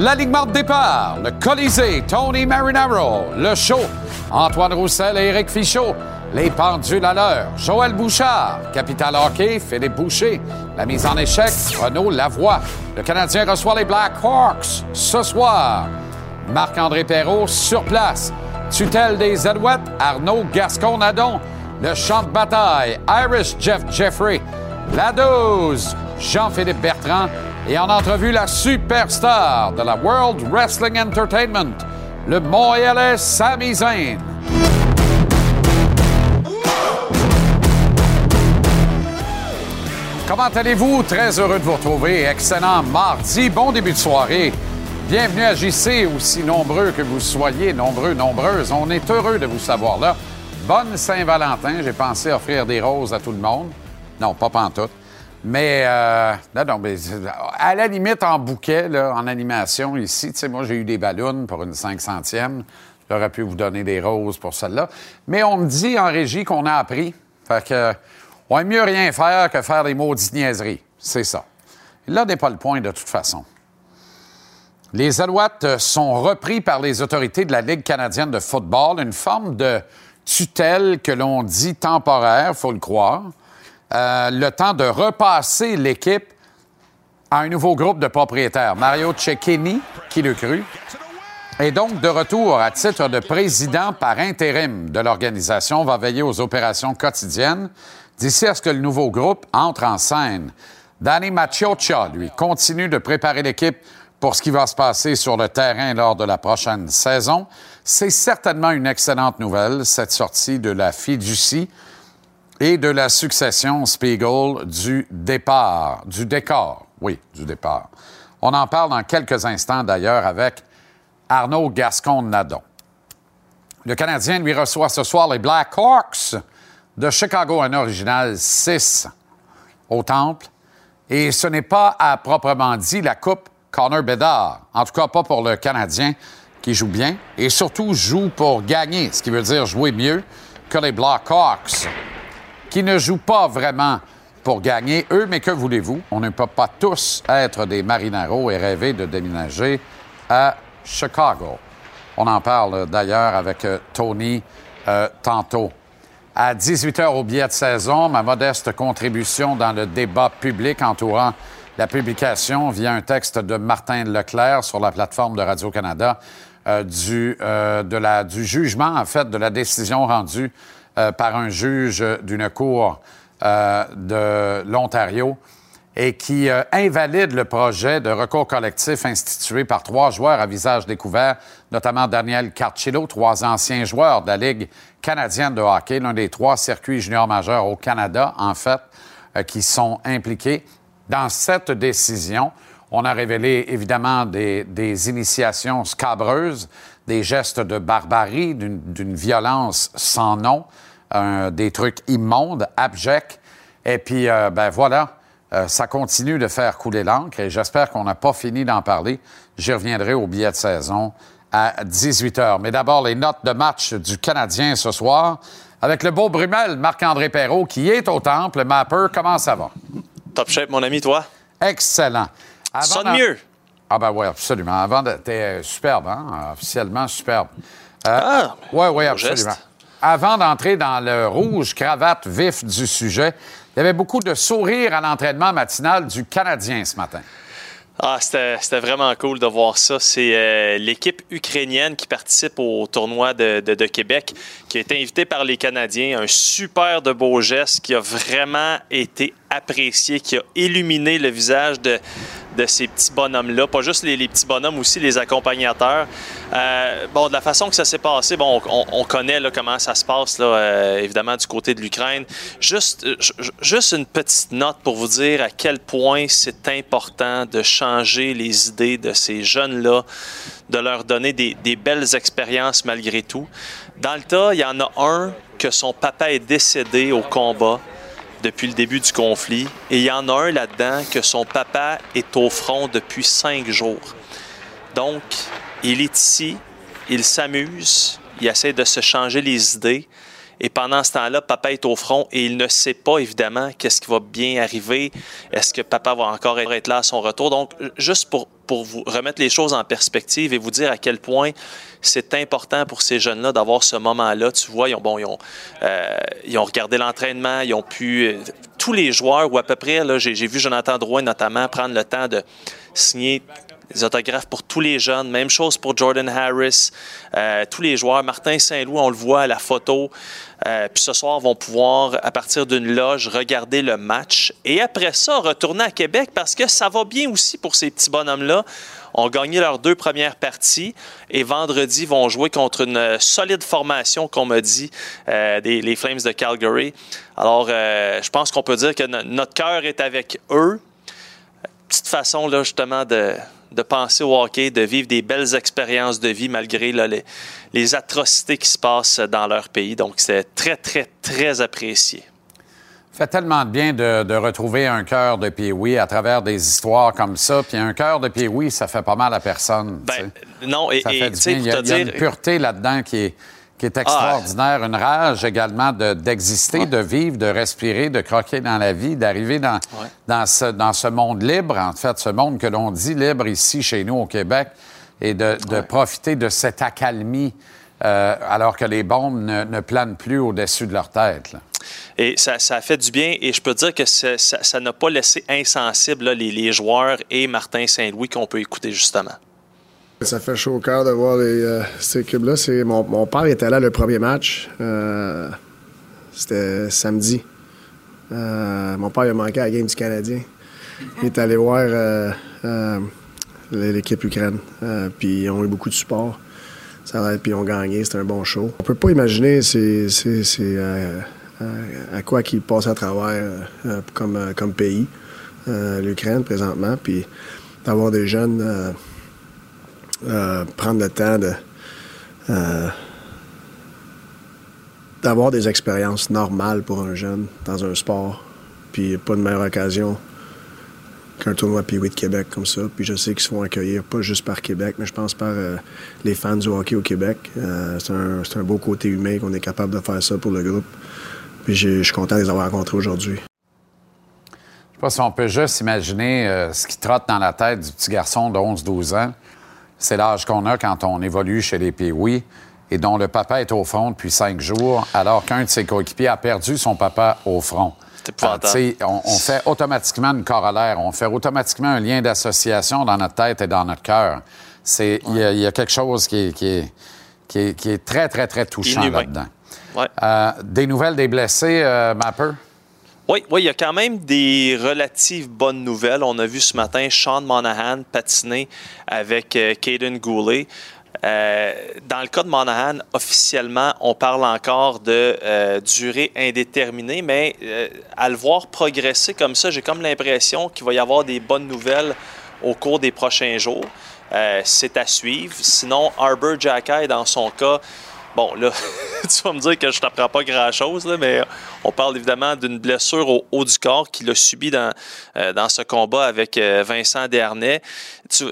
L'alignement de départ, le Colisée, Tony Marinaro, le show, Antoine Roussel et Éric Fichaud, les pendules à l'heure, Joël Bouchard, Capital Hockey, Philippe Boucher, la mise en échec, Renaud Lavoie. Le Canadien reçoit les Black Hawks ce soir. Marc-André Perrault sur place. Tutelle des Alouettes, Arnaud Gascon-Nadon. Le champ de bataille, Irish Jeff Jeffrey. La 12, Jean-Philippe Bertrand. Et en entrevue, la superstar de la World Wrestling Entertainment, le Montréalais Sami Zayn. Comment allez-vous? Très heureux de vous retrouver. Excellent mardi. Bon début de soirée. Bienvenue à JC, aussi nombreux que vous soyez, nombreux, nombreuses. On est heureux de vous savoir là. Bonne Saint-Valentin. J'ai pensé offrir des roses à tout le monde. Non, pas pantoute. Mais, euh, non, mais à la limite, en bouquet, en animation ici, tu sais, moi, j'ai eu des ballons pour une 500e. J'aurais pu vous donner des roses pour celle-là. Mais on me dit en régie qu'on a appris. Fait que, on aime mieux rien faire que faire des maudites niaiseries. C'est ça. Là n'est pas le point de toute façon. Les Alouettes sont repris par les autorités de la Ligue canadienne de football, une forme de tutelle que l'on dit temporaire, faut le croire. Euh, le temps de repasser l'équipe à un nouveau groupe de propriétaires. Mario Cecchini, qui le crut, est donc de retour à titre de président par intérim de l'organisation, va veiller aux opérations quotidiennes d'ici à ce que le nouveau groupe entre en scène. Danny Macioccia, lui, continue de préparer l'équipe pour ce qui va se passer sur le terrain lors de la prochaine saison. C'est certainement une excellente nouvelle, cette sortie de la fiducie et de la succession Spiegel du départ, du décor, oui, du départ. On en parle dans quelques instants d'ailleurs avec Arnaud Gascon-Nadon. Le Canadien lui reçoit ce soir les Black Hawks de Chicago, un original 6 au Temple. Et ce n'est pas à proprement dit la Coupe Connor Bedard. En tout cas, pas pour le Canadien qui joue bien et surtout joue pour gagner, ce qui veut dire jouer mieux que les Blackhawks, qui ne jouent pas vraiment pour gagner, eux, mais que voulez-vous? On ne peut pas tous être des Marinaro et rêver de déménager à Chicago. On en parle d'ailleurs avec euh, Tony euh, tantôt. À 18h au billet de saison, ma modeste contribution dans le débat public entourant la publication via un texte de Martin Leclerc sur la plateforme de Radio-Canada euh, du, euh, du jugement, en fait, de la décision rendue euh, par un juge d'une cour euh, de l'Ontario et qui euh, invalide le projet de recours collectif institué par trois joueurs à visage découvert, notamment Daniel Carcillo, trois anciens joueurs de la Ligue canadienne de hockey, l'un des trois circuits juniors majeurs au Canada, en fait, qui sont impliqués dans cette décision. On a révélé évidemment des initiations scabreuses, des gestes de barbarie, d'une violence sans nom, euh, des trucs immondes, abjects. Et puis, euh, ben voilà, euh, ça continue de faire couler l'encre et j'espère qu'on n'a pas fini d'en parler. J'y reviendrai au billet de saison à 18 h. Mais d'abord, les notes de match du Canadien ce soir avec le beau Brumel, Marc-André Perrault, qui est au temple. Mapper, comment ça va? Top shape, mon ami, toi? Excellent. Avant Sonne mieux. Ah ben oui, absolument. Avant, t'es euh, superbe, hein? Officiellement superbe. Ah, Oui, oui, absolument. geste. avant d'entrer dans le rouge cravate vif du sujet, il y avait beaucoup de sourires à l'entraînement matinal du Canadien ce matin. Ah, c'était vraiment cool de voir ça. C'est euh, l'équipe ukrainienne qui participe au tournoi de, de, Québec, qui a été invitée par les Canadiens. Un super de beau geste qui a vraiment été apprécié, qui a illuminé le visage de, de ces petits bonhommes-là. Pas juste les, petits bonhommes, aussi les accompagnateurs. Euh, bon, de la façon que ça s'est passé, bon, on, connaît comment ça se passe, là, euh, évidemment, du côté de l'Ukraine. Juste, juste une petite note pour vous dire à quel point c'est important de changer les idées de ces jeunes-là, de leur donner des, des belles expériences malgré tout. Dans le tas, il y en a un que son papa est décédé au combat depuis le début du conflit. Et il y en a un là-dedans que son papa est au front depuis cinq jours. Donc, il est ici, il s'amuse, il essaie de se changer les idées. Et pendant ce temps-là, papa est au front et il ne sait pas, évidemment, qu'est-ce qui va bien arriver. Est-ce que papa va encore être là à son retour? Donc, juste pour, pour vous remettre les choses en perspective et vous dire à quel point c'est important pour ces jeunes-là d'avoir ce moment-là. Tu vois, ils ont, bon, ils ont, euh, ils ont regardé l'entraînement, ils ont pu... Euh, tous les joueurs, ou à peu près, j'ai, vu Jonathan Drouin notamment prendre le temps de signer des autographes pour tous les jeunes. Même chose pour Jordan Harris, euh, tous les joueurs. Martin Saint-Louis, on le voit à la photo. Euh, puis ce soir, vont pouvoir, à partir d'une loge, regarder le match. Et après ça, retourner à Québec parce que ça va bien aussi pour ces petits bonhommes-là. Ont gagné leurs deux premières parties et vendredi vont jouer contre une solide formation, qu'on m'a dit, euh, des, les Flames de Calgary. Alors, je pense qu'on peut dire que notre cœur est avec eux. Petite façon, là, justement, de, de penser au hockey, de vivre des belles expériences de vie malgré les, atrocités qui se passent dans leur pays. Donc, c'est très, très, très apprécié. Ça fait tellement de bien de, retrouver un cœur de Pee-Wee à travers des histoires comme ça. Puis un cœur de Pee-Wee, ça fait pas mal à personne. Ben, non, et, ça fait du bien. Il y a, il y a une pureté là-dedans qui est qui est extraordinaire. Une rage également d'exister, de, vivre, de respirer, de croquer dans la vie, d'arriver dans, dans, ce, dans ce monde libre, en fait, ce monde que l'on dit libre ici chez nous au Québec, et de, de profiter de cette accalmie euh, alors que les bombes ne, ne planent plus au-dessus de leur tête. Et ça, ça, a fait du bien. Et je peux dire que ça n'a pas laissé insensible les, les joueurs et Martin Saint-Louis qu'on peut écouter justement. Ça fait chaud au cœur de voir euh, cette équipe-là. Mon, mon, père était là le premier match. Euh, c'était samedi. Euh, mon père a manqué à la game du Canadien. Il est allé voir l'équipe Ukraine. puis ils ont eu beaucoup de support. Ça puis ils ont gagné. C'était un bon show. On peut pas imaginer à quoi qu'ils passent à travers comme, comme pays, l'Ukraine présentement. Puis d'avoir des jeunes euh, prendre le temps euh, d'avoir des expériences normales pour un jeune dans un sport. Puis pas de meilleure occasion qu'un tournoi Pee de Québec comme ça. Puis je sais qu'ils se font accueillir pas juste par Québec, mais je pense par euh, les fans du hockey au Québec. c'est un, un, beau côté humain qu'on est capable de faire ça pour le groupe. Puis je suis content de les avoir rencontrés aujourd'hui. Je sais pas si on peut juste imaginer ce qui trotte dans la tête du petit garçon de 11-12 ans c'est l'âge qu'on a quand on évolue chez les Pee-Wee et dont le papa est au front depuis cinq jours, alors qu'un de ses coéquipiers a perdu son papa au front. C'est on, on, fait automatiquement une corollaire, on fait automatiquement un lien d'association dans notre tête et dans notre cœur. Il y, a quelque chose qui est, qui est, qui est, très, très, très touchant là-dedans. Euh, des nouvelles des blessés, euh, Mapper? Oui, oui, il y a quand même des relatives bonnes nouvelles. On a vu ce matin Sean Monahan patiner avec euh, Caden Goulet. Euh, dans le cas de Monahan, officiellement, on parle encore de euh, durée indéterminée, mais à le voir progresser comme ça, j'ai comme l'impression qu'il va y avoir des bonnes nouvelles au cours des prochains jours. C'est à suivre. Sinon, Arbor Jacky, dans son cas, Bon, là, tu vas me dire que je t'apprends pas grand-chose, mais On parle évidemment d'une blessure au haut du corps qu'il a subi dans, euh, dans ce combat avec euh, Vincent Dernay. Tu,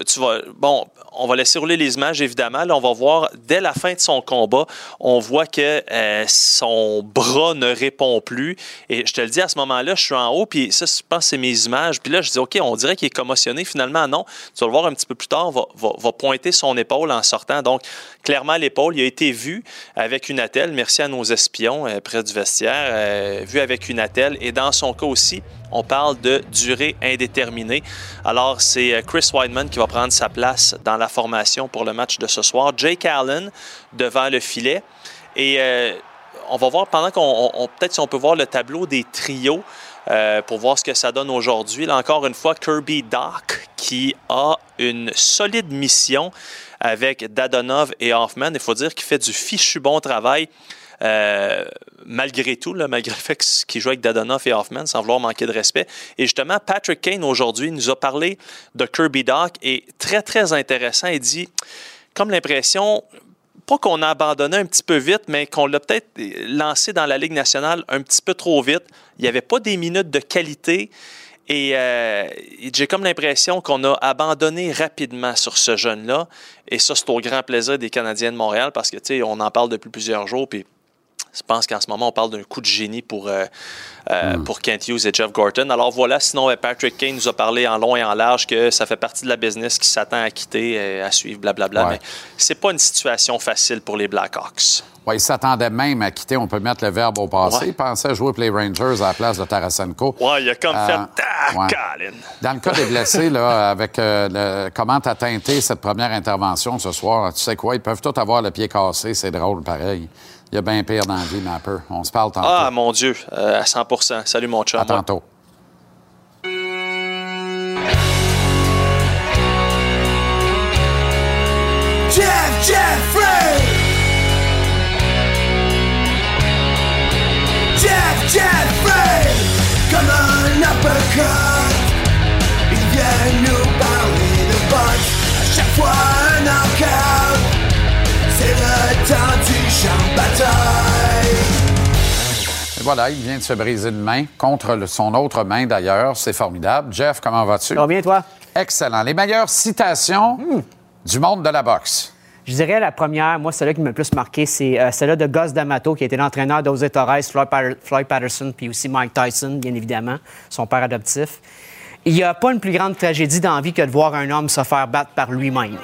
bon, on va laisser rouler les images, évidemment. Là, on va voir, dès la fin de son combat, on voit que euh, son bras ne répond plus. Et je te le dis, à ce moment-là, je suis en haut, puis ça, je pense c'est mes images. Puis là, je dis, OK, on dirait qu'il est commotionné. Finalement, non. Tu vas le voir un petit peu plus tard, va, va, va pointer son épaule en sortant. Donc, clairement, l'épaule, il a été vu avec une attelle. Merci à nos espions euh, près du vestiaire. Euh, vu avec une attelle. Et dans son cas aussi, on parle de durée indéterminée. Alors, c'est euh, Chris Weidman qui va prendre sa place dans la formation pour le match de ce soir. Jake Allen devant le filet. Et euh, on va voir pendant qu'on. on- Peut-être si on peut voir le tableau des trios. euh, pour voir ce que ça donne aujourd'hui. Là, encore une fois, Kirby Doc qui a une solide mission avec Dadonov et Hoffman. Il faut dire qu'il fait du fichu bon travail. Euh, malgré tout, malgré le fait qu'il joue avec Dadonov et Hoffman, sans vouloir manquer de respect. Et justement, Patrick Kane, aujourd'hui, nous a parlé de Kirby Doc et très, très intéressant. Il dit, comme l'impression, pas qu'on a abandonné un petit peu vite, mais qu'on l'a peut-être lancé dans la Ligue nationale un petit peu trop vite. Il n'y avait pas des minutes de qualité. Et euh, j'ai comme l'impression qu'on a abandonné rapidement sur ce jeune-là. Et ça, c'est au grand plaisir des Canadiens de Montréal parce que, tu on en parle depuis plusieurs jours. Puis je pense qu'en ce moment, on parle d'un coup de génie pour, euh, euh, pour Kent Hughes et Jeff Gorton. Alors voilà, sinon, euh, Patrick Kane nous a parlé en long et en large que ça fait partie de la business qui s'attend à quitter, à suivre, blablabla. Ouais. Mais c'est pas une situation facile pour les Blackhawks. Ouais, il s'attendait même à quitter. On peut mettre le verbe au passé. Ouais. Il pensait jouer pour les Rangers à la place de Tarasenko. Ouais, il a comme Euh, fait Ah, ouais. Colin. Dans le cas des blessés, là, avec euh, le- comment tu as teinté cette première intervention ce soir, tu sais quoi, ils peuvent tous avoir le pied cassé, c'est drôle, pareil. Il y a bien pire dans la vie, Mapper. On se parle tantôt. Ah, mon Dieu, euh, à 100% Salut, mon chum. à tantôt. Jeff Jeffrey Jeff Jeffrey Comme un uppercut Il vient nous parler de boxe À chaque fois voilà, il vient de se briser une main contre son autre main d'ailleurs. C'est formidable. Jeff, comment vas-tu? Ça va bien, toi? Excellent. Les meilleures citations Hmm. du monde de la boxe. Je dirais la première, moi, celle-là qui m'a le plus marqué, c'est euh, celle-là de Gus D'Amato, qui était l'entraîneur d'Ose Torres, Floyd Patterson, puis aussi Mike Tyson, bien évidemment, son père adoptif. Il n'y a pas une plus grande tragédie dans la vie que de voir un homme se faire battre par lui-même.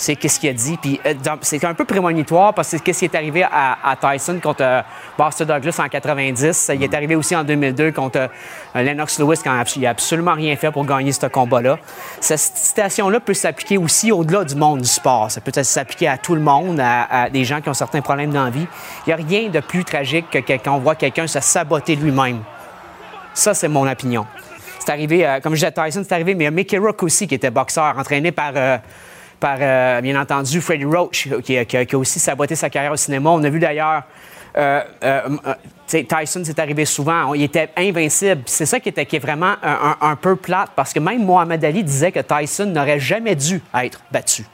C'est qu'est-ce qu'il a dit. Puis euh, c'est un peu prémonitoire parce que c'est qu'est-ce qui est arrivé à, Tyson contre euh, Buster Douglas en 90. Il est arrivé aussi en 2002 contre euh, Lennox Lewis quand il n'a absolument rien fait pour gagner ce combat-là. Cette citation-là peut s'appliquer aussi au-delà du monde du sport. Ça peut s'appliquer à tout le monde, à, des gens qui ont certains problèmes dans la vie. Il n'y a rien de plus tragique que on voit quelqu'un se saboter lui-même. Ça, c'est mon opinion. C'est arrivé, comme je disais, Tyson, c'est arrivé, mais il y a Mickey Rourke aussi, qui était boxeur, entraîné par, par euh, bien entendu, Freddie Roach, qui, a- aussi saboté sa carrière au cinéma. On a vu d'ailleurs, euh, euh, Tyson, c'est arrivé souvent, il était invincible. C'est ça qui était est vraiment un, peu plate, parce que même Mohamed Ali disait que Tyson n'aurait jamais dû être battu.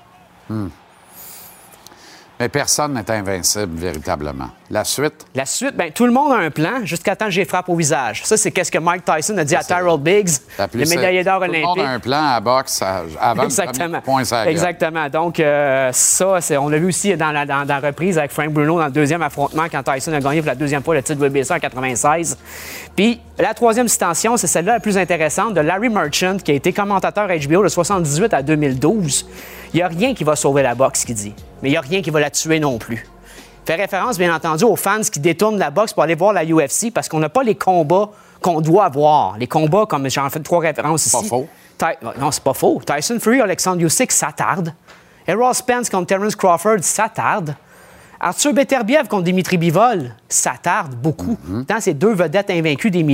Mais personne n'est invincible véritablement. La suite, La suite, ben, tout le monde a un plan jusqu'à temps que j'ai frappe au visage. Ça, c'est qu'est-ce que Mike Tyson a dit à Tyrell Biggs, le médaillé d'or Tout le monde olympique. a un plan à boxe à- avant Exactement. point. Exactement. Donc, euh, ça, c'est- on l'a vu aussi dans la, dans, dans la reprise avec Frank Bruno dans le deuxième affrontement quand Tyson a gagné pour la deuxième fois le titre WBC en 96. Puis, la troisième citation, c'est celle-là la plus intéressante de Larry Merchant, qui a été commentateur HBO de 78 à 2012. Il n'y a rien qui va sauver la boxe, qu'il dit. Mais il n'y a rien qui va la tuer non plus. Fait référence, bien entendu, aux fans qui détournent la boxe pour aller voir la UFC parce qu'on n'a pas les combats qu'on doit voir. Les combats, comme j'en fais trois références ici. Pas faux. Ty- non, c'est pas faux. Tyson Fury, Alexander Usyk, ça tarde. Errol Spence contre Terence Crawford, ça tarde. Arthur Beterbiev contre Dimitri Bivol, ça tarde beaucoup. Tant ces deux vedettes invaincues des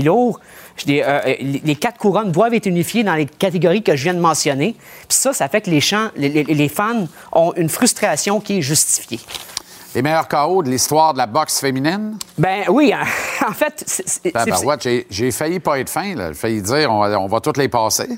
dis, euh, euh, les quatre couronnes doivent être unifiées dans les catégories que je viens de mentionner. Puis ça, ça fait que les, les, fans ont une frustration qui est justifiée. Les meilleurs KO de l'histoire de la boxe féminine? Ben oui, en fait, Ben, ben, ouais, j'ai, failli pas être fin. J'ai failli dire on, va- on va toutes les passer.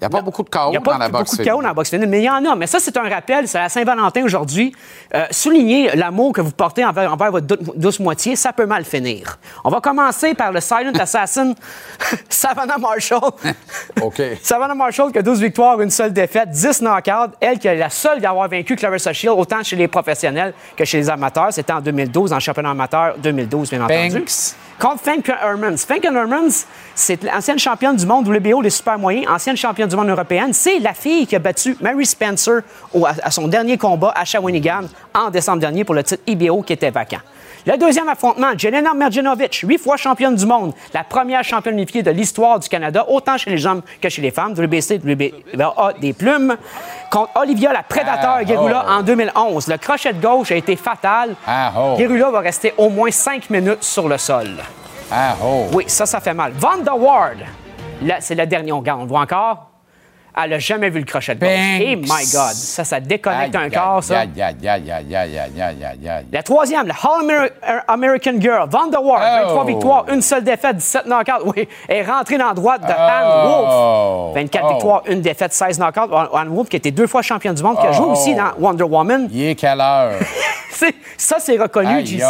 Il n'y a pas beaucoup de chaos Il n'y a pas dans la boxe beaucoup de chaos dans la boxe féminine, mais il y en a. Mais ça, c'est un rappel. C'est à Saint-Valentin aujourd'hui. Euh, souligner l'amour que vous portez envers, envers votre dou- douce moitié, ça peut mal finir. On va commencer par le Silent Assassin, Savannah Marshall. OK. Savannah Marshall qui a 12 victoires, une seule défaite, 10 knockouts. Elle qui est la seule à avoir vaincu Clarissa Shield, autant chez les professionnels que chez les amateurs. C'était en 2012, en championnat amateur 2012, bien entendu. Banks. Contre Fank Hermans. Fank Hermans, c'est l'ancienne championne du monde WBO des super moyens, ancienne championne du monde européenne. C'est la fille qui a battu Mary Spencer à son dernier combat à Shawinigan en décembre dernier pour le titre IBO qui était vacant. Le deuxième affrontement, Jelena Merjanovic, huit fois championne du monde, la première championne unifiée de l'histoire du Canada, autant chez les hommes que chez les femmes, WBC, WBA des plumes, contre Olivia, la prédateur Ah, Guerrilla, oh. en 2011. Le crochet de gauche a été fatal. Ah, oh. Guerrilla va rester au moins cinq minutes sur le sol. Ah, oh. Oui, ça, ça fait mal. Vanda Ward, là, c'est le dernier. On on le voit encore? elle n'a jamais vu le crochet de gauche. Hey, eh, my God, ça, ça déconnecte aïe, un corps, ça. Aïe, la troisième, la Hall American Girl, Van 23 victoires, une seule défaite, 17 knockouts. Oui, est rentrée dans la droite de. Anne Wolf. 24 victoires, une défaite, 16 knockouts. Anne Wolf, qui était deux fois championne du monde, qui a joué aussi dans Wonder Woman. Il quelle heure? ça, c'est reconnu, JC.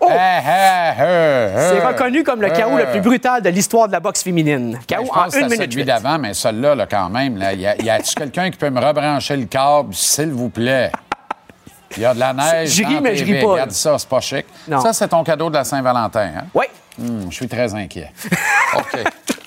Oh! C'est reconnu comme le chaos le plus brutal de l'histoire de la boxe féminine. Ben, KO je en pense que 1 c'est minute celui 8. d'avant, mais celui-là, là, quand même, là, y a- y a-tu quelqu'un qui peut me rebrancher le câble, s'il vous plaît? Il y a de la neige. Je ris, mais je ris pas, Regarde ça, c'est pas chic. Non. Ça, c'est ton cadeau de la Saint-Valentin. Hein? Oui, Hum, je suis très inquiet. OK.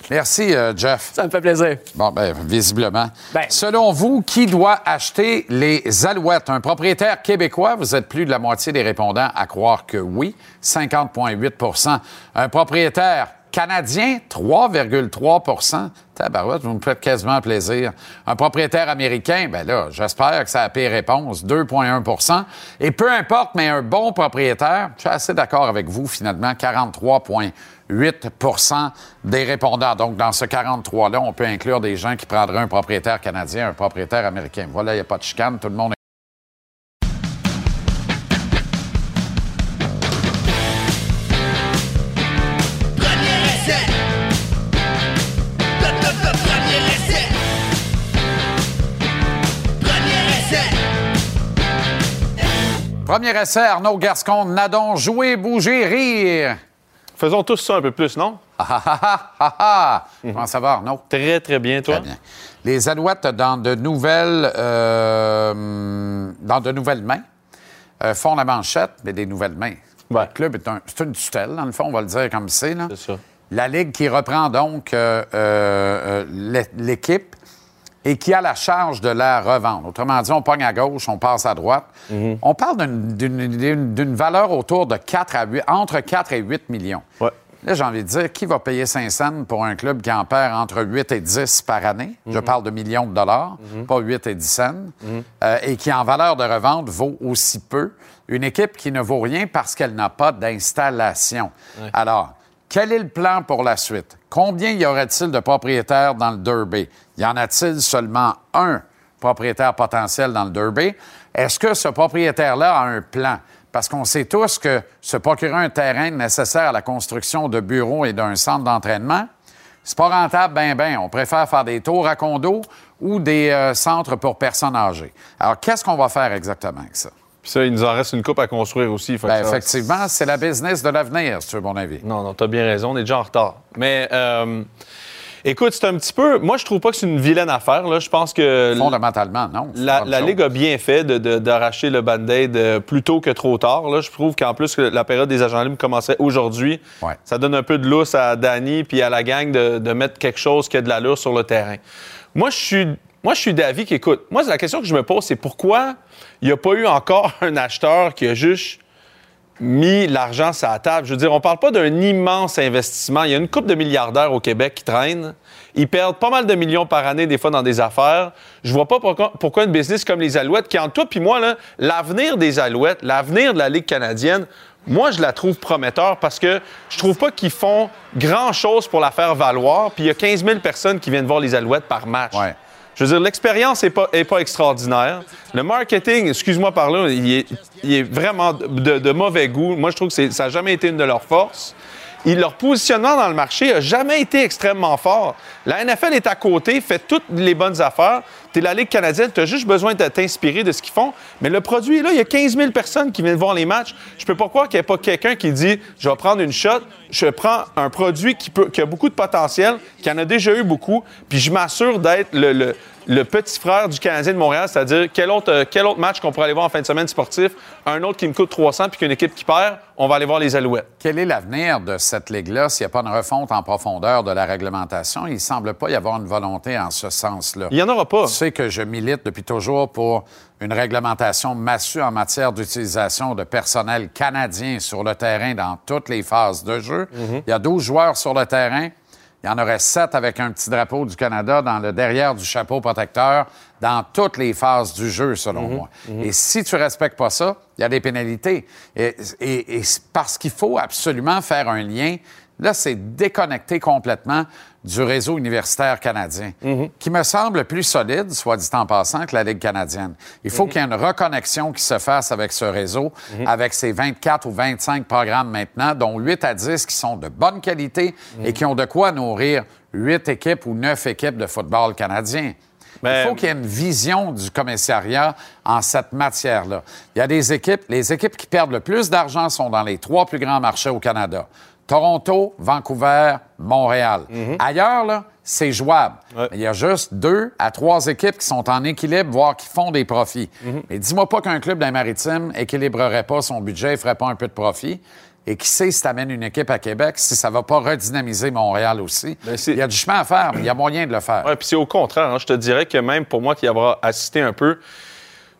Merci, euh, Jeff. ça me fait plaisir. Bon, ben, visiblement. Ben. Selon vous, qui doit acheter les Alouettes? Un propriétaire québécois? Vous êtes plus de la moitié des répondants à croire que oui, 50,8% Un propriétaire canadien, 3,3% Tabarouette, vous me faites quasiment plaisir. Un propriétaire américain, ben là, j'espère que c'est la pire réponse, 2,1% Et peu importe, mais un bon propriétaire, je suis assez d'accord avec vous, finalement, 43,8% des répondants. Donc, dans ce 43-là, on peut inclure des gens qui prendraient un propriétaire canadien, un propriétaire américain. Voilà, il n'y a pas de chicane, tout le monde Premier essai, Arnaud Gascon, Nadon, jouer, bouger, rire. Faisons tous ça un peu plus, non? Ah ah ah ah ah. Comment ça va, Arnaud? Très, très bien, toi? Très bien. Les Alouettes, dans de nouvelles, euh, dans de nouvelles mains, euh, font la manchette, mais des nouvelles mains. Ouais. Le club est un, c'est une tutelle, dans le fond, on va le dire comme c'est. C'est ça. La Ligue qui reprend donc euh, l'é- l'équipe et qui a la charge de la revendre. Autrement dit, on pogne à gauche, on passe à droite. On parle d'une- valeur autour de 4 à 8, entre 4 et 8 millions. Ouais. Là, j'ai envie de dire, qui va payer 5 cents pour un club qui en perd entre 8 et 10 par année? Je parle de millions de dollars, pas 8 et 10 cents. Euh, et qui, en valeur de revente, vaut aussi peu. Une équipe qui ne vaut rien parce qu'elle n'a pas d'installation. Alors, quel est le plan pour la suite? Combien y aurait-il de propriétaires dans le Derby? Y en a-t-il seulement un propriétaire potentiel dans le Derby? Est-ce que ce propriétaire-là a un plan? Parce qu'on sait tous que se procurer un terrain nécessaire à la construction de bureaux et d'un centre d'entraînement, c'est pas rentable, ben ben. On préfère faire des tours à condo ou des euh, centres pour personnes âgées. Alors, qu'est-ce qu'on va faire exactement avec ça? Puis ça, il nous en reste une coupe à construire aussi. fait Ben, ça- effectivement, c'est la business de l'avenir, si tu veux mon avis. Non, non, t'as bien raison, on est déjà en retard. Mais euh, écoute, c'est un petit peu. Moi, je trouve pas que c'est une vilaine affaire. Là. Je pense que Fondamentalement, non. la, la. Ligue a bien fait de- de- d'arracher le band-aid euh, plus tôt que trop tard. Là. Je trouve qu'en plus que la période des agents libres commençait aujourd'hui, Ouais. ça donne un peu de lousse à Danny puis à la gang de, de mettre quelque chose qui a de l'allure sur le terrain. Moi, je suis. Moi, je suis d'avis qu'écoute, moi, la question que je me pose, c'est pourquoi il n'y a pas eu encore un acheteur qui a juste mis l'argent sur la table? Je veux dire, on parle pas d'un immense investissement. Il y a une coupe de milliardaires au Québec qui traînent. Ils perdent pas mal de millions par année, des fois, dans des affaires. Je vois pas pourquoi, pourquoi business comme les Alouettes, qui en toi puis moi, l'avenir des Alouettes, l'avenir de la Ligue canadienne, moi, je la trouve prometteur parce que je trouve pas qu'ils font grand-chose pour la faire valoir. Puis il y a 15 000 personnes qui viennent voir les Alouettes par match. Je veux dire, l'expérience n'est pas, est pas extraordinaire. Le marketing, excuse-moi par là, il est, vraiment de, mauvais goût. Moi, je trouve que ça n'a jamais été une de leurs forces. Ils- leur positionnement dans le marché a jamais été extrêmement fort. La NFL est à côté, fait toutes les bonnes affaires. Tu es la Ligue canadienne, tu as juste besoin de t'inspirer de ce qu'ils font. Mais le produit est là, il y a 15 000 personnes qui viennent voir les matchs. Je peux pas croire qu'il n'y ait pas quelqu'un qui dit Je vais prendre une shot, je prends un produit qui, a beaucoup de potentiel, qui en a déjà eu beaucoup, puis je m'assure d'être le- le petit frère du Canadien de Montréal, c'est-à-dire quel autre, euh, quel autre match qu'on pourrait aller voir en fin de semaine sportif, un autre qui me coûte 300 puis qu'une équipe qui perd, on va aller voir les Alouettes. Quel est l'avenir de cette ligue-là s'il n'y a pas une refonte en profondeur de la réglementation? Il ne semble pas y avoir une volonté en ce sens-là. Il n'y en aura pas. Tu sais que je milite depuis toujours pour une réglementation massue en matière d'utilisation de personnel canadien sur le terrain dans toutes les phases de jeu. Il y a 12 joueurs sur le terrain. Il y en aurait 7 avec un petit drapeau du Canada dans le derrière du chapeau protecteur dans toutes les phases du jeu, selon moi. Et si tu respectes pas ça, il y a des pénalités. Et, et- et c'est parce qu'il faut absolument faire un lien Là, c'est déconnecté complètement du réseau universitaire canadien, qui me semble plus solide, soit dit en passant, que la Ligue canadienne. Il faut qu'il y ait une reconnexion qui se fasse avec ce réseau, avec ses 24 ou 25 programmes maintenant, dont 8 à 10 qui sont de bonne qualité et qui ont de quoi nourrir 8 équipes ou 9 équipes de football canadien. Mais- Il faut qu'il y ait une vision du commissariat en cette matière-là. Il y a des équipes, les équipes qui perdent le plus d'argent sont dans les trois plus grands marchés au Canada. Toronto, Vancouver, Montréal. Ailleurs, là, c'est jouable. Ouais. Il y a juste deux à trois équipes qui sont en équilibre, voire qui font des profits. Mais dis-moi pas qu'un club d'un maritime équilibrerait pas son budget et ferait pas un peu de profit. Et qui sait si tu amènes une équipe à Québec, si ça va pas redynamiser Montréal aussi. Ben, il y a du chemin à faire, mais il y a moyen de le faire. Ouais, puis c'est au contraire. hein. Je te dirais que même pour moi qui y avoir assisté un peu,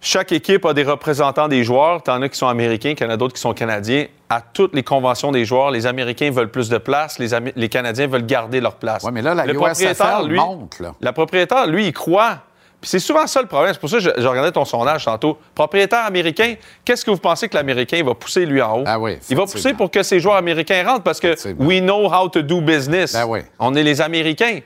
chaque équipe a des représentants des joueurs. T'en as qui sont américains, qu'il y en a d'autres qui sont canadiens. À toutes les conventions des joueurs, les Américains veulent plus de place, les, Canadiens veulent garder leur place. Ouais, mais là, la Le propriétaire, lui, monte, là. La propriétaire, lui, il croit. Puis c'est souvent ça le problème. C'est pour ça que je, je regardais ton sondage tantôt. Propriétaire américain, qu'est-ce que vous pensez que l'Américain va pousser lui en haut? Ah oui, il va pousser pour que ses joueurs américains rentrent parce que we know how to do business. Ben oui. On est les Américains.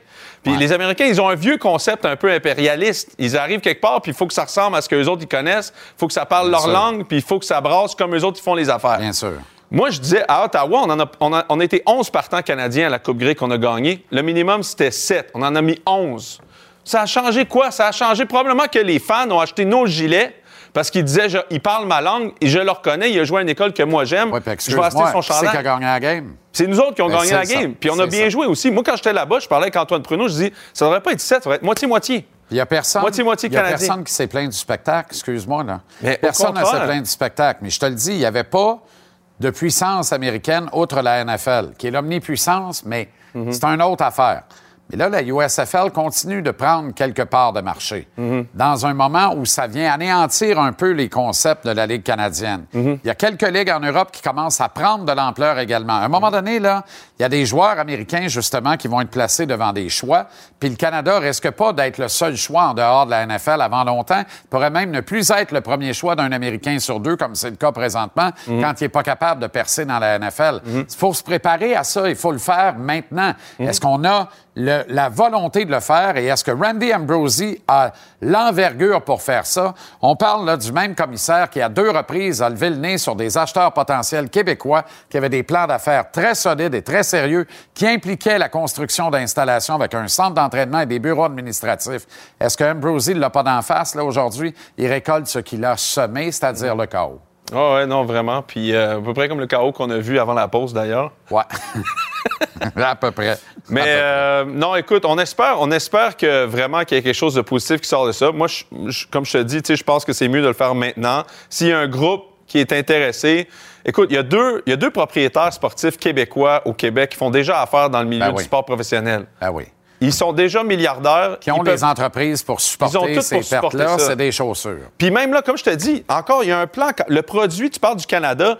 Puis Ouais. les Américains, ils ont un vieux concept un peu impérialiste. Ils arrivent quelque part, puis il faut que ça ressemble à ce que les autres ils connaissent. Il faut que ça parle Bien leur sûr. langue, puis il faut que ça brasse comme eux autres ils font les affaires. Bien sûr. Moi, je disais, à Ottawa, on, en a, on, a, on a été 11 partants canadiens à la Coupe grecque qu'on a gagné. Le minimum, c'était 7. On en a mis 11. Ça a changé quoi? Ça a changé probablement que les fans ont acheté nos gilets parce qu'ils disaient, je- il parle ma langue et je le reconnais, il a joué à une école que moi j'aime. Je vais acheter son c'est qui a gagné la game? C'est nous autres qui ont Ben, gagné la ça. game. Puis on a bien ça. joué aussi. Moi, quand j'étais là-bas, je parlais avec Antoine Pruneau, je dis, ça devrait pas être 7, ça devrait être moitié-moitié. Il n'y a personne. Il y a personne qui s'est plaint du spectacle, excuse-moi. Là. Mais personne ne s'est plaint du spectacle. Mais je te le dis, il n'y avait pas de puissance américaine outre la NFL, qui est l'omnipuissance, mais Mhm. c'est une autre affaire. Mais là, la USFL continue de prendre quelques parts de marché Mhm. dans un moment où ça vient anéantir un peu les concepts de la Ligue canadienne. Mhm. Il y a quelques ligues en Europe qui commencent à prendre de l'ampleur également. À un moment donné, là, il y a des joueurs américains, justement, qui vont être placés devant des choix. Puis le Canada risque pas d'être le seul choix en dehors de la NFL avant longtemps. Il pourrait même ne plus être le premier choix d'un Américain sur deux, comme c'est le cas présentement, quand il n'est pas capable de percer dans la NFL. Il faut se préparer à ça. Il faut le faire maintenant. Est-ce qu'on a le- la volonté de le faire et est-ce que Randy Ambrosi a l'envergure pour faire ça? On parle là, du même commissaire qui, à deux reprises, a levé le nez sur des acheteurs potentiels québécois qui avaient des plans d'affaires très solides et très sérieux qui impliquaient la construction d'installations avec un centre d'entraînement et des bureaux administratifs. Est-ce que Ambrosi ne l'a pas d'en face, là, aujourd'hui? Il récolte ce qu'il a semé, c'est-à-dire le chaos. Ah ouais, non, vraiment. Puis euh, à peu près comme le chaos qu'on a vu avant la pause, d'ailleurs. Ouais. à peu près. Mais À peu près. euh, non, écoute, on espère, on espère que vraiment qu'il y a quelque chose de positif qui sort de ça. Moi, je- je- comme je te dis, je pense que c'est mieux de le faire maintenant. S'il y a un groupe qui est intéressé, écoute, il y a deux, il y a deux propriétaires sportifs québécois au Québec qui font déjà affaire dans le milieu Ben du sport professionnel. Ah oui. Ils sont déjà milliardaires. Qui ont Ils les peuvent- entreprises pour supporter Ils ont ces pertes-là, c'est des chaussures. Puis même là, comme je te dis, encore, il y a un plan. Le produit, tu parles du Canada,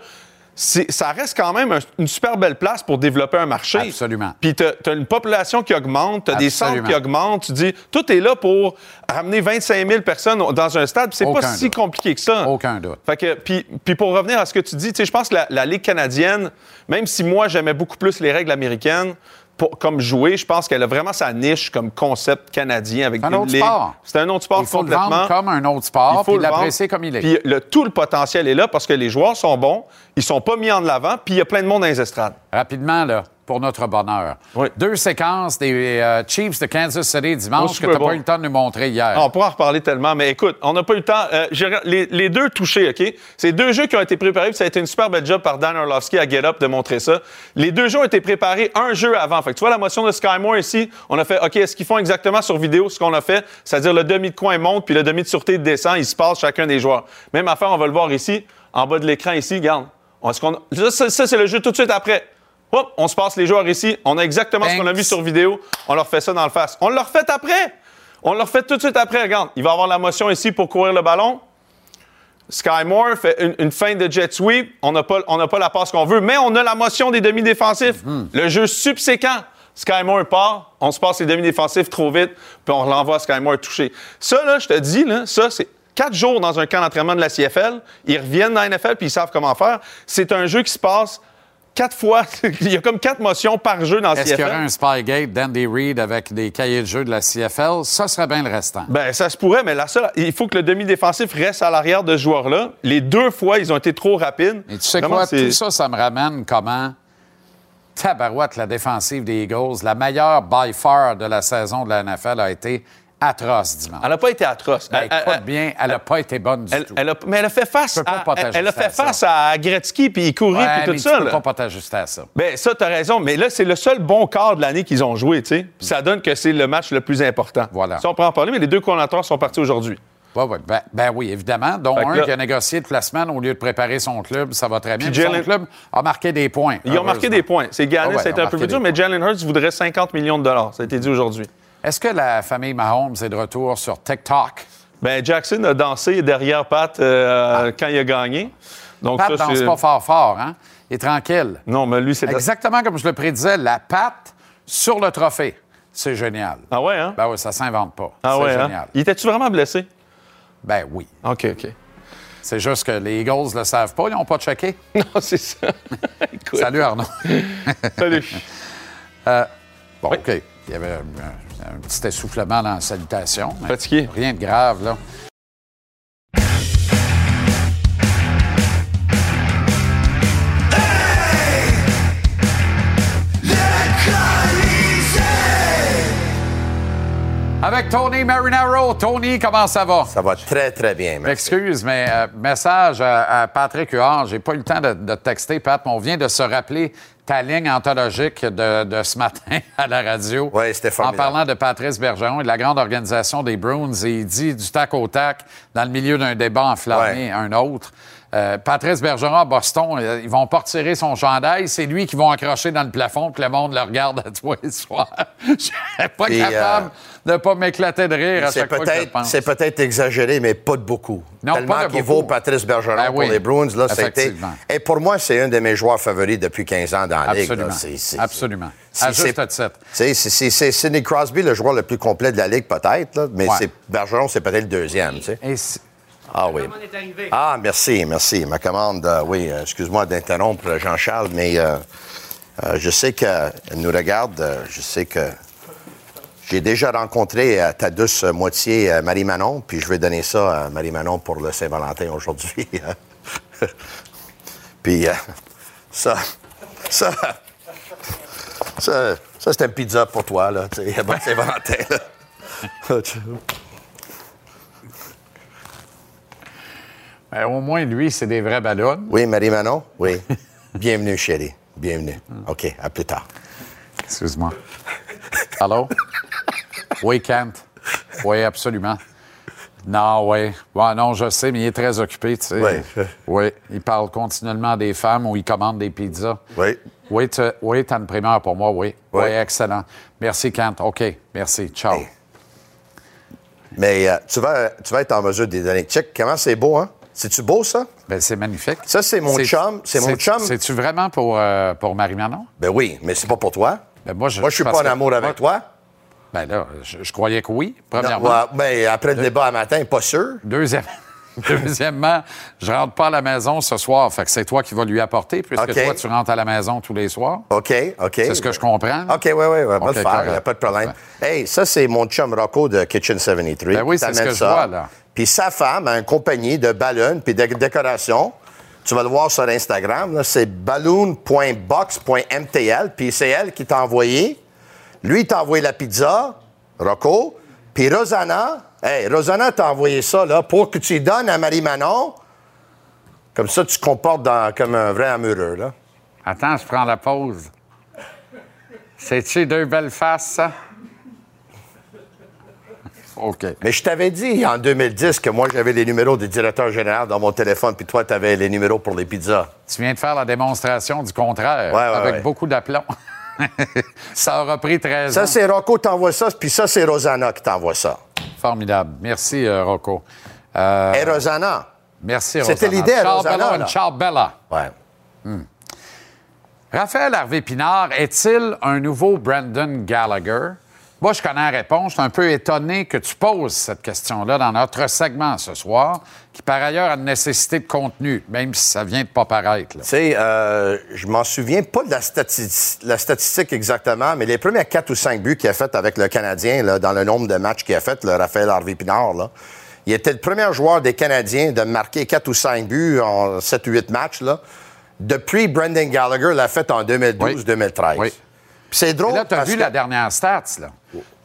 ça reste quand même un- une super belle place pour développer un marché. Absolument. Puis tu as, une population qui augmente, tu as des centres qui augmentent. Tu dis, tout est là pour ramener 25 000 personnes dans un stade. C'est pas si compliqué que ça. Aucun doute. Fait que, puis, puis pour revenir à ce que tu dis, tu sais, je pense que la, la Ligue canadienne, même si moi j'aimais beaucoup plus les règles américaines, pour- comme jouer. Je pense qu'elle a vraiment sa niche comme concept canadien avec C'est un autre sport. C'est un autre sport Il faut le complètement. vendre comme un autre sport, Il faut le l'apprécier comme il est. Puis le, tout le potentiel est là parce que les joueurs sont bons, ils sont pas mis en avant, puis il y a plein de monde dans les estrades. Rapidement, là, pour notre bonheur. Oui. Deux séquences des euh, Chiefs de Kansas City dimanche que tu n'as pas eu le temps de nous montrer hier. Ah, on pourra en reparler tellement, mais écoute, on n'a pas eu le temps. Euh, les, les deux touchés, OK? C'est deux jeux qui ont été préparés, puis ça a été une super belle job par Dan Orlovsky à Get Up de montrer ça. Les deux jeux ont été préparés un jeu avant. Fait que tu vois la motion de Sky Moore ici, on a fait, OK, est-ce qu'ils font exactement sur vidéo ce qu'on a fait? C'est-à-dire le demi de coin monte, puis le demi de sûreté descend, il se passe chacun des joueurs. Même affaire, on va le voir ici, en bas de l'écran ici, regarde. On- ça, c'est le jeu tout de suite après. Hop, on se passe les joueurs ici. On a exactement ce qu'on a vu sur vidéo. On leur fait ça dans le face. On le refait après. On le refait tout de suite après. Regarde, il va avoir la motion ici pour courir le ballon. Sky Moore fait une, une feinte de jet sweep. On n'a pas, on n'a pas la passe qu'on veut, mais on a la motion des demi-défensifs. Le jeu subséquent. Sky Moore part, on se passe les demi-défensifs trop vite, puis on l'envoie à Sky Moore toucher. Ça, là, je te dis, là, ça, c'est quatre jours dans un camp d'entraînement de la CFL. Ils reviennent dans la NFL, puis ils savent comment faire. C'est un jeu qui se passe quatre fois. il y a comme quatre motions par jeu dans la Est-ce qu'il y aurait CFL. un Spygate d'Andy Reid avec des cahiers de jeu de la CFL? Ça serait bien le restant. Ben, ça se pourrait, mais la seule, il faut que le demi-défensif reste à l'arrière de ce joueur-là. Les deux fois, ils ont été trop rapides. Et tu sais Vraiment, quoi? Tout ça, ça me ramène comment? Tabarouette la défensive des Eagles, la meilleure by far de la saison de la NFL a été atroce dimanche. Elle n'a pas été atroce. Ben, Elle- bien, elle n'a pas été bonne du elle- tout. elle a- mais elle a fait face, Tu à, elle, a fait à face ça. à Gretzky, puis il courait, Ouais, puis mais tout tu ça. peux là. pas, t'ajuster à ça. Ben, ça, t'as raison. Mais là, c'est le seul bon quart de l'année qu'ils ont joué, tu sais. Ça donne que c'est le match le plus important. Voilà. Ça, on peut en parler, mais les deux coordinateurs sont partis aujourd'hui. Ouais, ouais, ben, ben oui, évidemment. Dont Fait un là- qui a négocié la semaine au lieu de préparer son club, ça va très bien. Puis Son Jalen- club a marqué des points. Ils ont marqué des points. C'est gagné, Ah ouais, ça a été un peu plus dur, mais. Jalen Hurts voudrait 50 millions de dollars. Ça a été dit aujourd'hui. Est-ce que la famille Mahomes est de retour sur TikTok? Ben, Jackson a dansé derrière Pat euh, quand il a gagné. Donc, Pat danse pas fort fort, hein? Il est tranquille. Non, mais lui, c'est... Exactement comme je le prédisais, la patte sur le trophée. C'est génial. Ah ouais, hein? Ben oui, ça s'invente pas. Ah c'est ouais, hein? génial. Il était-tu vraiment blessé? Ben oui. OK, OK. C'est juste que les Eagles le savent pas, ils n'ont pas checké. Non, c'est ça. Écoute, Salut Arnaud. salut. Bon, OK. Il y avait un, petit essoufflement dans la salutation. Fatigué. Rien de grave, là. Avec Tony Marinaro. Tony, comment ça va? Ça va très, très bien. merci. M'excuse, mais euh, message à, à Patrick Huard. J'ai pas eu le temps de, de te texter, Pat, mais on vient de se rappeler ta ligne anthologique de, de ce matin à la radio. Ouais, c'était En parlant de Patrice Bergeron et de la grande organisation des Bruins, et il dit du tac au tac, dans le milieu d'un débat enflammé, Ouais. un autre. euh, Patrice Bergeron à Boston, euh, ils vont pas retirer son chandail, c'est lui qui vont accrocher dans le plafond, que le monde le regarde à tous les soirs. Je pas Et, capable de pas m'éclater de rire à chaque fois que je pense. c'est peut-être exagéré, mais pas de beaucoup. Non, Tellement pas de qu'il vaut Patrice Bergeron Ben pour les Bruins. Là, effectivement. Et pour moi, c'est un de mes joueurs favoris depuis 15 ans dans la Ligue. Absolument. là. C'est- c'est- Absolument. c'est- À c'est- Sidney Crosby, le joueur le plus complet de la Ligue, peut-être, là, mais Ouais. Bergeron, c'est peut-être le deuxième. tu sais. Ah oui. est. Ah, merci, merci. Ma commande, euh, oui, euh, excuse-moi d'interrompre Jean-Charles, mais euh, je sais qu'elle nous regarde. je sais que j'ai déjà rencontré euh, ta douce moitié, euh, Marie-Manon, puis je vais donner ça à Marie-Manon pour le Saint-Valentin aujourd'hui. puis euh, ça, ça, ça, ça c'est un pizza pour toi, là. tu sais, Bon Saint-Valentin, là. ben, au moins, lui, c'est des vrais ballons. Oui, Marie-Manon? Oui. Bienvenue, chérie. Bienvenue. OK, à plus tard. Excuse-moi. Allô? Oui, Kent. Oui, absolument. Non, oui. Ouais, non, je sais, mais il est très occupé, tu sais. Oui. Oui. Il parle continuellement des femmes ou il commande des pizzas. Oui. Oui, tu oui, as une primeur pour moi, oui. Oui, Oui. excellent. Merci, Kent. OK, merci. Ciao. Hey. Mais euh, tu, vas, tu vas être en mesure de les donner. Check, comment c'est beau, hein? C'est-tu beau, ça? Ben, c'est magnifique. Ça, c'est mon chum. C'est mon chum. C'est-tu vraiment pour, euh, pour Marie-Manon? Ben oui, mais c'est pas pour toi. Ben, moi, je, Moi, je suis pas en que- amour avec toi. Ben là, je, je croyais que oui, Non, premièrement. ouais, ben, après le débat à matin, pas sûr. Deuxième. Deuxièmement, je rentre pas à la maison ce soir. Fait que c'est toi qui vas lui apporter, puisque toi, tu rentres à la maison tous les soirs. OK, OK. C'est ce que je comprends. OK, oui, oui, ouais, pas de faire, correct. y a pas de problème. Hey, ça, c'est mon chum Rocco de Kitchen 73. Ben oui, c'est ce que je vois, là. Puis sa femme a une compagnie de ballons puis de décoration. Tu vas le voir sur Instagram, c'est balloon.box.mtl, puis c'est elle qui t'a envoyé. Lui, il t'a envoyé la pizza, Rocco. Puis Rosanna, hey, Rosanna t'a envoyé ça, là, pour que tu y donnes à Marie-Manon. Comme ça, tu te comportes dans- comme un vrai amoureux, là. Attends, je prends la pause. C'est-tu deux belles faces, ça? OK. Mais je t'avais dit en 2010 que moi, j'avais les numéros des directeurs généraux dans mon téléphone, puis toi, tu avais les numéros pour les pizzas. Tu viens de faire la démonstration du contraire, Ouais, ouais, avec ouais. beaucoup d'aplomb. ça aura pris 13 ans. Ça, c'est Rocco t'envoie ça, puis ça, c'est Rosanna qui t'envoie ça. Formidable. Merci, euh, Rocco. Euh, Et Rosanna, merci, C'était Rosanna. l'idée à Ciao, Rosanna, ciao, Bella. ouais. Raphaël Harvey-Pinard est-il un nouveau Brandon Gallagher? Moi, je connais la réponse. Je suis un peu étonné que tu poses cette question-là dans notre segment ce soir, qui par ailleurs a une nécessité de contenu, même si ça vient de pas paraître. Tu sais, euh, je m'en souviens pas de la, stati- la statistique exactement, mais les premiers quatre ou cinq buts qu'il a fait avec le Canadien, là, dans le nombre de matchs qu'il a fait, le Raphaël Harvey-Pinard, là, il était le premier joueur des Canadiens de marquer quatre ou cinq buts en sept ou huit matchs, là, depuis Brendan Gallagher l'a fait en 2012-2013. Oui. C'est drôle là, tu as vu que- la dernière stats, là.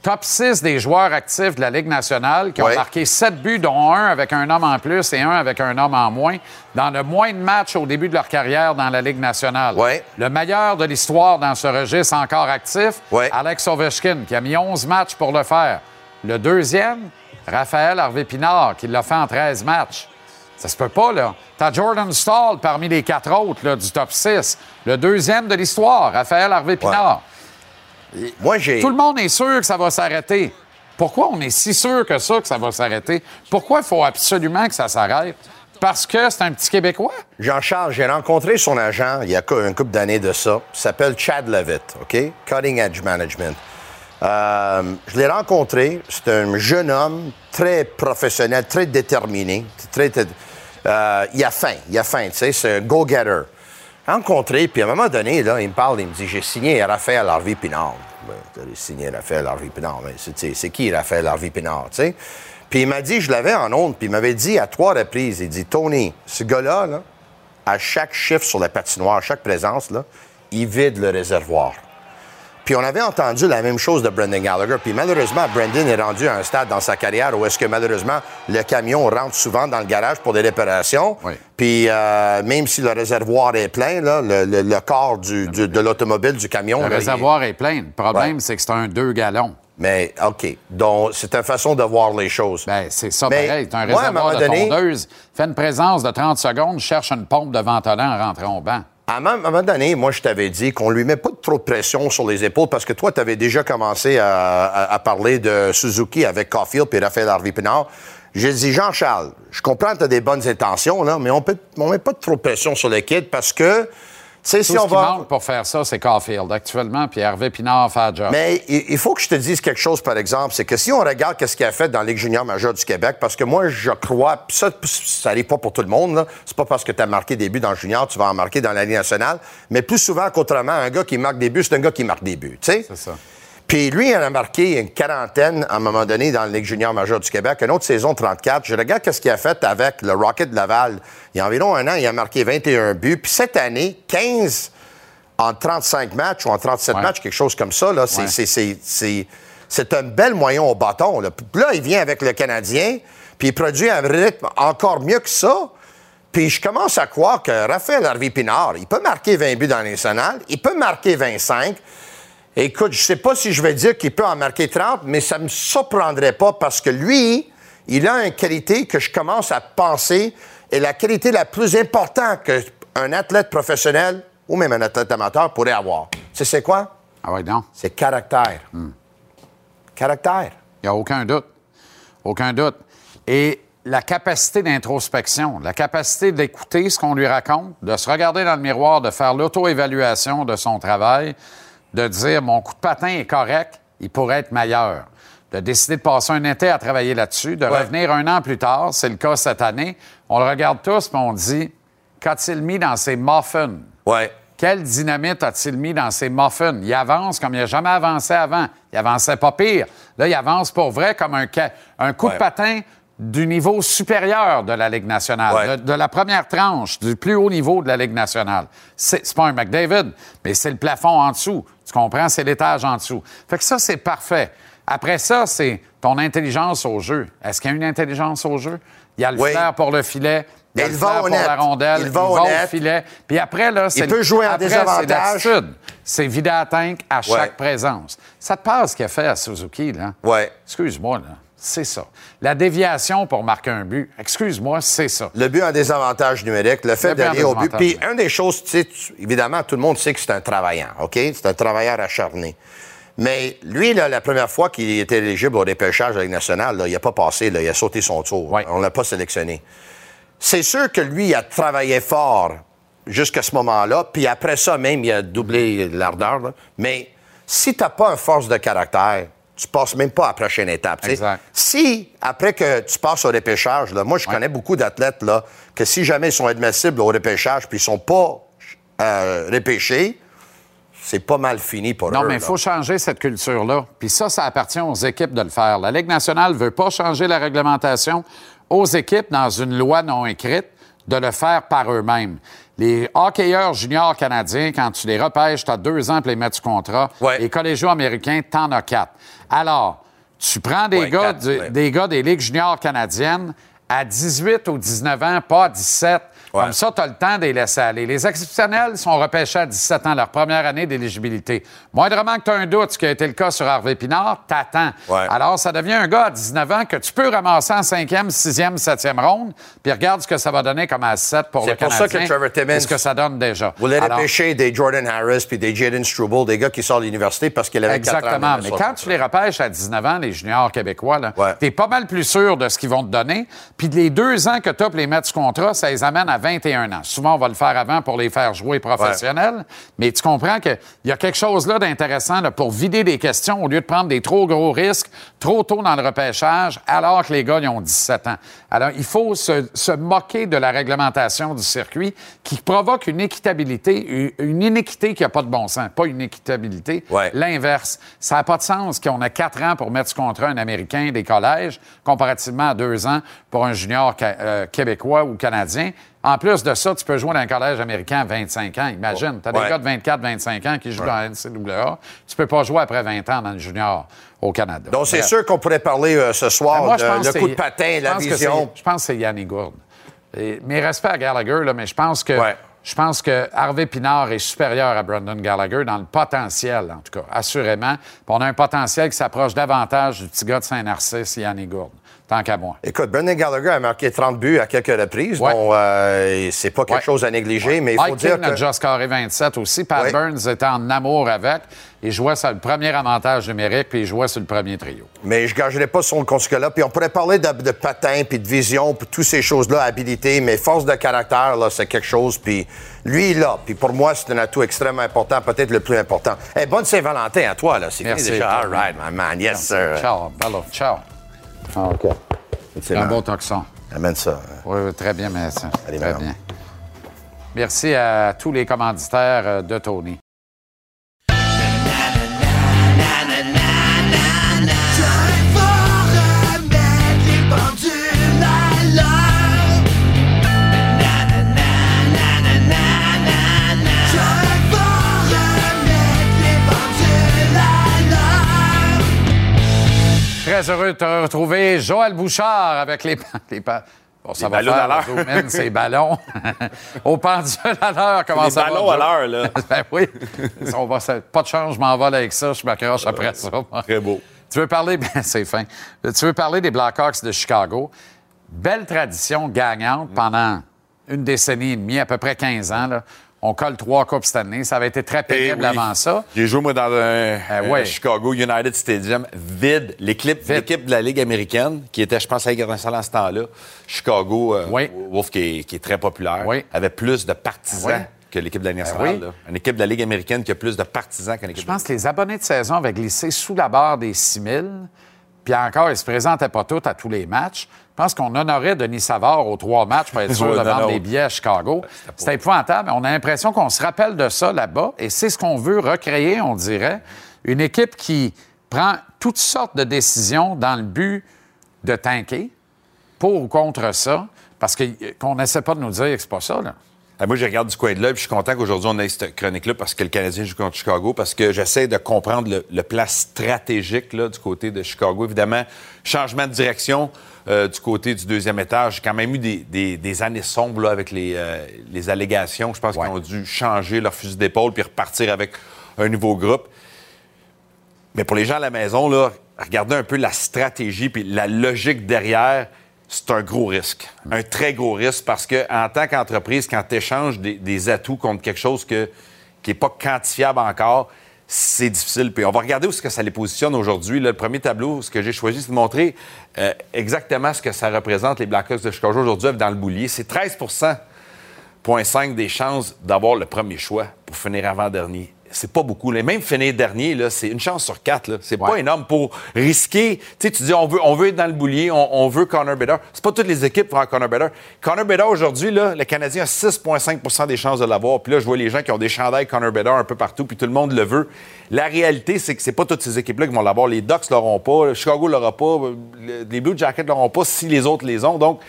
Top 6 des joueurs actifs de la Ligue nationale qui ont marqué 7 buts, dont un avec un homme en plus et un avec un homme en moins, dans le moins de matchs au début de leur carrière dans la Ligue nationale. Le meilleur de l'histoire dans ce registre encore actif. Alex Ovechkin, qui a mis 11 matchs pour le faire. Le deuxième, Raphaël Harvey-Pinard, qui l'a fait en 13 matchs. Ça se peut pas, là. T'as Jordan Stahl parmi les quatre autres là, du top 6. Le deuxième de l'histoire, Raphaël Harvey-Pinard. Moi, j'ai. Tout le monde est sûr que ça va s'arrêter. Pourquoi on est si sûr que ça, que ça va s'arrêter? Pourquoi il faut absolument que ça s'arrête? Parce que c'est un petit Québécois? Jean-Charles, j'ai rencontré son agent il y a une couple d'années de ça. Il s'appelle Chad Levitt, OK? Cutting Edge Management. Euh, je l'ai rencontré. C'est un jeune homme très professionnel, très déterminé. Très, très- euh, il a faim, il a faim, tu sais, c'est un go-getter. Rencontré, puis à un moment donné, là, il me parle, il me dit J'ai signé Raphaël Harvey Pinard. Ben, t'as signé Raphaël Harvey Pinard. Mais sais, c'est qui Raphaël Harvey Pinard, tu sais? Puis il m'a dit, je l'avais en honte, puis il m'avait dit à trois reprises il dit Tony, ce gars-là, là, à chaque chiffre sur la patinoire, à chaque présence, là, il vide le réservoir. Puis on avait entendu la même chose de Brendan Gallagher. Puis malheureusement, Brendan est rendu à un stade dans sa carrière où est-ce que malheureusement, le camion rentre souvent dans le garage pour des réparations. Oui. Puis euh, même si le réservoir est plein, là, le, le- le corps du- du- de l'automobile, du camion... Le là, il- réservoir est plein. Le problème, Ouais. c'est que c'est un 2 gallons. Mais OK. Donc, c'est une façon de voir les choses. Ben, c'est ça, Mais, pareil. C'est un moi, à un réservoir de donné- tondeuse. Fait une présence de 30 secondes, cherche une pompe de ventolin en rentrant au banc. À un moment donné, moi, je t'avais dit qu'on lui met pas trop de pression sur les épaules parce que toi, tu avais déjà commencé à, à- à parler de Suzuki avec Caulfield et Raphaël Harvey Pinard. J'ai dit, Jean-Charles, je comprends que tu as des bonnes intentions, là, mais on peut, on met pas trop de pression sur le kid parce que, Tout si ce on qui va. manque pour faire ça, c'est Caulfield actuellement, puis Hervé Pinard fait job. Mais il faut que je te dise quelque chose, par exemple, c'est que si on regarde qu'est-ce qu'il a fait dans la Ligue junior majeure du Québec, parce que moi, je crois, ça, ça n'arrive pas pour tout le monde, c'est pas parce que tu as marqué des buts dans le junior, tu vas en marquer dans la Ligue nationale, mais plus souvent qu'autrement, un gars qui marque des buts, c'est un gars qui marque des buts, tu sais. C'est ça. Puis lui, il en a marqué une quarantaine à un moment donné dans la Ligue junior majeure du Québec, une autre saison 34. Je regarde qu'est-ce qu'il a fait avec le Rocket de Laval. Il y a environ un an, il a marqué 21 buts. Puis cette année, 15 en 35 matchs ou en 37 Ouais. matchs, quelque chose comme ça. Là, c'est, Ouais. un bel moyen au bâton. Là. Puis là, il vient avec le Canadien, puis il produit un rythme encore mieux que ça. Puis je commence à croire que Raphaël Harvey-Pinard, il peut marquer 20 buts dans les nationales, il peut marquer 25. Écoute, je sais pas si je vais dire qu'il peut en marquer 30, mais ça me surprendrait pas parce que lui, il a une qualité que je commence à penser est la qualité la plus importante qu'un athlète professionnel ou même un athlète amateur pourrait avoir. Tu sais, c'est quoi? Ah oui, non. C'est caractère. Caractère. Il n'y a aucun doute. Aucun doute. Et la capacité d'introspection, la capacité d'écouter ce qu'on lui raconte, de se regarder dans le miroir, de faire l'auto-évaluation de son travail, de dire mon coup de patin est correct, il pourrait être meilleur. de décider de passer un été à travailler là-dessus, de revenir un an plus tard, c'est le cas cette année. On le regarde tous, puis on dit, qu'a-t-il mis dans ses muffins? Ouais. Quelle dynamite a-t-il mis dans ses muffins? Il avance comme il n'a jamais avancé avant. Il avançait pas pire. Là, il avance pour vrai comme un, un coup Ouais. de patin du niveau supérieur de la Ligue nationale, Ouais. de, de la première tranche, du plus haut niveau de la Ligue nationale. C'est pas un McDavid, mais c'est le plafond en dessous. Tu comprends? C'est l'étage en dessous. Fait que ça, c'est parfait. Après ça, c'est ton intelligence au jeu. Est-ce qu'il y a une intelligence au jeu? Il y a le Oui. flair pour le filet. Il y a Il va pour la rondelle. Il va honnête. filet. Puis après, là, c'est peut jouer en après, désavantage. c'est vider la tank à chaque Ouais. présence. Ça te passe ce qu'il a fait à Suzuki, là? Ouais. Excuse-moi, là. C'est ça. La déviation pour marquer un but, excuse-moi, c'est ça. Le but en désavantage numérique, le fait Le en d'aller au but. Puis, une des choses, tu sais, évidemment, tout le monde sait que c'est un travaillant, OK? C'est un travailleur acharné. Mais lui, là, la première fois qu'il était éligible au dépêchage de la Ligue nationale, là, il n'a pas passé, là, il a sauté son tour. Ouais. On ne l'a pas sélectionné. C'est sûr que lui, il a travaillé fort jusqu'à ce moment-là, puis après ça même, il a doublé l'ardeur. Mais si tu n'as pas une force de caractère, tu passes même pas à la prochaine étape. Exact. Si, après que tu passes au repêchage, là, moi, je connais beaucoup d'athlètes là, que si jamais ils sont admissibles au repêchage puis ils sont pas euh, repêchés, c'est pas mal fini pour Non, eux. mais il faut changer cette culture-là. Puis ça, ça appartient aux équipes de le faire. La Ligue nationale ne veut pas changer la réglementation aux équipes dans une loi non écrite de le faire par eux-mêmes. Les hockeyeurs juniors canadiens, quand tu les repêches, tu as deux ans pour les mettre sous contrat. Ouais. Les collégiaux américains, t'en as quatre. Alors, tu prends des, Ouais, gars, quatre, du- ouais. des gars des ligues juniors canadiennes à 18 ou 19 ans, pas à 17. Ouais. Comme ça, tu as le temps de les laisser aller. Les exceptionnels sont repêchés à 17 ans, leur première année d'éligibilité. Moindrement que tu as un doute, ce qui a été le cas sur Harvey Pinard, t'attends. Ouais. Alors, ça devient un gars à 19 ans que tu peux ramasser en 5e, 6e, 7e ronde, puis regarde ce que ça va donner comme à 7 pour C'est le pour ça Canadien. que Trevor ce que ça donne déjà. Vous voulez Alors, repêcher des Jordan Harris puis des Jaden Struble, des gars qui sortent de l'université parce qu'il avait 4 ans. Exactement. de Mais quand tu les repêches à 19 ans, les juniors québécois, Ouais. t'es pas mal plus sûr de ce qu'ils vont te donner. Puis les deux ans que tu as pour les mettre sous contrat, ça les amène à 21 ans. Souvent, on va le faire avant pour les faire jouer professionnels. Mais tu comprends qu'il y a quelque chose là d'intéressant là, pour vider des questions au lieu de prendre des trop gros risques trop tôt dans le repêchage, alors que les gars, ils ont 17 ans. Alors, il faut se, se moquer de la réglementation du circuit qui provoque une équitabilité, une inéquité qui n'a pas de bon sens. Pas une équitabilité, Ouais. L'inverse. Ça n'a pas de sens qu'on a quatre ans pour mettre ce contrat un Américain des collèges, comparativement à deux ans pour un junior euh, québécois ou canadien. En plus de ça, tu peux jouer dans un collège américain à 25 ans. Imagine, tu as des Ouais. gars de 24-25 ans qui jouent dans la NCAA. Tu peux pas jouer après 20 ans dans le junior au Canada. Donc, c'est sûr qu'on pourrait parler euh, ce soir Ben, moi, de je pense le que coup de patin, je la pense que vision. c'est- Je pense que c'est Yannick Gourde. Et- mes respects à Gallagher, là, mais je pense que Ouais. je pense que Harvey Pinard est supérieur à Brandon Gallagher dans le potentiel, en tout cas, assurément. Puis on a un potentiel qui s'approche davantage du petit gars de Saint-Narcisse, Yannick Gourde, tant qu'à moi. Écoute, Brendan Gallagher a marqué 30 buts à quelques reprises. Ouais. Bon, euh, c'est pas quelque Ouais. chose à négliger, mais il faut Mike dire King a que... déjà scoré 27 aussi. Pat. Burns était en amour avec. Il jouait sur le premier avantage numérique, puis il jouait sur le premier trio. Mais je ne gagerai pas son là Puis on pourrait parler de, de patin, puis de vision, puis toutes ces choses-là, habilité, mais force de caractère, là, c'est quelque chose. Puis lui, il l'a. Puis pour moi, c'est un atout extrêmement important, peut-être le plus important. Eh, bonne Saint-Valentin à toi, là. C'est déjà. All right, my man. Yes, sir. Ciao, bello, ciao. OK. C'est Un bon. beau toxon. Amène ça. Oui, oui, très bien, mais ça, Allez, très madame. bien. Merci à tous les commanditaires euh, de Tony. Très heureux de te retrouver, Joël Bouchard, avec les, les Bon, ça Les va faire à l'heure. le zoom in, ces ballons. Au pendule à l'heure, comment Les ça va? ballons à l'heure, là. ben oui. On va, pas de chance, je m'envole avec ça, je m'accroche après ça. Très beau. Tu veux parler, ben, c'est fin. Tu veux parler des Blackhawks de Chicago? Belle tradition gagnante pendant une décennie et demie, à peu près 15 ans. là. On colle trois coupes cette année. Ça avait été très pénible Eh oui. avant ça. J'ai joué, moi, dans un, Ah un ouais. Chicago United Stadium vide. L'équipe de la Ligue américaine, qui était, je pense, à la Ligue internationale à ce temps-là, Chicago, euh, Oui. Wolf, qui est, qui est très populaire, Oui. avait plus de partisans Oui. que l'équipe de la Ben nationale. oui. Une équipe de la Ligue américaine qui a plus de partisans qu'une équipe Je pense que les abonnés de saison avaient glissé sous la barre des 6 000. puis encore, il se présentait pas tout à tous les matchs. Je pense qu'on honorait Denis Savard aux trois matchs pour être sûr de vendre des billets à Chicago. C'était épouvantable. On a l'impression qu'on se rappelle de ça là-bas, et c'est ce qu'on veut recréer, on dirait. Une équipe qui prend toutes sortes de décisions dans le but de tanker, pour ou contre ça, parce que- qu'on n'essaie pas de nous dire que c'est pas ça, là. Ah, moi, je regarde du coin de l'œil, je suis content qu'aujourd'hui, on ait cette chronique-là parce que le Canadien joue contre Chicago, parce que j'essaie de comprendre le, le plan stratégique là, du côté de Chicago. Évidemment, changement de direction euh, du côté du deuxième étage. J'ai quand même eu des, des- des années sombres là, avec les, euh, les allégations. Je pense qu'ils ont dû changer leur fusil d'épaule puis repartir avec un nouveau groupe. Mais pour les gens à la maison, là, regardez un peu la stratégie puis la logique derrière. C'est un gros risque. Un très gros risque parce que en tant qu'entreprise, quand tu échanges des, des atouts contre quelque chose que, qui n'est pas quantifiable encore, c'est difficile. On va regarder où est-ce que ça les positionne aujourd'hui. Le premier tableau, ce que j'ai choisi, c'est de montrer euh, exactement ce que ça représente les Blackhawks de Chicago aujourd'hui dans le boulier. C'est 13% 0,5 des chances d'avoir le premier choix pour finir avant-dernier. C'est pas beaucoup. là. Même finir dernier, là, c'est une chance sur quatre. là. C'est pas énorme pour risquer. Tu sais, tu dis, on veut, on veut être dans le boulier, on, on veut Connor Bedard. C'est pas toutes les équipes qui vont avoir Connor Bedard. Connor Bedard, aujourd'hui, là, le Canadien a 6,5% des chances de l'avoir. Puis là, je vois les gens qui ont des chandails Connor Bedard un peu partout, puis tout le monde le veut. La réalité, c'est que c'est pas toutes ces équipes-là qui vont l'avoir. Les Ducks l'auront pas, Chicago l'aura pas, le- les Blue Jackets l'auront pas si les autres les ont. Donc,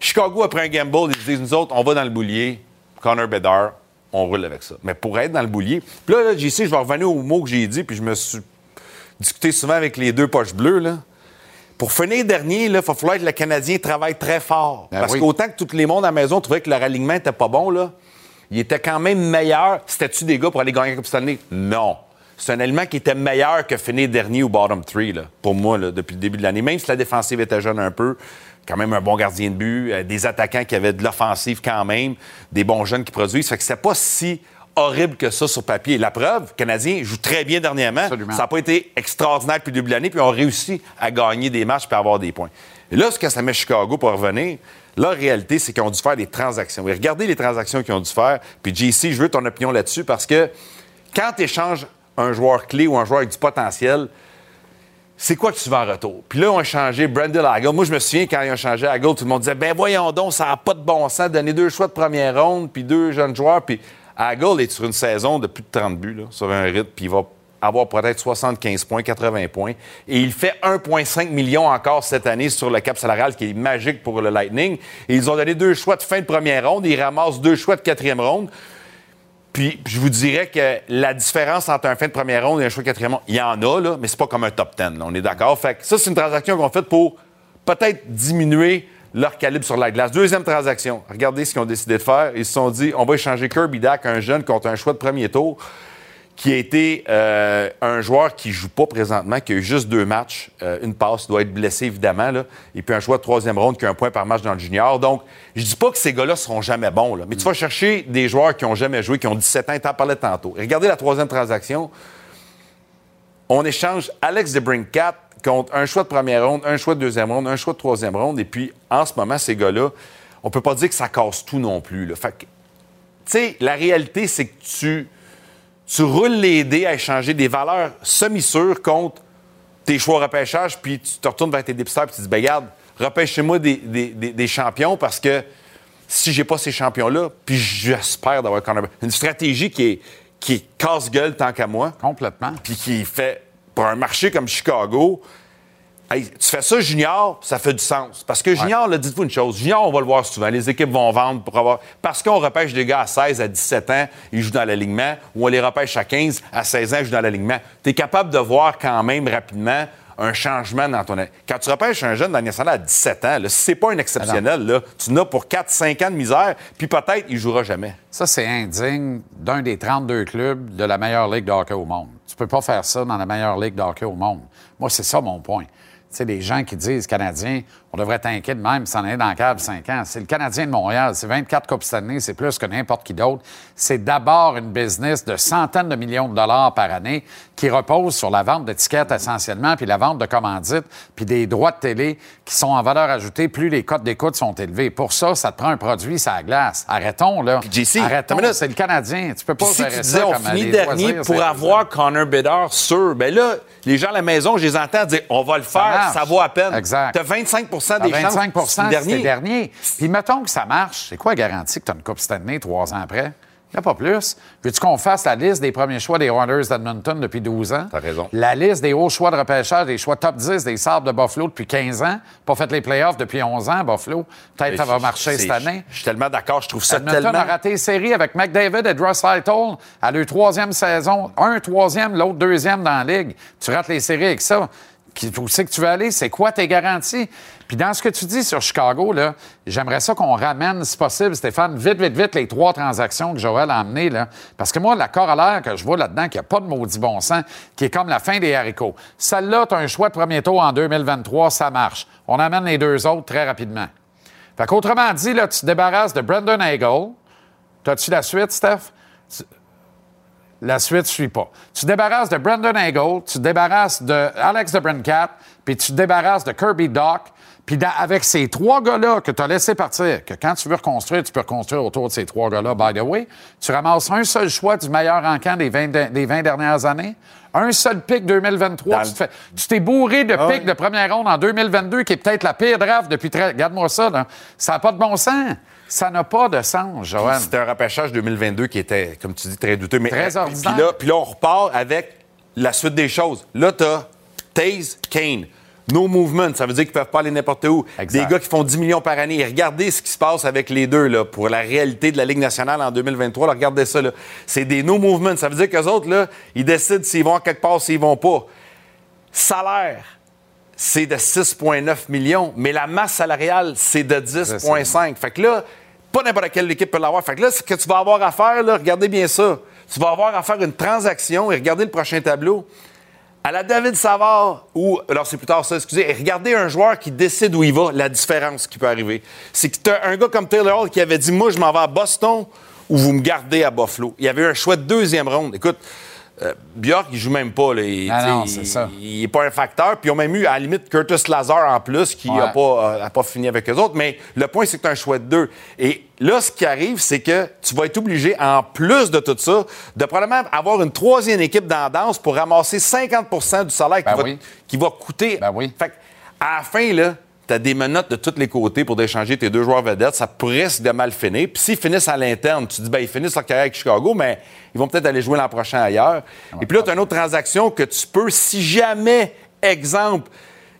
Chicago, après un gamble, ils se disent, nous autres, on va dans le boulier, Connor Bedard, on roule avec ça. Mais pour être dans le boulier, puis là, là JC, je vais revenir au mot que j'ai dit, puis je me suis discuté souvent avec les deux poches bleues, là. Pour finir dernier, il va falloir que le Canadien travaille très fort. Ben Parce oui. qu'autant que tous les mondes à la maison trouvaient que leur alignement n'était pas bon, là, il était quand même meilleur. C'était-tu des gars pour aller gagner la Coupe Stanley? Non. C'est un élément qui était meilleur que finir dernier au bottom three, là, pour moi, là, depuis le début de l'année. Même si la défensive était jeune un peu, quand même un bon gardien de but, euh, des attaquants qui avaient de l'offensive quand même, des bons jeunes qui produisent. Fait que c'est pas si horrible que ça sur papier. La preuve, le Canadien joue très bien dernièrement. Absolument. Ça n'a pas été extraordinaire depuis le début de l'année, puis on réussi à gagner des matchs et à avoir des points. Et là, ce que ça met Chicago pour revenir, la réalité, c'est qu'ils ont dû faire des transactions. Et regardez les transactions qu'ils ont dû faire. Puis JC, je veux ton opinion là-dessus parce que quand tu échanges un joueur clé ou un joueur avec du potentiel, c'est quoi que tu veux en retour? Puis là, on a changé Brandon Hagel. Moi, je me souviens quand ils ont changé Hagel, tout le monde disait, ben voyons donc, ça n'a pas de bon sens de donner deux choix de première ronde, puis deux jeunes joueurs. Puis Hagel est sur une saison de plus de 30 buts, là, sur un rythme, puis il va avoir peut-être 75 points, 80 points. Et il fait 1,5 million encore cette année sur le cap salarial, qui est magique pour le Lightning. Et ils ont donné deux choix de fin de première ronde. Ils ramassent deux choix de quatrième ronde. Puis, je vous dirais que la différence entre un fin de première ronde et un choix de quatrième ronde, il y en a, là, mais c'est pas comme un top 10. là, on est d'accord? Fait que ça, c'est une transaction qu'on fait pour peut-être diminuer leur calibre sur la glace. Deuxième transaction. Regardez ce qu'ils ont décidé de faire. Ils se sont dit, on va échanger Kirby Dack, un jeune contre un choix de premier tour, qui a été euh, un joueur qui joue pas présentement, qui a eu juste deux matchs, euh, une passe, doit être blessé évidemment, là, et puis un choix de troisième ronde qui a un point par match dans le junior. Donc, je dis pas que ces gars-là seront jamais bons, là, mais tu vas chercher des joueurs qui ont jamais joué, qui ont 17 ans, tu en parlais tantôt. Regardez la troisième transaction. On échange Alex DeBrincat contre un choix de première ronde, un choix de deuxième ronde, un choix de troisième ronde, et puis en ce moment, ces gars-là, on peut pas dire que ça casse tout non plus. Là. Fait tu sais, la réalité, c'est que tu tu roules les dés à échanger des valeurs semi-sûres contre tes choix repêchage, puis tu te retournes vers tes dépisteurs et tu te dis, ben regarde, repêchez-moi des, des- des- des champions parce que si j'ai pas ces champions-là, puis j'espère d'avoir Connor. Une stratégie qui est, qui est casse-gueule tant qu'à moi, Complètement. puis qui fait, pour un marché comme Chicago, hey, tu fais ça junior, ça fait du sens. Parce que junior, là, dites-vous une chose, junior, on va le voir souvent. Les équipes vont vendre pour avoir. Parce qu'on repêche des gars à 16, à 17 ans, ils jouent dans l'alignement, ou on les repêche à 15, à 16 ans, ils jouent dans l'alignement. Tu es capable de voir quand même rapidement un changement dans ton. Quand tu repêches un jeune dans nationale à 17 ans, là, si c'est pas un exceptionnel, là, tu n'as pour 4-5 ans de misère, puis peut-être il jouera jamais. Ça, c'est indigne d'un des 32 clubs de la meilleure ligue de hockey au monde. Tu peux pas faire ça dans la meilleure ligue de hockey au monde. Moi, c'est ça mon point. Sais, les gens qui disent Canadien, on devrait t'inquiéter de même s'en aller dans le cadre 5 ans. C'est le Canadien de Montréal. C'est 24 Coupes cette année. C'est plus que n'importe qui d'autre. C'est d'abord une business de centaines de millions de dollars par année qui repose sur la vente d'étiquettes essentiellement, puis la vente de commandites, puis des droits de télé qui sont en valeur ajoutée, plus les cotes d'écoute sont élevées. Pour ça, ça te prend un produit, ça glace. Arrêtons, là. JC, Arrêtons, c'est le Canadien. Tu peux pas si tu ça disais on comme finit dernier loisirs, pour avoir Connor Bedard sûr, ben là, les gens à la maison, je les entends dire on va le faire, ça, vaut à peine. Exact. Tu as 25 À des 25 chances. c'est dernier. dernier. Puis mettons que ça marche. C'est quoi la garantie que tu as une Coupe Stanley trois ans après? Il n'y a pas plus. Veux-tu qu'on fasse la liste des premiers choix des Oilers d'Edmonton depuis 12 ans? T'as raison. La liste des hauts choix de repêchage, des choix top 10 des Sabres de Buffalo depuis 15 ans. Pas fait les playoffs depuis 11 ans, Buffalo. Peut-être que ça va marcher cette année. Je suis tellement d'accord, je trouve ça Edmonton tellement. a raté les séries avec McDavid et Russ Lytle à leur troisième saison. Un troisième, l'autre deuxième dans la ligue. Tu rates les séries avec ça. Où c'est que tu veux aller? C'est quoi tes garanties? Puis dans ce que tu dis sur Chicago, là, j'aimerais ça qu'on ramène, si possible, Stéphane, vite, vite, vite, les trois transactions que Joël a amenées. Là. Parce que moi, la corollaire que je vois là-dedans, qu'il n'y a pas de maudit bon sens, qui est comme la fin des haricots. Celle-là, tu as un choix de premier tour en 2023, ça marche. On amène les deux autres très rapidement. Fait qu'autrement dit, là, tu te débarrasses de Brendan Hagel. T'as-tu la suite, Steph? La suite ne suit pas. Tu te débarrasses de Brendan Hagel, tu te débarrasses de Alex de Brincat, puis tu te débarrasses de Kirby Doc. Puis dans- avec ces trois gars-là que tu as laissé partir, que quand tu veux reconstruire, tu peux reconstruire autour de ces trois gars-là, by the way, tu ramasses un seul choix du meilleur encamp des 20, de- des 20 dernières années, un seul pic 2023. Dans Tu te fais- tu t'es bourré de pics de première ronde en 2022, qui est peut-être la pire draft depuis très... Regarde-moi ça, là. Ça n'a pas de bon sens. Ça n'a pas de sens, Joanne. C'était un repêchage 2022 qui était, comme tu dis, très douteux. Mais, Très ordinaire. Puis là, puis là, on repart avec la suite des choses. Là, tu as Taze, Kane. No movement, ça veut dire qu'ils peuvent pas aller n'importe où. Exact. Des gars qui font 10 millions par année. Et regardez ce qui se passe avec les deux là, pour la réalité de la Ligue nationale en 2023. Là, regardez ça. là. C'est des no movement. Ça veut dire qu'eux autres, là, ils décident s'ils vont à quelque part, s'ils vont pas. Salaire, c'est de 6,9 millions, mais la masse salariale, c'est de 10,5. Fait que là, pas n'importe quelle équipe peut l'avoir. Fait que là, ce que tu vas avoir à faire, là, regardez bien ça. Tu vas avoir à faire une transaction et regardez le prochain tableau. À la David Savard, ou, alors c'est plus tard ça, excusez, regardez un joueur qui décide où il va, la différence qui peut arriver. C'est que tu as un gars comme Taylor Hall qui avait dit Moi, je m'en vais à Boston ou vous me gardez à Buffalo. Il y avait eu un choix de deuxième ronde. Écoute, euh, Bjork, il joue même pas. Là. Il, Ah non, ça. Il n'est pas un facteur. Puis ils ont même eu, à la limite, Curtis Lazar en plus, qui n'a Ouais. pas, euh, a pas fini avec eux autres. Mais le point, c'est que tu as un choix de deux. Et là, ce qui arrive, c'est que tu vas être obligé, en plus de tout ça, de probablement avoir une troisième équipe dans la danse pour ramasser 50% du salaire Ben qui, oui. va, qui va coûter. Ben oui. Fait à la fin, là, tu as des menottes de tous les côtés pour échanger tes deux joueurs vedettes. Ça pourrait se de mal finir. Puis s'ils finissent à l'interne, tu dis, ben, ils finissent leur carrière avec Chicago, mais ils vont peut-être aller jouer l'an prochain ailleurs. Et puis là, tu as une autre transaction que tu peux, si jamais, exemple,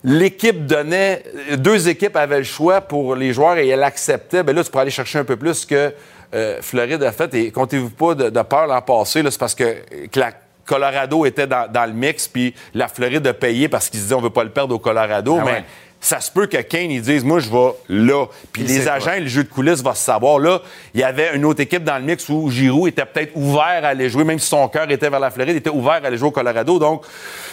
l'équipe donnait, deux équipes avaient le choix pour les joueurs et elles acceptaient, ben là, tu pourrais aller chercher un peu plus que euh, Floride a fait. Et comptez-vous pas de, de peur l'an passé, là, c'est parce que, que la Colorado était dans, dans le mix, puis la Floride a payé parce qu'ils se disaient on veut pas le perdre au Colorado, Ah mais ouais. Ça se peut que Kane, ils disent moi, je vais là. Puis les agents et le jeu de coulisses va se savoir. Là, il y avait une autre équipe dans le mix où Giroud était peut-être ouvert à aller jouer, même si son cœur était vers la Floride, il était ouvert à aller jouer au Colorado. Donc,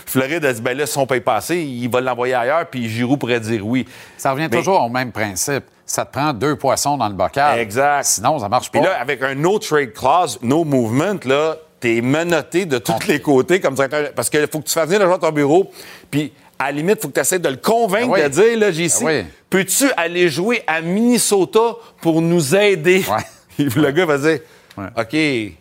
Floride a dit ben là, si on paye passer, il va l'envoyer ailleurs, puis Giroud pourrait dire oui. Ça revient Mais- toujours au même principe. Ça te prend deux poissons dans le bocal. Exact. Sinon, ça marche pas. Puis là, avec un no trade clause, no movement, là, t'es menotté de tous les côtés comme directeur. Parce qu'il faut que tu fasses venir le joueur à ton bureau, puis à la limite, il faut que tu essaies de le convaincre Ben oui. de dire, là, JC, Ben oui. peux-tu aller jouer à Minnesota pour nous aider? Ouais. Le gars va dire, Ouais. OK,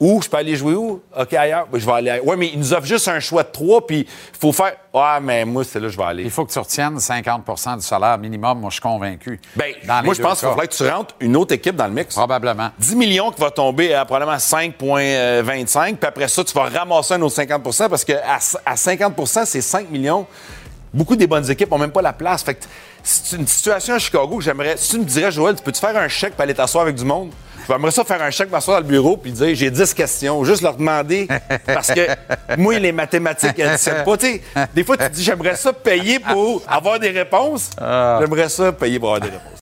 où? Je peux aller jouer où? OK, ailleurs? Ben, je vais aller. Oui, mais il nous offre juste un choix de trois, puis il faut faire, ouais, mais moi, c'est là que je vais aller. Il faut que tu retiennes 50% du salaire minimum. Moi, je suis convaincu. Ben, Dans moi, je pense qu'il faudrait que tu rentres une autre équipe dans le mix. Probablement. 10 millions qui va tomber à probablement 5,25. Puis après ça, tu vas ramasser un autre 50% parce qu'à à 50% c'est 5 millions. Beaucoup des bonnes équipes n'ont même pas la place. Fait que c'est une situation à Chicago que j'aimerais. Si tu me dirais, Joël, tu peux-tu faire un chèque pour aller t'asseoir avec du monde? J'aimerais ça faire un chèque, m'asseoir dans le bureau puis dire j'ai 10 questions. Juste leur demander. Parce que moi, les mathématiques, elles ne savent pas. Tu sais, des fois, tu te dis j'aimerais ça payer pour avoir des réponses. J'aimerais ça payer pour avoir des réponses.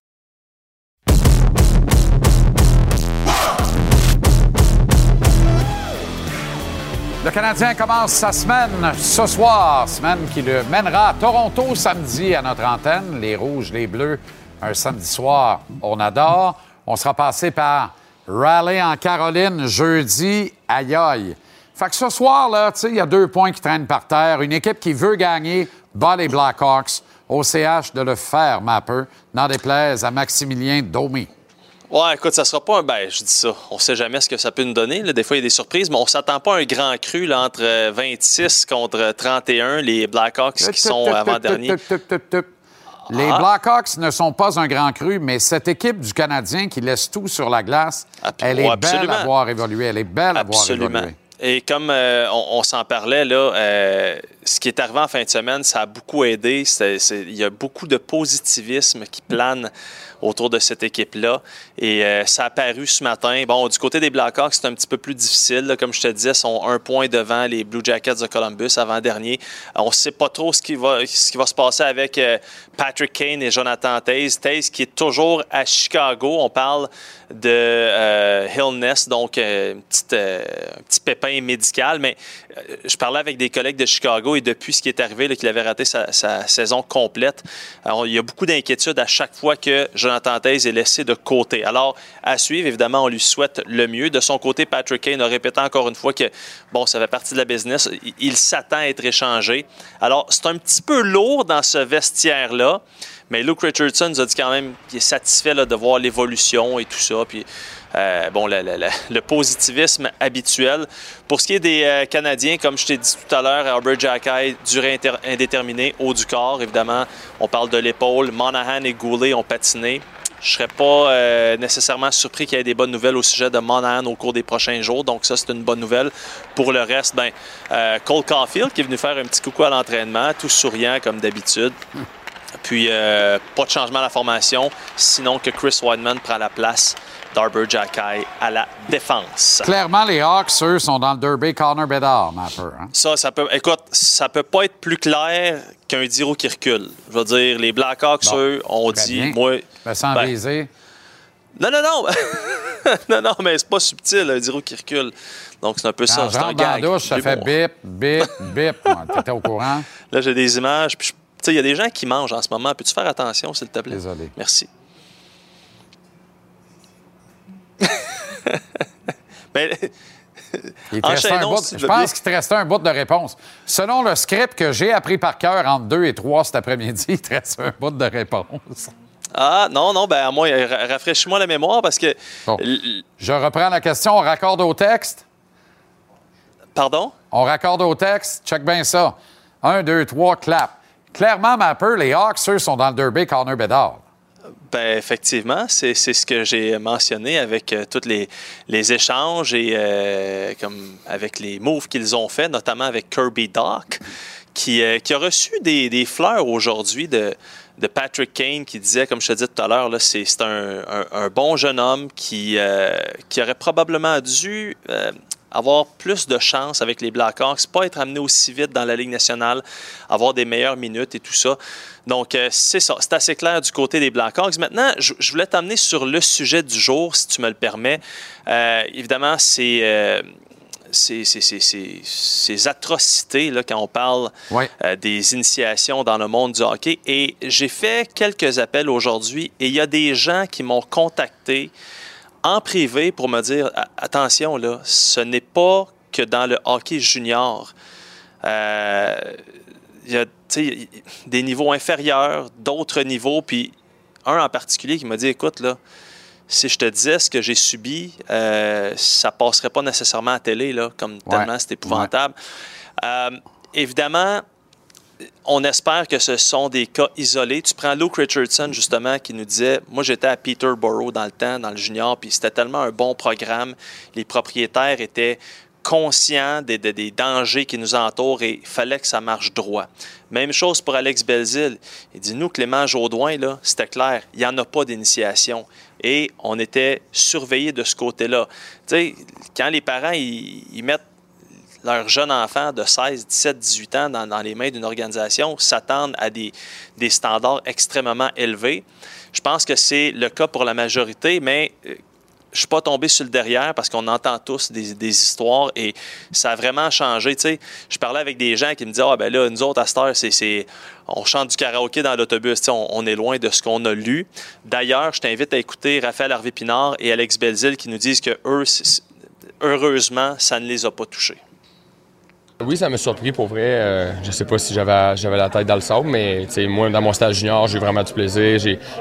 Le Canadien commence sa semaine ce soir, semaine qui le mènera à Toronto samedi à notre antenne. Les Rouges, les Bleus, un samedi soir, on adore. On sera passé par Raleigh en Caroline jeudi, aïe aïe. Fait que ce soir, là, tu sais, il y a deux points qui traînent par terre. Une équipe qui veut gagner bat les Blackhawks. Au CH de le faire, Mapper, n'en déplaise à Maximilien Domi. Ouais, écoute, ça sera pas un. Ben, je dis ça. On sait jamais ce que ça peut nous donner. là. Des fois, il y a des surprises, mais on s'attend pas à un grand cru là, entre euh, 26 contre 31, les Blackhawks qui sont avant-derniers. Les Ah. Blackhawks ne sont pas un grand cru, mais cette équipe du Canadien qui laisse tout sur la glace, Ah, elle est belle à voir évoluer. Elle est belle à voir évoluer. Et comme euh, on, on s'en parlait, là, euh, ce qui est arrivé en fin de semaine, ça a beaucoup aidé. Il y a beaucoup de positivisme qui plane autour de cette équipe-là. Et euh, ça a apparu ce matin. Bon, du côté des Blackhawks, c'est un petit peu plus difficile. Comme je te disais, sont un point devant les Blue Jackets de Columbus avant-dernier. On ne sait pas trop ce qui va, ce qui va se passer avec euh, Patrick Kane et Jonathan Taze. Taze qui est toujours à Chicago. On parle de euh, Hillness, donc euh, euh, un petit pépin médical. Mais euh, je parlais avec des collègues de Chicago et depuis ce qui est arrivé, qu'il avait raté sa, sa saison complète, alors, il y a beaucoup d'inquiétudes à chaque fois que Jonathan Taze est laissé de côté. Alors, à suivre, évidemment, on lui souhaite le mieux. De son côté, Patrick Kane a répété encore une fois que, bon, ça fait partie de la business. Il s'attend à être échangé. Alors, c'est un petit peu lourd dans ce vestiaire-là. Mais Luke Richardson nous a dit quand même qu'il est satisfait de voir l'évolution et tout ça. Puis, euh, bon, le, positivisme habituel. Pour ce qui est des euh, Canadiens, comme je t'ai dit tout à l'heure, Albert Jackai, durée indéterminée, haut du corps, évidemment. On parle de l'épaule. Monahan et Goulet ont patiné. Je ne serais pas euh, nécessairement surpris qu'il y ait des bonnes nouvelles au sujet de Monahan au cours des prochains jours. Donc, ça, c'est une bonne nouvelle. Pour le reste, ben, Cole Caulfield qui est venu faire un petit coucou à l'entraînement, tout souriant comme d'habitude. Puis, euh, pas de changement à la formation, sinon que Chris Wideman prend la place d'Arbor Jackai à la défense. Clairement, les Hawks, eux, sont dans le derby Connor Bedard, Mapper. hein? Ça, ça peut, écoute, ça peut pas être plus clair qu'un Diro qui recule. Je veux dire, les Blackhawks, Bon, eux, ont dit, bien. moi... Me sens Ben. Non, non, non! non, non, mais c'est pas subtil, un Diro qui recule. Donc, c'est un peu ça, c'est un dans la douche, ça fait bip, bip, bip. T'étais au courant? Là, j'ai des images. Puis, je- sais, il y a des gens qui mangent en ce moment. Peux-tu faire attention, s'il te plaît? Désolé. Merci. Mais, Il te restait un bout- je pense qu'il te restait un bout de réponse. Selon le script que j'ai appris par cœur entre 2 et 3 cet après-midi, il te reste un bout de réponse. ah, non, non, ben, moi, ra- rafraîchis-moi la mémoire parce que. Bon. Je reprends la question. On raccorde au texte? Pardon? On raccorde au texte? Check bien ça. 1, 2, 3, clap. Clairement, Mapper, les Hawks, eux, sont dans le derby Connor Bedard. Ben, effectivement, c'est ce que j'ai mentionné avec euh, tous les, les échanges et euh, comme avec les moves qu'ils ont fait, notamment avec Kirby Doc, qui, euh, qui a reçu des, des fleurs aujourd'hui de, de Patrick Kane, qui disait, comme je te disais tout à l'heure, c'est un, un- un bon jeune homme qui, qui aurait probablement dû avoir plus de chance avec les Blackhawks, pas être amené aussi vite dans la Ligue nationale, avoir des meilleures minutes et tout ça. Donc, euh, c'est ça. C'est assez clair du côté des Blackhawks. Maintenant, je, je voulais t'amener sur le sujet du jour, si tu me le permets. Euh, évidemment, c'est. euh, ces, ces- ces- ces- ces atrocités, là, quand on parle Ouais. euh, des initiations dans le monde du hockey. Et j'ai fait quelques appels aujourd'hui et il y a des gens qui m'ont contacté en privé pour me dire attention, là, ce n'est pas que dans le hockey junior. Euh, il y a tu sais, il y a des niveaux inférieurs, d'autres niveaux, puis un en particulier qui m'a dit écoute, là, si je te disais ce que j'ai subi, euh, ça passerait pas nécessairement à télé, là, comme tellement c'est épouvantable. Euh, évidemment, on espère que ce sont des cas isolés. Tu prends Luke Richardson, justement, qui nous disait Moi, j'étais à Peterborough dans le temps, dans le junior, puis c'était tellement un bon programme. Les propriétaires étaient conscients des, des- dangers qui nous entourent et il fallait que ça marche droit. Même chose pour Alex Belzil. Il dit Nous, Clément Jaudoin, là, c'était clair, il n'y en a pas d'initiation. Et on était surveillés de ce côté-là. Tu sais, quand les parents, ils mettent leurs jeunes enfants de 16, 17, 18 ans dans, les mains d'une organisation s'attendent à des, standards extrêmement élevés. Je pense que c'est le cas pour la majorité, mais euh, je suis pas tombé sur le derrière parce qu'on entend tous des, histoires et ça a vraiment changé. Tu sais, je parlais avec des gens qui me disaient Ah, ben là, nous autres, à cette heure, c'est, on chante du karaoké dans l'autobus. On, est loin de ce qu'on a lu. D'ailleurs, je t'invite à écouter Raphaël Harvey-Pinard et Alex Belzil qui nous disent que heureusement, ça ne les a pas touchés. Oui, ça m'a surpris pour vrai. Euh, je sais pas si j'avais la tête dans le sable, mais moi, dans mon stage junior, j'ai vraiment du plaisir.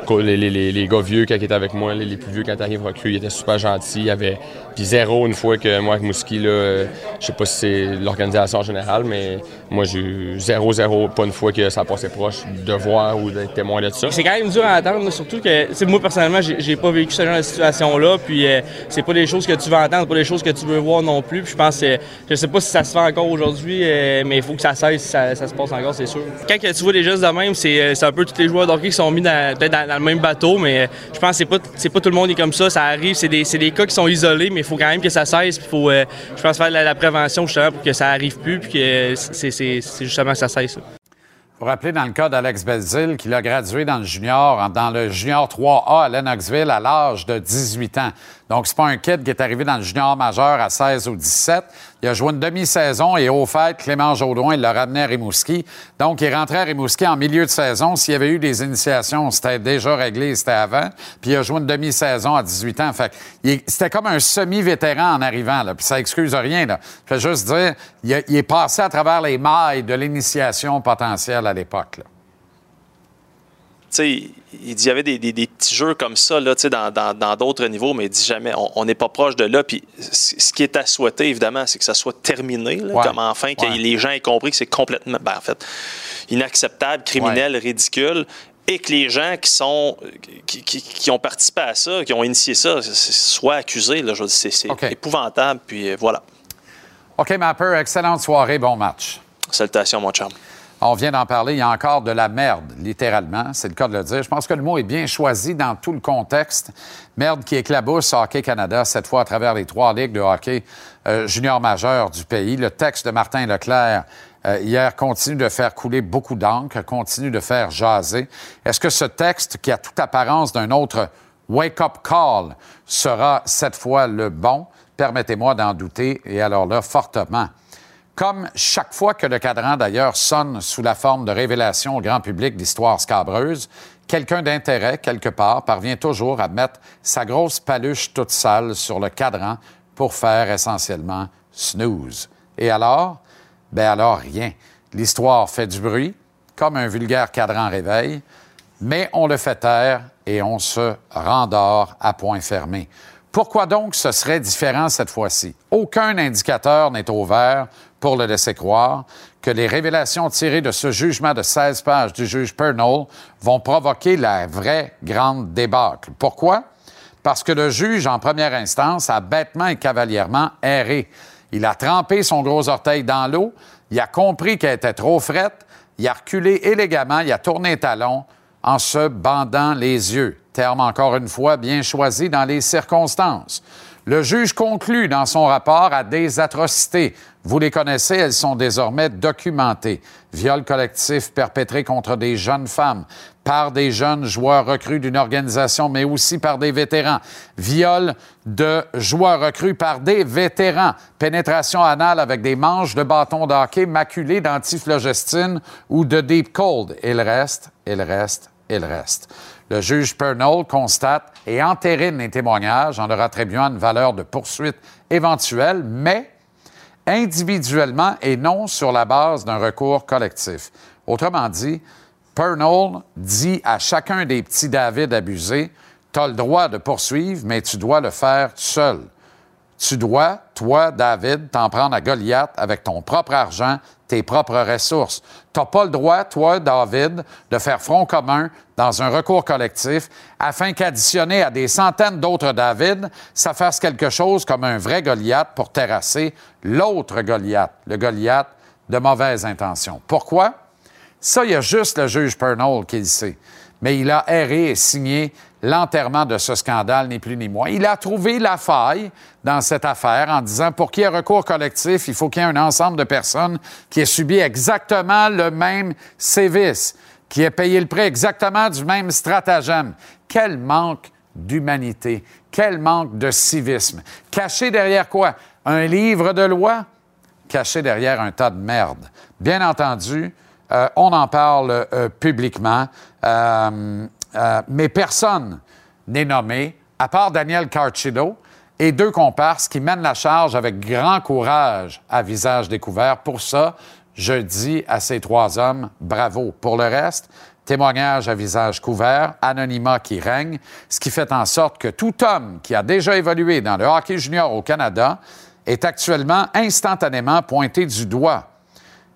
Les, les, les, gars vieux quand ils étaient avec moi, les, les plus vieux quand t'arrives recrues, ils étaient super gentils. Il y avait puis zéro une fois que moi avec Mouski là, euh, je sais pas si c'est l'organisation en général, mais moi j'ai eu zéro zéro pas une fois que ça passait proche de voir ou d'être témoin de ça. C'est quand même dur à attendre, surtout que moi personnellement, j'ai pas vécu ce genre de situation là, puis euh, c'est pas des choses que tu veux entendre, pas des choses que tu veux voir non plus. Puis je pense que je sais pas si ça se fait encore aujourd'hui, euh, mais il faut que ça cesse, ça, ça se passe encore, c'est sûr. Quand tu vois des gestes de même, c'est euh, c'est un peu tous les joueurs d'hockey qui sont mis dans, le même bateau, mais euh, je pense que c'est pas, pas tout le monde est comme ça. Ça arrive, c'est des, des cas qui sont isolés, mais il faut quand même que ça cesse. Puis faut, je pense, faire la, la prévention justement pour que ça arrive plus, puis que c'est, justement que ça cesse. là. Vous rappeler dans le cas d'Alex Belzil, qu'il a gradué dans le junior, dans le junior 3A à Lennoxville à l'âge de 18 ans. Donc, c'est pas un kid qui est arrivé dans le junior majeur à 16 ou 17. Il a joué une demi-saison et au fait, Clément Jaudoin, l'a ramené à Rimouski. Donc, il rentré à Rimouski en milieu de saison. S'il y avait eu des initiations, c'était déjà réglé, c'était avant. Puis il a joué une demi-saison à 18 ans. Fait c'était comme un semi-vétéran en arrivant, là. Puis ça excuse rien, là. Je veux juste dire, il, est passé à travers les mailles de l'initiation potentielle à l'époque, tu il dit il y avait des, des- des petits jeux comme ça là, tu sais, dans dans- d'autres niveaux, mais il dit jamais, on- n'est pas proche de là. Puis ce qui est à souhaiter, évidemment, c'est que ça soit terminé, là, Ouais. comme enfin, que les gens aient compris que c'est complètement, ben, en fait, inacceptable, criminel, ridicule. Et que les gens qui sont qui, qui- qui ont participé à ça, qui ont initié ça, soient accusés. Là, je dire, c'est épouvantable. Puis euh, voilà. OK, Mapper, excellente soirée, bon match. Salutations, mon chum. On vient d'en parler, il y a encore de la merde, littéralement, c'est le cas de le dire. Je pense que le mot est bien choisi dans tout le contexte. Merde qui éclabousse Hockey Canada, cette fois à travers les trois ligues de hockey euh, junior majeur du pays. Le texte de Martin Leclerc euh, hier continue de faire couler beaucoup d'encre, continue de faire jaser. Est-ce que ce texte, qui a toute apparence d'un autre wake-up call, sera cette fois le bon? Permettez-moi d'en douter, et alors là, fortement. Comme chaque fois que le cadran, d'ailleurs, sonne sous la forme de révélation au grand public d'histoires scabreuses, quelqu'un d'intérêt, quelque part, parvient toujours à mettre sa grosse paluche toute sale sur le cadran pour faire essentiellement snooze. Et alors? Ben alors rien. L'histoire fait du bruit, comme un vulgaire cadran réveil, mais on le fait taire et on se rendort à point fermé. Pourquoi donc ce serait différent cette fois-ci? Aucun indicateur n'est au vert pour le laisser croire que les révélations tirées de ce jugement de 16 pages du juge Pernod vont provoquer la vraie grande débâcle. Pourquoi? Parce que le juge, en première instance, a bêtement et cavalièrement erré. Il a trempé son gros orteil dans l'eau, il a compris qu'elle était trop frette, il a reculé élégamment, il a tourné les talons en se bandant les yeux. Terme encore une fois bien choisi dans les circonstances. Le juge conclut dans son rapport à des atrocités. Vous les connaissez, elles sont désormais documentées. Viol collectif perpétré contre des jeunes femmes par des jeunes joueurs recrues d'une organisation, mais aussi par des vétérans. Viol de joueurs recrues par des vétérans. Pénétration anale avec des manches de bâton de hockey maculées d'antiflogestine ou de deep cold. Il reste, il reste, il reste. Le juge Pernod constate et entérine les témoignages en leur attribuant une valeur de poursuite éventuelle, mais individuellement et non sur la base d'un recours collectif. Autrement dit, Pernod dit à chacun des petits David abusés, tu as le droit de poursuivre, mais tu dois le faire seul. Tu dois, toi, David, t'en prendre à Goliath avec ton propre argent, tes propres ressources. Tu n'as pas le droit, toi, David, de faire front commun dans un recours collectif afin qu'additionné à des centaines d'autres David, ça fasse quelque chose comme un vrai Goliath pour terrasser l'autre Goliath, le Goliath de mauvaise intention. Pourquoi? Ça, il y a juste le juge Pernod qui le sait. Mais il a erré et signé l'enterrement de ce scandale, ni plus ni moins. Il a trouvé la faille dans cette affaire en disant pour qu'il y ait recours collectif, il faut qu'il y ait un ensemble de personnes qui aient subi exactement le même sévice, qui aient payé le prix exactement du même stratagème. Quel manque d'humanité, quel manque de civisme. Caché derrière quoi? Un livre de loi? caché derrière un tas de merde. Bien entendu, euh, on en parle euh, publiquement, euh, euh, mais personne n'est nommé, à part Daniel Carcillo et deux comparses qui mènent la charge avec grand courage à visage découvert. Pour ça, je dis à ces trois hommes, bravo. Pour le reste, témoignage à visage couvert, anonymat qui règne, ce qui fait en sorte que tout homme qui a déjà évolué dans le hockey junior au Canada est actuellement instantanément pointé du doigt.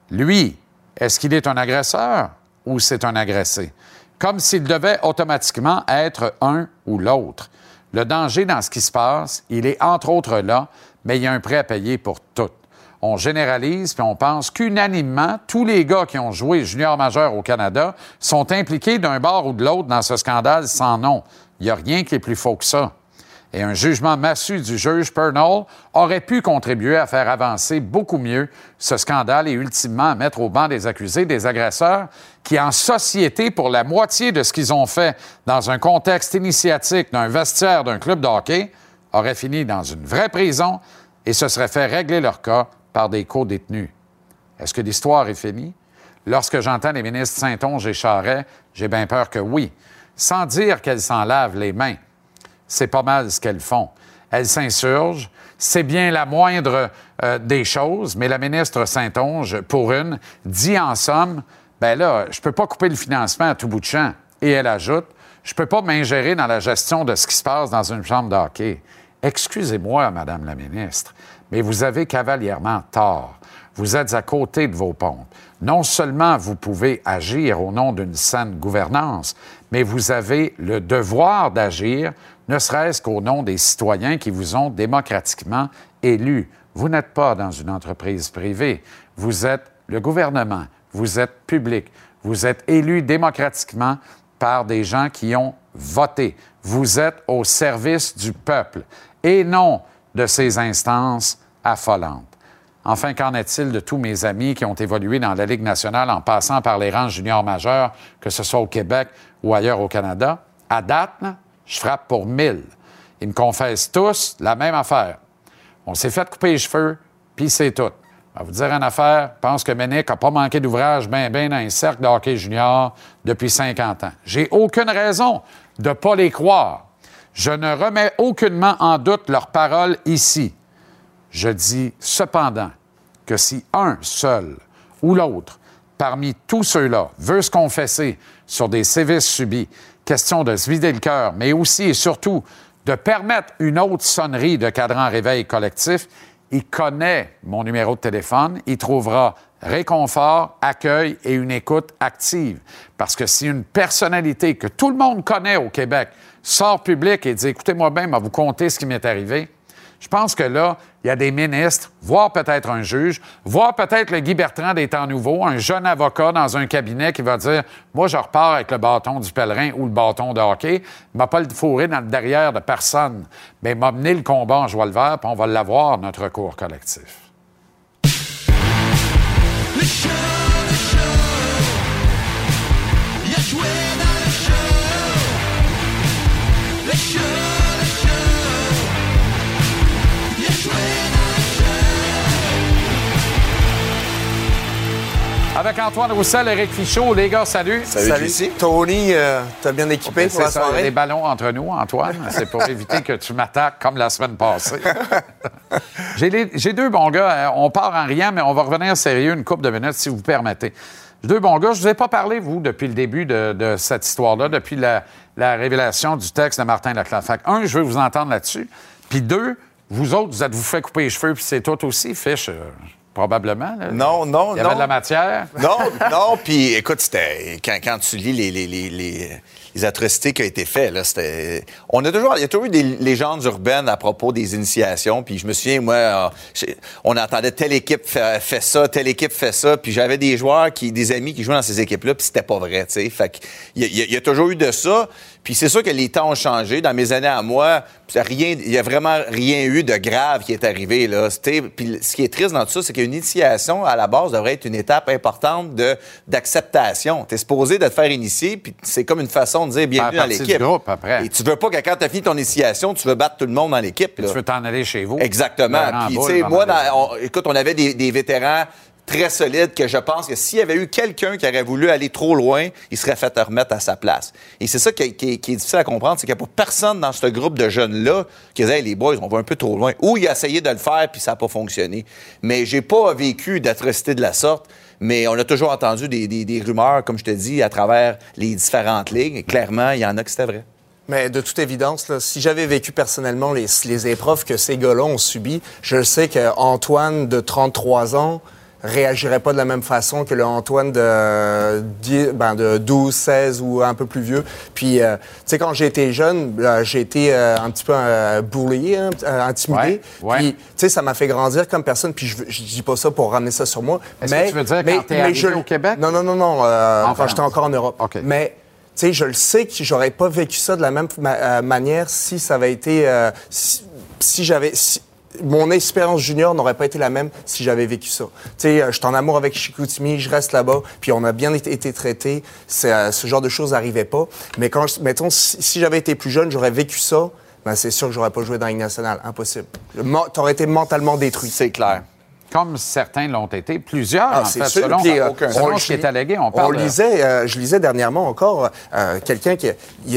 Lui, est-ce qu'il est un agresseur ou c'est un agressé? Comme s'il devait automatiquement être un ou l'autre. Le danger dans ce qui se passe, il est entre autres là, mais il y a un prêt à payer pour tout. On généralise puis on pense qu'unanimement, tous les gars qui ont joué junior majeur au Canada sont impliqués d'un bord ou de l'autre dans ce scandale sans nom. Il n'y a rien qui est plus faux que ça. Et un jugement massu du juge Pernall aurait pu contribuer à faire avancer beaucoup mieux ce scandale et ultimement mettre au banc des accusés des agresseurs qui, en société, pour la moitié de ce qu'ils ont fait dans un contexte initiatique d'un vestiaire d'un club de hockey, auraient fini dans une vraie prison et se seraient fait régler leur cas par des co-détenus. Est-ce que l'histoire est finie? Lorsque j'entends les ministres Saint-Onge et Charret, j'ai bien peur que oui. Sans dire qu'elles s'en lavent les mains c'est pas mal ce qu'elles font. Elles s'insurgent. C'est bien la moindre euh, des choses, mais la ministre Saint-Onge, pour une, dit en somme ben là, je peux pas couper le financement à tout bout de champ. Et elle ajoute je peux pas m'ingérer dans la gestion de ce qui se passe dans une chambre de. Excusez-moi, Madame la ministre, mais vous avez cavalièrement tort. Vous êtes à côté de vos pompes. Non seulement vous pouvez agir au nom d'une saine gouvernance, mais vous avez le devoir d'agir ne serait-ce qu'au nom des citoyens qui vous ont démocratiquement élus. Vous n'êtes pas dans une entreprise privée, vous êtes le gouvernement, vous êtes public, vous êtes élu démocratiquement par des gens qui ont voté. Vous êtes au service du peuple et non de ces instances affolantes. Enfin, qu'en est-il de tous mes amis qui ont évolué dans la Ligue nationale en passant par les rangs juniors majeurs, que ce soit au Québec ou ailleurs au Canada? À date, je frappe pour 1000. Ils me confessent tous la même affaire. On s'est fait couper les cheveux, puis c'est tout. Vais vous dire une affaire, je pense que Ménic n'a pas manqué d'ouvrage bien, bien dans un cercle de hockey junior depuis 50 ans. J'ai aucune raison de ne pas les croire. Je ne remets aucunement en doute leurs paroles ici. Je dis cependant que si un seul ou l'autre parmi tous ceux-là veut se confesser sur des sévices subis, question de se vider le cœur, mais aussi et surtout de permettre une autre sonnerie de cadran réveil collectif, il connaît mon numéro de téléphone, il trouvera réconfort, accueil et une écoute active. Parce que si une personnalité que tout le monde connaît au Québec sort public et dit écoutez-moi bien, mais vous compter ce qui m'est arrivé, je pense que là, il y a des ministres, voire peut-être un juge, voire peut-être le Guy Bertrand des temps nouveaux, un jeune avocat dans un cabinet qui va dire Moi, je repars avec le bâton du pèlerin ou le bâton de hockey. Il m'a pas le fourré dans le derrière de personne. Mais m'a mené le combat en joie le vert, puis on va l'avoir, notre cours collectif. Avec Antoine Roussel, Eric Fichaud. Les gars, salut. Salut, Tony, euh, t'as bien équipé pour la C'est ça, soirée? des ballons entre nous, Antoine. C'est pour éviter que tu m'attaques comme la semaine passée. J'ai les- J'ai deux bons gars. Euh, On part en riant, mais on va revenir sérieux une couple de minutes, si vous permettez. J'ai Deux bons gars. Je vous ai pas parlé, vous, depuis le début de, de cette histoire-là, depuis la, la révélation du texte de Martin que, un, je veux vous entendre là-dessus. Puis deux, vous autres, vous êtes-vous fait couper les cheveux, puis c'est tout aussi, fiche, euh, probablement. là. Non, non, Il y avait non. de la matière. Non, non, puis écoute, c'était quand, quand tu lis les, les, les, les, atrocités qui ont été faites, là, c'était. On a toujours, il y a toujours eu des légendes urbaines à propos des initiations, puis je me souviens, moi, on entendait telle équipe fait, fait ça, telle équipe fait ça, puis j'avais des joueurs qui, des amis qui jouaient dans ces équipes-là, puis c'était pas vrai, tu sais. Fait que il y, a- il y a- il y a toujours eu de ça, puis c'est sûr que les temps ont changé. Dans mes années à moi, il y a vraiment rien eu de grave qui est arrivé là. Puis ce qui est triste dans tout ça, c'est qu'une initiation à la base devrait être une étape importante de d'acceptation. T'es supposé de te faire initier, puis c'est comme une façon de dire bienvenue dans l'équipe. Et tu veux pas que quand t'as fini ton initiation, tu veux battre tout le monde dans l'équipe. Tu veux t'en aller chez vous. Exactement. Puis, tu sais, moi, dans- on- écoute, on avait des, des vétérans très solide que je pense que s'il y avait eu quelqu'un qui aurait voulu aller trop loin, il serait fait remettre à sa place. Et c'est ça qui, qui- qui est difficile à comprendre, c'est qu'il n'y a pas personne dans ce groupe de jeunes-là qui disait, les boys, on va un peu trop loin. Ou il a essayé de le faire, puis ça n'a pas fonctionné. Mais j'ai pas vécu d'atrocité de la sorte. Mais on a toujours entendu des, des- rumeurs, comme je te dis, à travers les différentes ligues. Et clairement, il y en a que c'était vrai. Mais de toute évidence, si j'avais vécu personnellement les, les épreuves que ces gars-là ont subies, je sais qu'Antoine de 33 ans réagirait pas de la même façon que le Antoine de, 10 ben, de 12, 16 ou un peu plus vieux. Puis, euh, tu sais, quand été jeune, j'ai été euh, un petit peu euh, bullié, hein, euh, intimidé. Ouais, ouais. Puis, tu sais, ça m'a fait grandir comme personne. Puis, je, je dis pas ça pour ramener ça sur moi. Est-ce mais, que tu veux dire mais- quand t'es mais je- au Québec? Non, non, non, non. En quand France. j'étais encore en Europe. OK. Mais tu sais, je le sais que j'aurais pas vécu ça de la même ma- manière si ça avait été. si si j'avais. si- mon expérience junior n'aurait pas été la même si j'avais vécu ça. Tu sais, euh, je suis en amour avec Chicoutimi, je reste là-bas, puis on a bien été. C'est, euh, ce genre de choses n'arrivait pas. Mais quand, mettons, si, j'avais été plus jeune, j'aurais vécu ça, ben c'est sûr que j'aurais pas joué dans la Ligue nationale. Impossible. T'aurais été mentalement détruit. C'est clair. Comme certains l'ont été, plusieurs, Ah, en c'est fait, sûr. selon, Puis, euh, selon on- ce qui est allégué. On On parle de- lisait, euh, je lisais dernièrement encore euh, quelqu'un qui, il,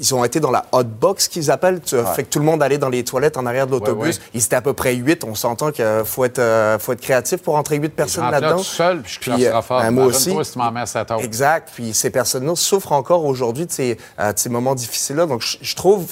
ils, ont été dans la hot box qu'ils appellent, tu, fait que tout le monde allait dans les toilettes en arrière de l'autobus. Ouais, ouais. Ils étaient à peu près huit. On s'entend qu'il faut être, faut être créatif pour entrer huit personnes là là-dedans. tout seul, puis je Puis, fort. moi Imagine-toi aussi. si tu. Exact. Puis ces personnes-là souffrent encore aujourd'hui de ces, de ces moments difficiles-là. Donc, je, je trouve,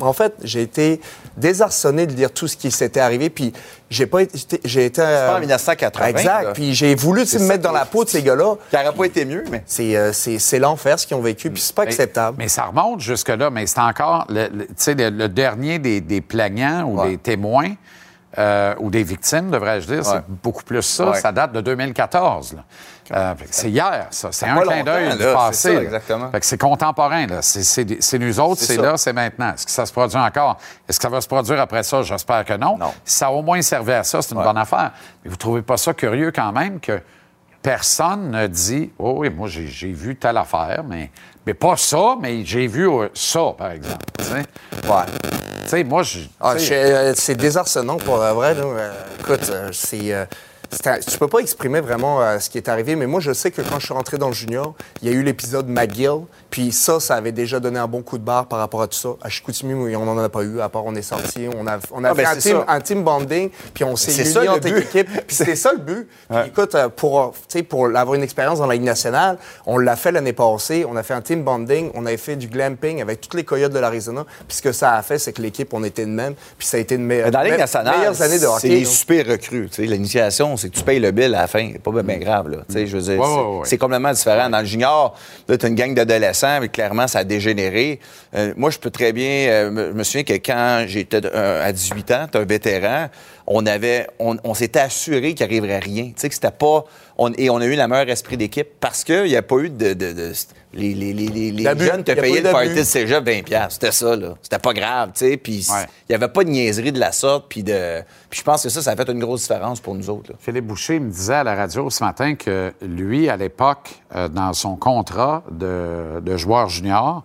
en fait, j'ai été désarçonné de lire tout ce qui s'était arrivé. Puis j'ai pas été, j'ai été. euh, pas en 1980, Exact. là. Puis j'ai voulu me mettre dans la peau de ces gars-là. Ça n'aurait pas été mieux, mais. C'est, euh, c'est, c'est l'enfer ce qu'ils ont vécu. Puis c'est pas acceptable. Mais ça remonte jusque-là, mais c'est encore le, le- tu sais, le, le dernier des, des plaignants ou Ouais. des témoins euh, ou des victimes, devrais-je dire. Ouais. C'est beaucoup plus ça. Ouais. Ça date de 2014. là. Euh, c'est hier, ça. C'est un clin d'œil du passé. c'est ça, exactement. Contemporain. là. C'est, nous autres, C'est là, c'est maintenant. Est-ce que ça se produit encore? Est-ce que ça va se produire après ça? J'espère que non. Non. Si ça a au moins servi à ça, c'est une Ouais. bonne affaire. Mais vous trouvez pas ça curieux quand même que personne ne dit Oh oui, moi j'ai j'ai vu telle affaire, mais, mais pas ça, mais j'ai vu euh, ça, par exemple. Tu sais? Ouais. Tu sais, moi, je. Ah, euh, c'est désarçonnant pour la vrai. là. Euh, écoute, euh, c'est. C'est tu peux pas exprimer vraiment euh, ce qui est arrivé, mais moi, je sais que quand je suis rentré dans le junior, il y a eu l'épisode McGill, puis ça, ça avait déjà donné un bon coup de barre par rapport à tout ça. À Chicoutimi, on n'en a pas eu, à part on est sorti, on a, on a Ah, fait ben, un, c'est team, ça. un team bonding, puis on s'est C'est le en équipe, puis c'était ça le but. Puis écoute, euh, pour, euh, pour avoir une expérience dans la Ligue nationale, on l'a fait l'année passée, on a fait un team bonding, on avait fait du glamping avec toutes les coyotes de l'Arizona, puis ce que ça a fait, c'est que l'équipe, on était de même, puis ça a été une meilleure dans la Ligue nationale, meilleures années de c'est hockey. les là. super recrues. L'initiation, c'est que tu payes le bill à la fin. C'est pas bien grave. Là. Tu sais, Je veux dire, c'est- complètement différent. Dans le junior, là, tu as une gang d'adolescents, mais clairement, ça a dégénéré. Euh, moi, je peux très bien. euh, je me souviens que quand j'étais euh, à 18 ans, tu un vétéran, on avait, on, on s'était assuré qu'il n'arriverait rien. Tu sais, que c'était pas. on- et on a eu le meilleur esprit d'équipe parce qu'il n'y a pas eu de. de- de- les, les, les, les- les D'abus. jeunes te payaient le party de cégep 20 piastres. C'était ça, là. C'était pas grave, tu sais. Puis il Ouais. n'y avait pas de niaiserie de la sorte. Puis de... je pense que ça, ça a fait une grosse différence pour nous autres. là. Philippe Boucher me disait à la radio ce matin que lui, à l'époque, euh, dans son contrat de, de joueur junior,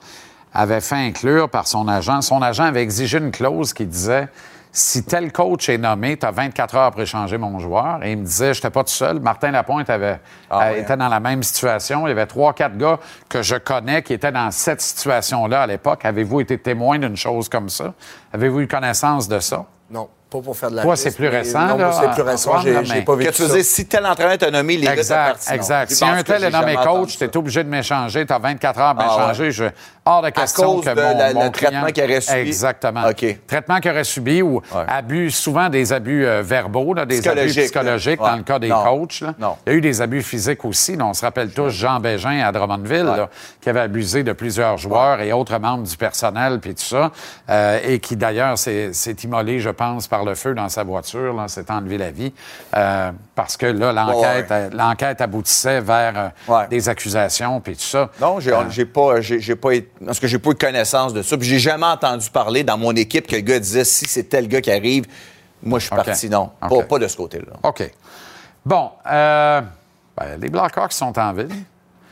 avait fait inclure par son agent. Son agent avait exigé une clause qui disait si tel coach est nommé, tu as 24 heures pour échanger mon joueur. Et il me disait, je n'étais pas tout seul. Martin Lapointe avait, Ah euh, ouais, était dans la même situation. Il y avait trois, quatre gars que je connais qui étaient dans cette situation-là à l'époque. Avez-vous été témoin d'une chose comme ça? Avez-vous eu connaissance de ça? Non, pas pour faire de la Toi, c'est plus récent, Non, moi, là, c'est plus récent. Antoine, J'ai pas Que vécu tu veux ça. dire, si tel entraîneur t'a nommé, les gars, t'as Exact. Non. exact. Si un que tel est nommé coach, entendu tu es ça. obligé de m'échanger, tu as 24 heures à Ah m'échanger. Je... Hors de question cause que de mon, la- mon le traitement client- qu'il aurait subi. Exactement. OK. Traitement qu'il aurait subi ou Ouais. abus, souvent des abus euh, verbaux, là, des abus Psychologiques, dans le cas des Non. coachs. là. Non. Il y a eu des abus physiques aussi. là. On se rappelle tous Jean Bégin à Drummondville, qui avait abusé de plusieurs joueurs et autres membres du personnel, puis tout ça, euh, et qui d'ailleurs s'est s'est immolé, je pense, par le feu dans sa voiture, là, s'est enlevé la vie, euh, parce que là, l'enquête Ouais. euh, l'enquête aboutissait vers euh, Ouais. des accusations, puis tout ça. Non, j'ai j'ai pas, j'ai j'ai pas, parce que j'ai pas eu connaissance de ça. Puis j'ai jamais entendu parler dans mon équipe que le gars disait si c'est tel gars qui arrive, moi je suis OK. parti. Non, pas, pas de ce côté-là. OK. Bon, ben, les Blackhawks sont en ville.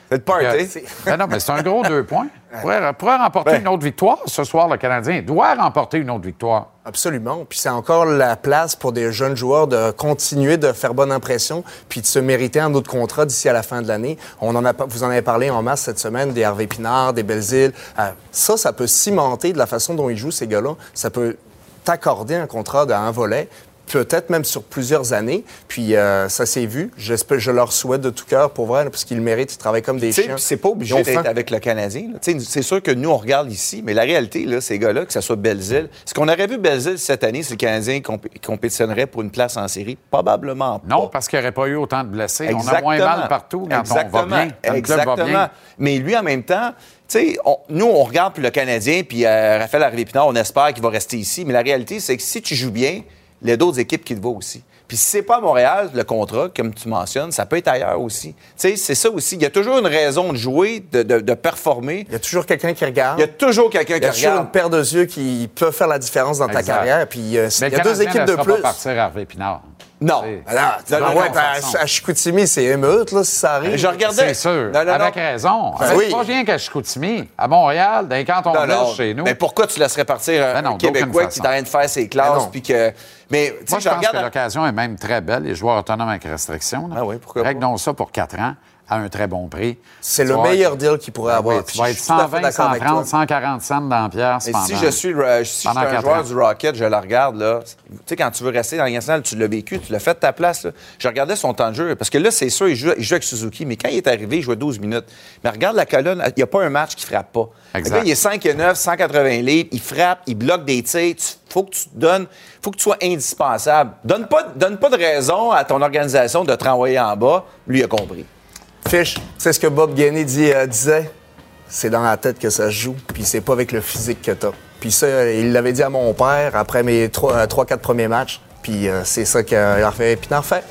C'est le party. Ben non, mais c'est un gros deux points. Pourrait, pourrait remporter une autre victoire ce soir, le Canadien doit remporter une autre victoire. Absolument. Puis c'est encore la place pour des jeunes joueurs de continuer de faire bonne impression puis de se mériter un autre contrat d'ici à la fin de l'année. On en a, pas- vous en avez parlé en masse cette semaine, des Hervé Pinard, des Belzile. Euh, ça, ça peut cimenter de la façon dont ils jouent, ces gars-là. Ça peut t'accorder un contrat d'un volet peut-être même sur plusieurs années. Puis euh, ça s'est vu. J'espère, je leur souhaite de tout cœur pour vrai, là, parce qu'ils le méritent. Ils travaillent comme des Tu sais, chiens. puis c'est pas obligé d'être avec le Canadien. là. Tu sais, C'est sûr que nous, on regarde ici, mais la réalité, là, ces gars-là, que ce soit Belzile, est-ce qu'on aurait vu Belzile cette année si le Canadien compé- compétitionnerait pour une place en série? Probablement pas. Non, parce qu'il n'y aurait pas eu autant de blessés. On a moins mal partout quand on va bien. quand le club va Exactement. bien. Mais lui, en même temps, tu sais, on- nous, on regarde le Canadien, puis euh, Raphaël Harvey-Pinard, on espère qu'il va rester ici. Mais la réalité, c'est que si tu joues bien, il y a d'autres équipes qui te voient aussi. Puis si c'est pas à Montréal, le contrat, comme tu mentionnes, ça peut être ailleurs aussi. Tu sais, c'est ça aussi. Il y a toujours une raison de jouer, de, de- de performer. Il y a toujours quelqu'un qui regarde. Il y a toujours quelqu'un Il qui y a toujours regarde. une paire de yeux qui peut faire la différence dans ta carrière. Puis euh, il y a le deux équipes de plus. pas partir Hervé Pinard. Non. Alors, tu Non, ben, à, à Chicoutimi, c'est émeute, là, si ça arrive. Je regardais. C'est sûr. Non, non, non. Avec raison. Ben c'est oui. pas rien qu'à Chicoutimi. À Montréal, dans les cantons de chez nous. Mais pourquoi tu laisserais partir un, Ben un Québécois qui est en train de faire ses classes? Puis que. Mais, tu sais, Moi, je pense regarde. que l'occasion est même très belle. Les joueurs autonomes avec restriction. Ah oui, pourquoi pas? Réglons ça pour 4 ans à un très bon prix. C'est le meilleur deal qu'il pourrait Ben avoir. tu vas je être suis tout à fait 120, d'accord avec 130, toi. 140 cents dans la Mais pendant- si je suis, euh, si un joueur du Rocket, je le regarde, là. Tu sais, quand tu veux rester dans la nationale, tu l'as vécu, tu l'as fait de ta place, là. Je regardais son temps de jeu, parce que là, c'est sûr, il joue, avec Suzuki, mais quand il est arrivé, il jouait 12 minutes. Mais regarde la colonne, il n'y a pas un match qui frappe pas. Gars, il est 5 et 9, 180 livres, il frappe, il bloque des tirs. Faut que tu donnes, faut que tu sois indispensable. Donne pas, donne pas de raison à ton organisation de te renvoyer en bas. Lui, a compris. Fish, c'est ce que Bob Gainey dit, euh, disait. C'est dans la tête que ça se joue, puis c'est pas avec le physique que t'as. Puis ça, euh, il l'avait dit à mon père après mes 3-4 premiers matchs. Puis euh, c'est ça qu'il a fait. Pinard fait.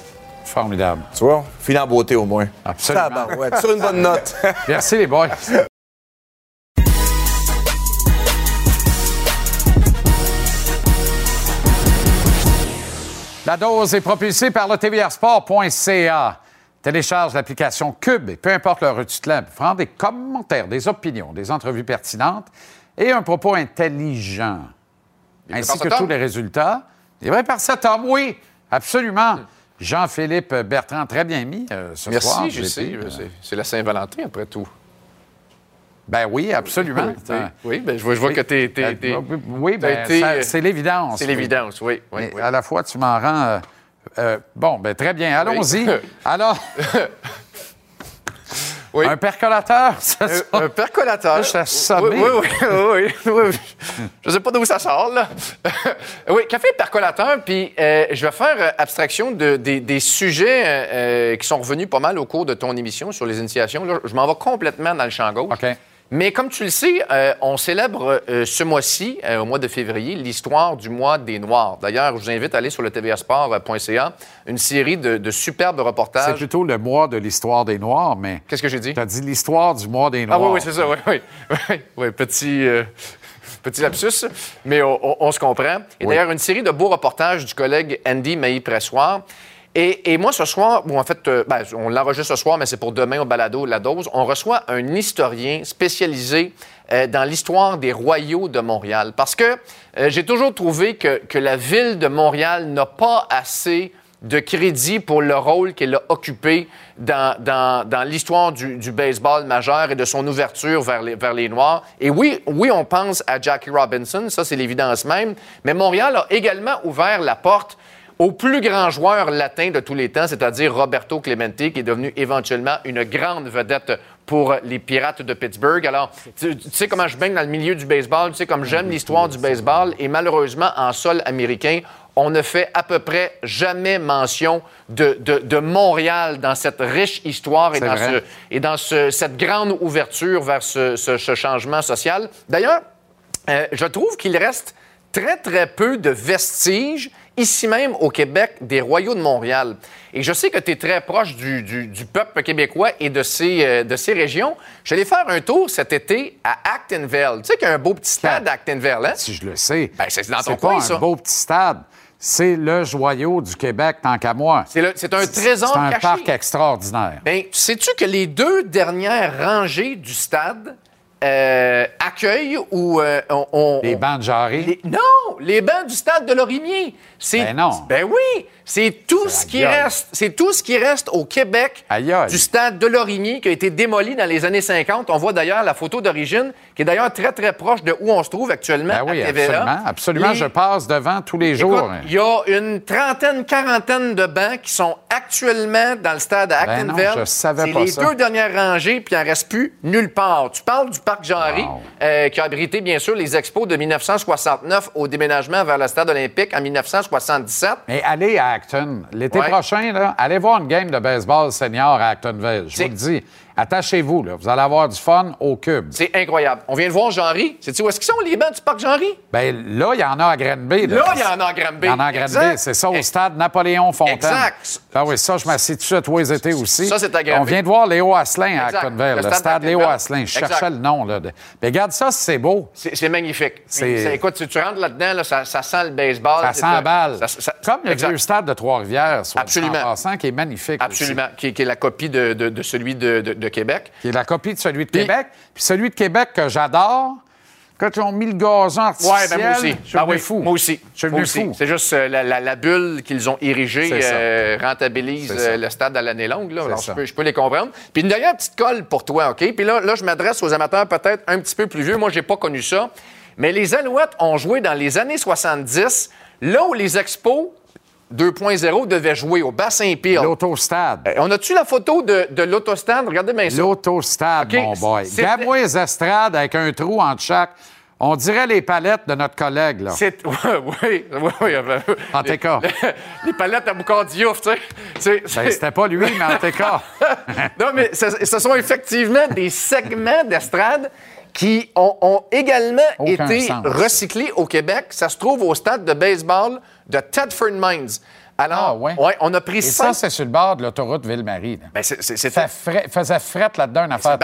Formidable. Tu vois? Fini en beauté, au moins. Absolument. Sur une bonne note. Merci, les boys. La dose est propulsée par le tvrsport.ca. Télécharge l'application Cube et peu importe leur retitlement, prends des commentaires, des opinions, des entrevues pertinentes et un propos intelligent. Ainsi que tous les résultats. Livré par cet homme, oui, absolument. Jean-Philippe Bertrand, très bien mis euh, ce soir. Merci, je JP. sais. C'est la Saint-Valentin, après tout. Ben oui, absolument. Oui, oui, oui, ben, je vois, je vois que t'es... Euh, Oui, ben, euh, c'est l'évidence. C'est oui. l'évidence, oui. oui, oui. à la fois, tu m'en rends. euh, euh, bon, ben très bien. Allons-y. Alors, Oui. un percolateur, ça, Un- ça- un percolateur. Assommé. Oui, oui, oui, oui, oui. Je sais pas d'où ça sort, là. oui, café percolateur, puis euh, je vais faire euh, abstraction de- des, des sujets euh, euh, qui sont revenus pas mal au cours de ton émission sur les initiations. Là, je m'en vais complètement dans le champ gauche. OK. Mais comme tu le sais, euh, on célèbre euh, ce mois-ci, euh, au mois de février, l'histoire du mois des Noirs. D'ailleurs, je vous invite à aller sur le tvasport.ca, une série de, de superbes c'est reportages. plutôt le mois de l'histoire des Noirs, mais Qu'est-ce que j'ai dit? tu as dit l'histoire du mois des Noirs. Ah oui, oui, c'est ça, oui, oui. oui, oui, petit, petit lapsus, mais on, on- on se comprend. Et Oui. d'ailleurs, une série de beaux reportages du collègue Andy Mailly-Pressoir. Et, moi, ce soir, ou en fait, euh, ben, on l'enregistre ce soir, mais c'est pour demain au balado La Dose, on reçoit un historien spécialisé euh, dans l'histoire des royaux de Montréal. Parce que euh, j'ai toujours trouvé que, que la ville de Montréal n'a pas assez de crédit pour le rôle qu'elle a occupé dans, dans- dans l'histoire du, du baseball majeur et de son ouverture vers les, vers les Noirs. Et oui, oui, on pense à Jackie Robinson, ça c'est l'évidence même, mais Montréal a également ouvert la porte au plus grand joueur latin de tous les temps, c'est-à-dire Roberto Clemente, qui est devenu éventuellement une grande vedette pour les Pirates de Pittsburgh. Alors, tu, tu sais comment je baigne dans le milieu du baseball, tu sais comme j'aime l'histoire du baseball, et malheureusement, en sol américain, on ne fait à peu près jamais mention de, de- de Montréal dans cette riche histoire et dans, ce- et dans ce- cette grande ouverture vers ce, ce- ce changement social. D'ailleurs, euh, je trouve qu'il reste très, très peu de vestiges, ici même au Québec, des royaux de Montréal. Et je sais que tu es très proche du, du- du peuple québécois et de ces, euh, de ces régions. Je vais faire un tour cet été à Actonville. Tu sais qu'il y a un beau petit stade à Actonville, hein? Si je le sais. Ben, c'est dans ton C'est coin, pas ça. un beau petit stade. c'est le joyau du Québec, tant qu'à moi. C'est un trésor C'est un caché. parc extraordinaire. Ben, sais-tu que les deux dernières rangées du stade euh, accueillent ou euh, on, on- Les bancs de jarry. les- non, les bancs du stade de Lorimier. C'est, Ben non. Ben oui, c'est tout ce qui gueule. reste. C'est tout ce qui reste au Québec aïe. du stade de Lorimier qui a été démoli dans les années 50. On voit d'ailleurs la photo d'origine qui est d'ailleurs très très proche de où on se trouve actuellement Ben oui, à TVA. absolument. Absolument, je passe devant tous les jours. Il y a une trentaine, quarantaine de bancs qui sont actuellement dans le stade à Ben non, Actonville. je savais C'est les ça. deux dernières rangées, puis il n'en reste plus nulle part. Tu parles du parc Jarry, euh, qui a abrité, bien sûr, les expos de 1969 au déménagement vers le stade olympique en 1977. Mais allez à Acton. L'été Ouais. prochain, là, allez voir une game de baseball senior à Actonville. Je vous le dis. Attachez-vous, là. Vous allez avoir du fun au cube. C'est incroyable. On vient de voir Jarry. Sais-tu où est-ce qu'ils sont, les bancs du parc Jarry? Ben là, il y en a à Granby. Là, il y en a à Granby. Il y en a à Granby. C'est ça, au stade Napoléon-Fontaine. Exact. Ah oui, ça, je m'assieds dessus à tous les étés aussi. Ça, c'est à Granby. On vient de voir Léo Asselin à. Actonville. Le Le stade Léo. Asselin. Je Exact. cherchais le nom. Là. Mais regarde ça, c'est beau. C'est magnifique. Écoute, si tu rentres là-dedans, là, ça, ça sent le baseball. Ça sent un- balle. ça- ça- Comme le vieux stade de Trois-Rivières, Absolument. passant, qui est magnifique. Absolument, qui, est- la copie de celui de, de- Québec. Qui est la copie de celui de Québec. Puis celui de Québec que j'adore, quand ils ont mis le gazon artificiel, ben moi aussi. je suis Ah oui, fou. Moi aussi. Je suis venu fou. C'est juste euh, la, la- la bulle qu'ils ont érigée euh, rentabilise euh, le stade à l'année longue. Là. C'est Alors, je ça. peux, je peux les comprendre. Puis une dernière petite colle pour toi, OK? Puis là, là je m'adresse aux amateurs peut-être un petit peu plus vieux. Moi, j'ai pas connu ça. Mais les Alouettes ont joué dans les années 70, là où les Expos 2.0 devaient jouer au Bassin-Pile. L'autostade. Euh, On a-tu la photo de, de l'autostade? Regardez bien ça. L'autostade, mon boy. les estrades avec un trou entre chaque. On dirait les palettes de notre collègue, là. C'est... Oui, oui, oui. En TK. Les, les palettes à Boucardiouf, tu sais. Ben, c'était pas lui, mais en TK. non, mais ce, ce sont effectivement des segments d'estrade qui ont, ont également Aucun été sens. recyclés au Québec. Ça se trouve au stade de baseball de Tedford Mines. Alors, Ah, ouais. on a pris Et ça, c'est sur le bord de l'autoroute Ville-Marie. Ben, c'est- Ça frais- faisait fret là-dedans, une affaire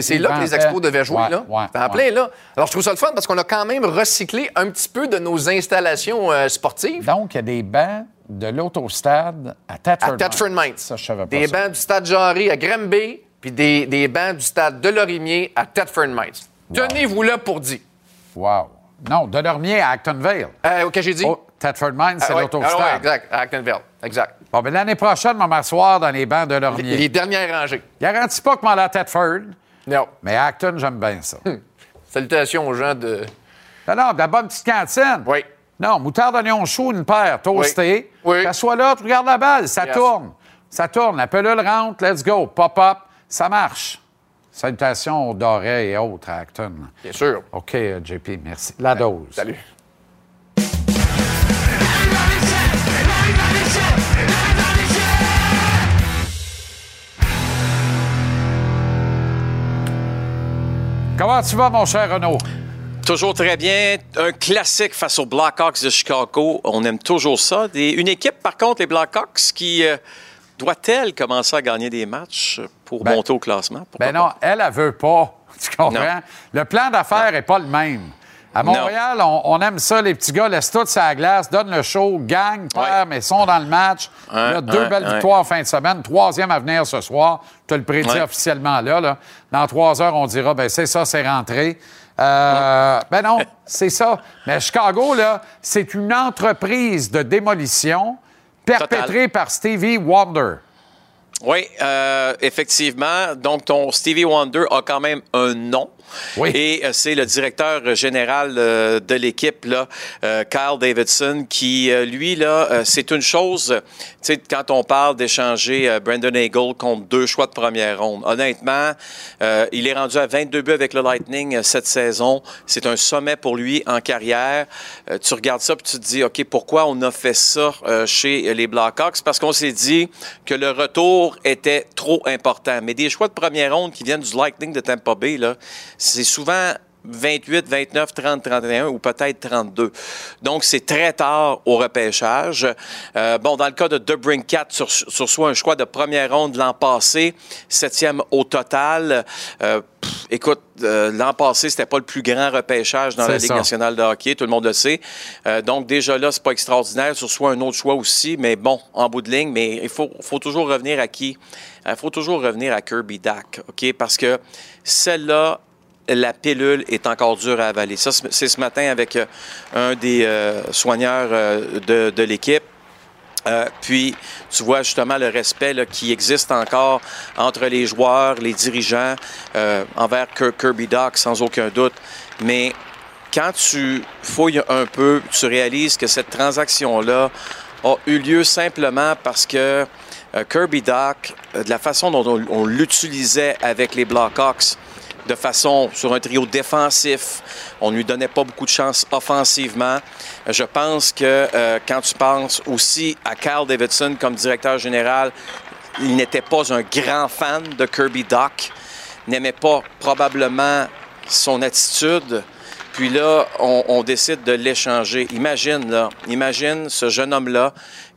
c'est là que les expos devaient jouer, Ouais, là. ouais, en ouais. plein, là. Alors, je trouve ça le fun parce qu'on a quand même recyclé un petit peu de nos installations euh, sportives. Donc, il y a des bancs de l'autostade à à Thetford Mines. Ça, je savais pas Des ça. bancs du stade Jarry à Granby, puis des, des bancs du stade de Lorimier à Thetford Mines. Tenez-vous là pour dit. Wow. Non, de Dormier à Actonville. Euh, OK, j'ai dit? Oh, Thetford Mines, c'est Ah, ouais, l'autostade. ah, ouais, exact, à Actonville. Exact. Bon, ben, l'année prochaine, on va m'asseoir dans les bancs de Les, Lormier. les dernières rangées. Garantis pas que m'en à Thetford, Non. mais à Acton, j'aime bien ça. Salutations aux gens de. Non, non, de la bonne petite cantine. Oui. Non, moutarde, oignon chaud, une paire, toastée. Oui. Oui. Soit là, tu regardes la balle, ça Yes. tourne. Ça tourne. La pelule rentre, let's go, pop-up, ça marche. Salutations aux Doré et autres à Acton. Bien sûr. OK, euh, JP, merci. La dose. Salut. Comment tu vas, mon cher Renaud? Toujours très bien. Un classique face aux Blackhawks de Chicago. On aime toujours ça. Des- une équipe, par contre, les Blackhawks, qui euh, doit-elle commencer à gagner des matchs pour Ben- monter au classement? Pourquoi Ben non, elle, elle veut pas. Tu comprends? Non. Le plan d'affaires n'est pas le même. À. Montréal, on, on aime ça, les petits gars laissent tout la glace, donnent le show, gagnent, perdent, Ouais. mais sont dans le match. Ouais, Là, deux belles victoires en fin de semaine, troisième à venir ce soir. Je te le prédis Ouais. officiellement là, là. Dans trois heures, on dira, ben c'est ça, c'est rentré. Euh, ben non, c'est ça. Mais Chicago, là, c'est une entreprise de démolition perpétrée par Stevie Wonder. Oui, euh, effectivement. Donc, ton Stevie Wonder a quand même un nom. Et euh, c'est le directeur général euh, de l'équipe, euh, Kyle Davidson, qui, euh, lui, là, euh, c'est une chose, euh, tu quand on parle d'échanger euh, Brandon Hagel contre deux choix de première ronde. Honnêtement, euh, il est rendu à 22 buts avec le Lightning euh, cette saison. C'est un sommet pour lui en carrière. Euh, tu regardes ça puis tu te dis, OK, pourquoi on a fait ça euh, chez les Blackhawks? Parce qu'on s'est dit que le retour était trop important. Mais des choix de première ronde qui viennent du Lightning de Tampa Bay, là, c'est souvent 28, 29, 30, 31 ou peut-être 32. Donc, c'est très tard au repêchage. Euh, bon, dans le cas de Debrincat, sur, sur soit un choix de première ronde l'an passé, septième au total. Euh, pff, écoute, euh, l'an passé, c'était pas le plus grand repêchage dans la Ligue ça. nationale de hockey, tout le monde le sait. Donc, déjà là, c'est pas extraordinaire. Sur soit un autre choix aussi, mais bon, en bout de ligne, mais il faut, faut toujours revenir à qui? Il faut toujours revenir à Kirby Dack, OK? Parce que celle-là, la pilule est encore dure à avaler. C'est ce matin avec euh, un des euh, soigneurs euh, de, l'équipe. Puis, tu vois justement le respect qui existe encore entre les joueurs, les dirigeants, envers Kir- Kirby Doc, sans aucun doute. Mais quand tu fouilles un peu, tu réalises que cette transaction-là a eu lieu simplement parce que Kirby Doc, de la façon dont on, on l'utilisait avec les Blackhawks, de façon sur un trio défensif. On ne lui donnait pas beaucoup de chance offensivement. Je pense que euh, quand tu penses aussi à Carl Davidson comme directeur général, il n'était pas un grand fan de Kirby Doc, n'aimait pas probablement son attitude. Puis là, on, on décide de l'échanger. Imagine, là, imagine ce jeune homme-là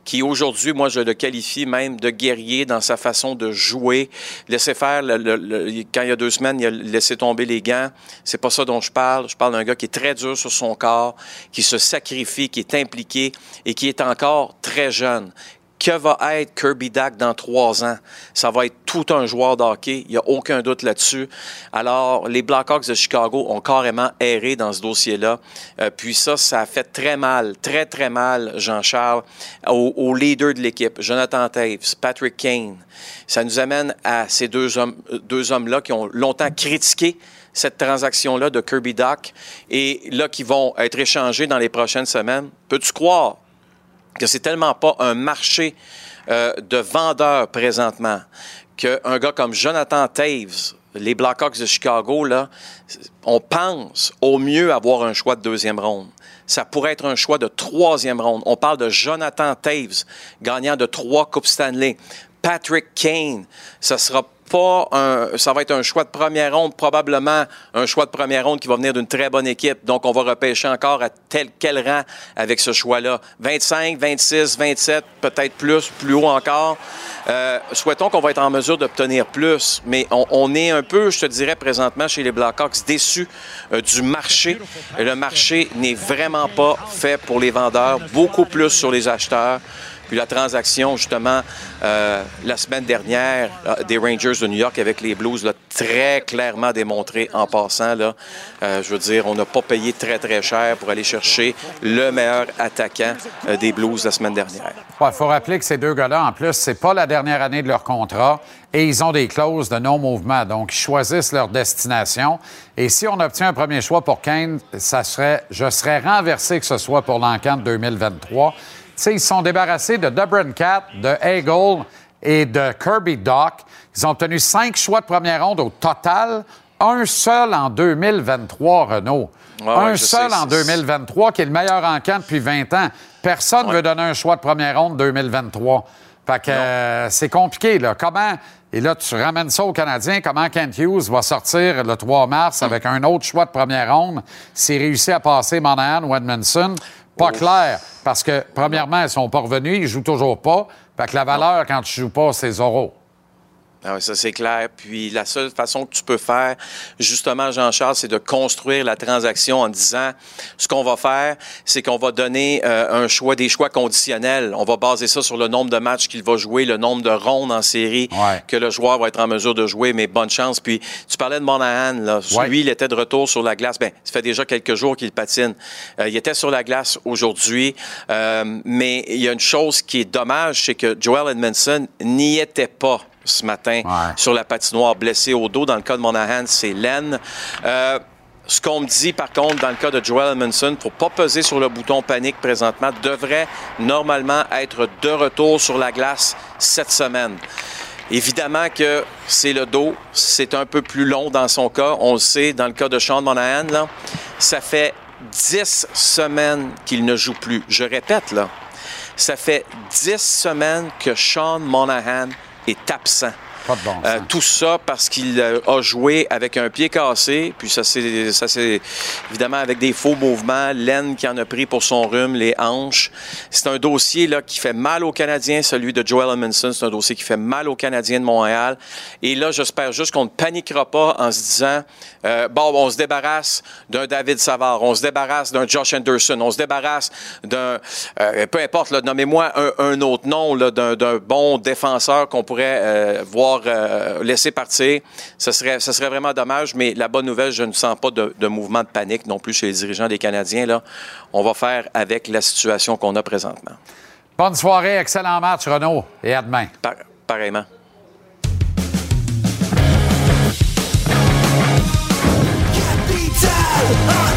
qui aujourd'hui, moi, je le qualifie même de guerrier dans sa façon de jouer. Laisser faire, le- le- le- quand il y a deux semaines, il a laissé tomber les gants. C'est pas ça dont je parle. Je parle d'un gars qui est très dur sur son corps, qui se sacrifie, qui est impliqué et qui est encore très jeune. Que va être Kirby Dack dans trois ans? Ça va être tout un joueur de hockey. Il n'y a aucun doute là-dessus. Alors, les Blackhawks de Chicago ont carrément erré dans ce dossier-là. Euh, puis ça, ça a fait très mal, très, très mal, Jean-Charles, au, au leader de l'équipe, Jonathan Taves, Patrick Kane. Ça nous amène à ces deux hommes, deux hommes-là qui ont longtemps critiqué cette transaction-là de Kirby Doc et là qui vont être échangés dans les prochaines semaines. Peux-tu croire que c'est tellement pas un marché euh, de vendeurs présentement qu'un gars comme Jonathan Taves, les Blackhawks de Chicago, on pense au mieux avoir un choix de deuxième ronde. Ça pourrait être un choix de troisième ronde. On parle de Jonathan Taves, gagnant de trois Coupes Stanley. Patrick Kane, ça sera pas un, ça va être un choix de première ronde, probablement un choix de première ronde qui va venir d'une très bonne équipe. Donc, on va repêcher encore à tel quel rang avec ce choix-là. 25, 26, 27, peut-être plus, plus haut encore. Euh, souhaitons qu'on va être en mesure d'obtenir plus, mais on, on est un peu, je te dirais, présentement chez les Blackhawks, déçus euh, du marché. Le marché n'est vraiment pas fait pour les vendeurs, beaucoup plus sur les acheteurs. Puis la transaction, justement, euh, la semaine dernière, euh, des Rangers de New York avec les Blues, l'a très clairement démontré en passant. Là, Euh, je veux dire, on n'a pas payé très, très cher pour aller chercher le meilleur attaquant des Blues la semaine dernière. Il faut rappeler que ces deux gars-là, en plus, c'est pas la dernière année de leur contrat et ils ont des clauses de non-mouvement. Donc, ils choisissent leur destination. Et si on obtient un premier choix pour Kane, ça serait, je serais renversé que ce soit pour l'encan de 2023. Sais, ils se sont débarrassés de Cat, de Hagel et de Kirby Doc. Ils ont obtenu cinq choix de première ronde au total. Un seul en 2023, Renault. Ouais, ouais, un seul sais, en c'est- 2023, qui est le meilleur encamp depuis 20 ans. Personne ne veut donner un choix de première ronde 2023. Fait que euh, c'est compliqué, là. Comment... Et là, tu ramènes ça aux Canadiens. Comment Kent Hughes va sortir le 3 mars avec un autre choix de première ronde? S'il réussit à passer Monahan ou Edmondson? Pas clair. Parce que, premièrement, ils sont pas revenus, ils jouent toujours pas. Fait que la valeur, quand tu joues pas, c'est zéro. Ah oui, ça c'est clair. Puis la seule façon que tu peux faire, justement, Jean-Charles, c'est de construire la transaction en disant ce qu'on va faire, c'est qu'on va donner euh, un choix, des choix conditionnels. On va baser ça sur le nombre de matchs qu'il va jouer, le nombre de rondes en série que le joueur va être en mesure de jouer. Mais bonne chance. Puis tu parlais de Monahan, là. Ouais. Lui, il était de retour sur la glace. Ben, ça fait déjà quelques jours qu'il patine. Euh, il était sur la glace aujourd'hui. Euh, mais il y a une chose qui est dommage, c'est que Joel Edmondson n'y était pas ce matin sur la patinoire, blessé au dos. Dans le cas de Monahan, c'est Len. Euh, ce qu'on me dit, par contre, dans le cas de Joel Edmondson, il ne pas peser sur le bouton panique présentement, devrait normalement être de retour sur la glace cette semaine. Évidemment que c'est le dos, c'est un peu plus long dans son cas. On le sait, dans le cas de Sean Monahan, là, ça fait 10 semaines qu'il ne joue plus. Je répète, là, ça fait 10 semaines que Sean Monahan est absent. Euh, tout ça parce qu'il euh, a joué avec un pied cassé, puis ça c'est ça c'est évidemment avec des faux mouvements, l'aine qui en a pris pour son rhume, les hanches. C'est un dossier là qui fait mal aux Canadiens, celui de Joel Edmondson, c'est un dossier qui fait mal aux Canadiens de Montréal. Et là, j'espère juste qu'on ne paniquera pas en se disant euh, bon, on se débarrasse d'un David Savard, on se débarrasse d'un Josh Anderson, on se débarrasse d'un euh, peu importe, nommez-moi un, un autre nom d'un, bon défenseur qu'on pourrait euh, euh, laisser partir. Ce serait, ce serait vraiment dommage, mais la bonne nouvelle, je ne sens pas de, de mouvement de panique non plus chez les dirigeants des Canadiens. Là. On va faire avec la situation qu'on a présentement. Bonne soirée, excellent match, Renaud, et à demain. Par- pareillement. Capital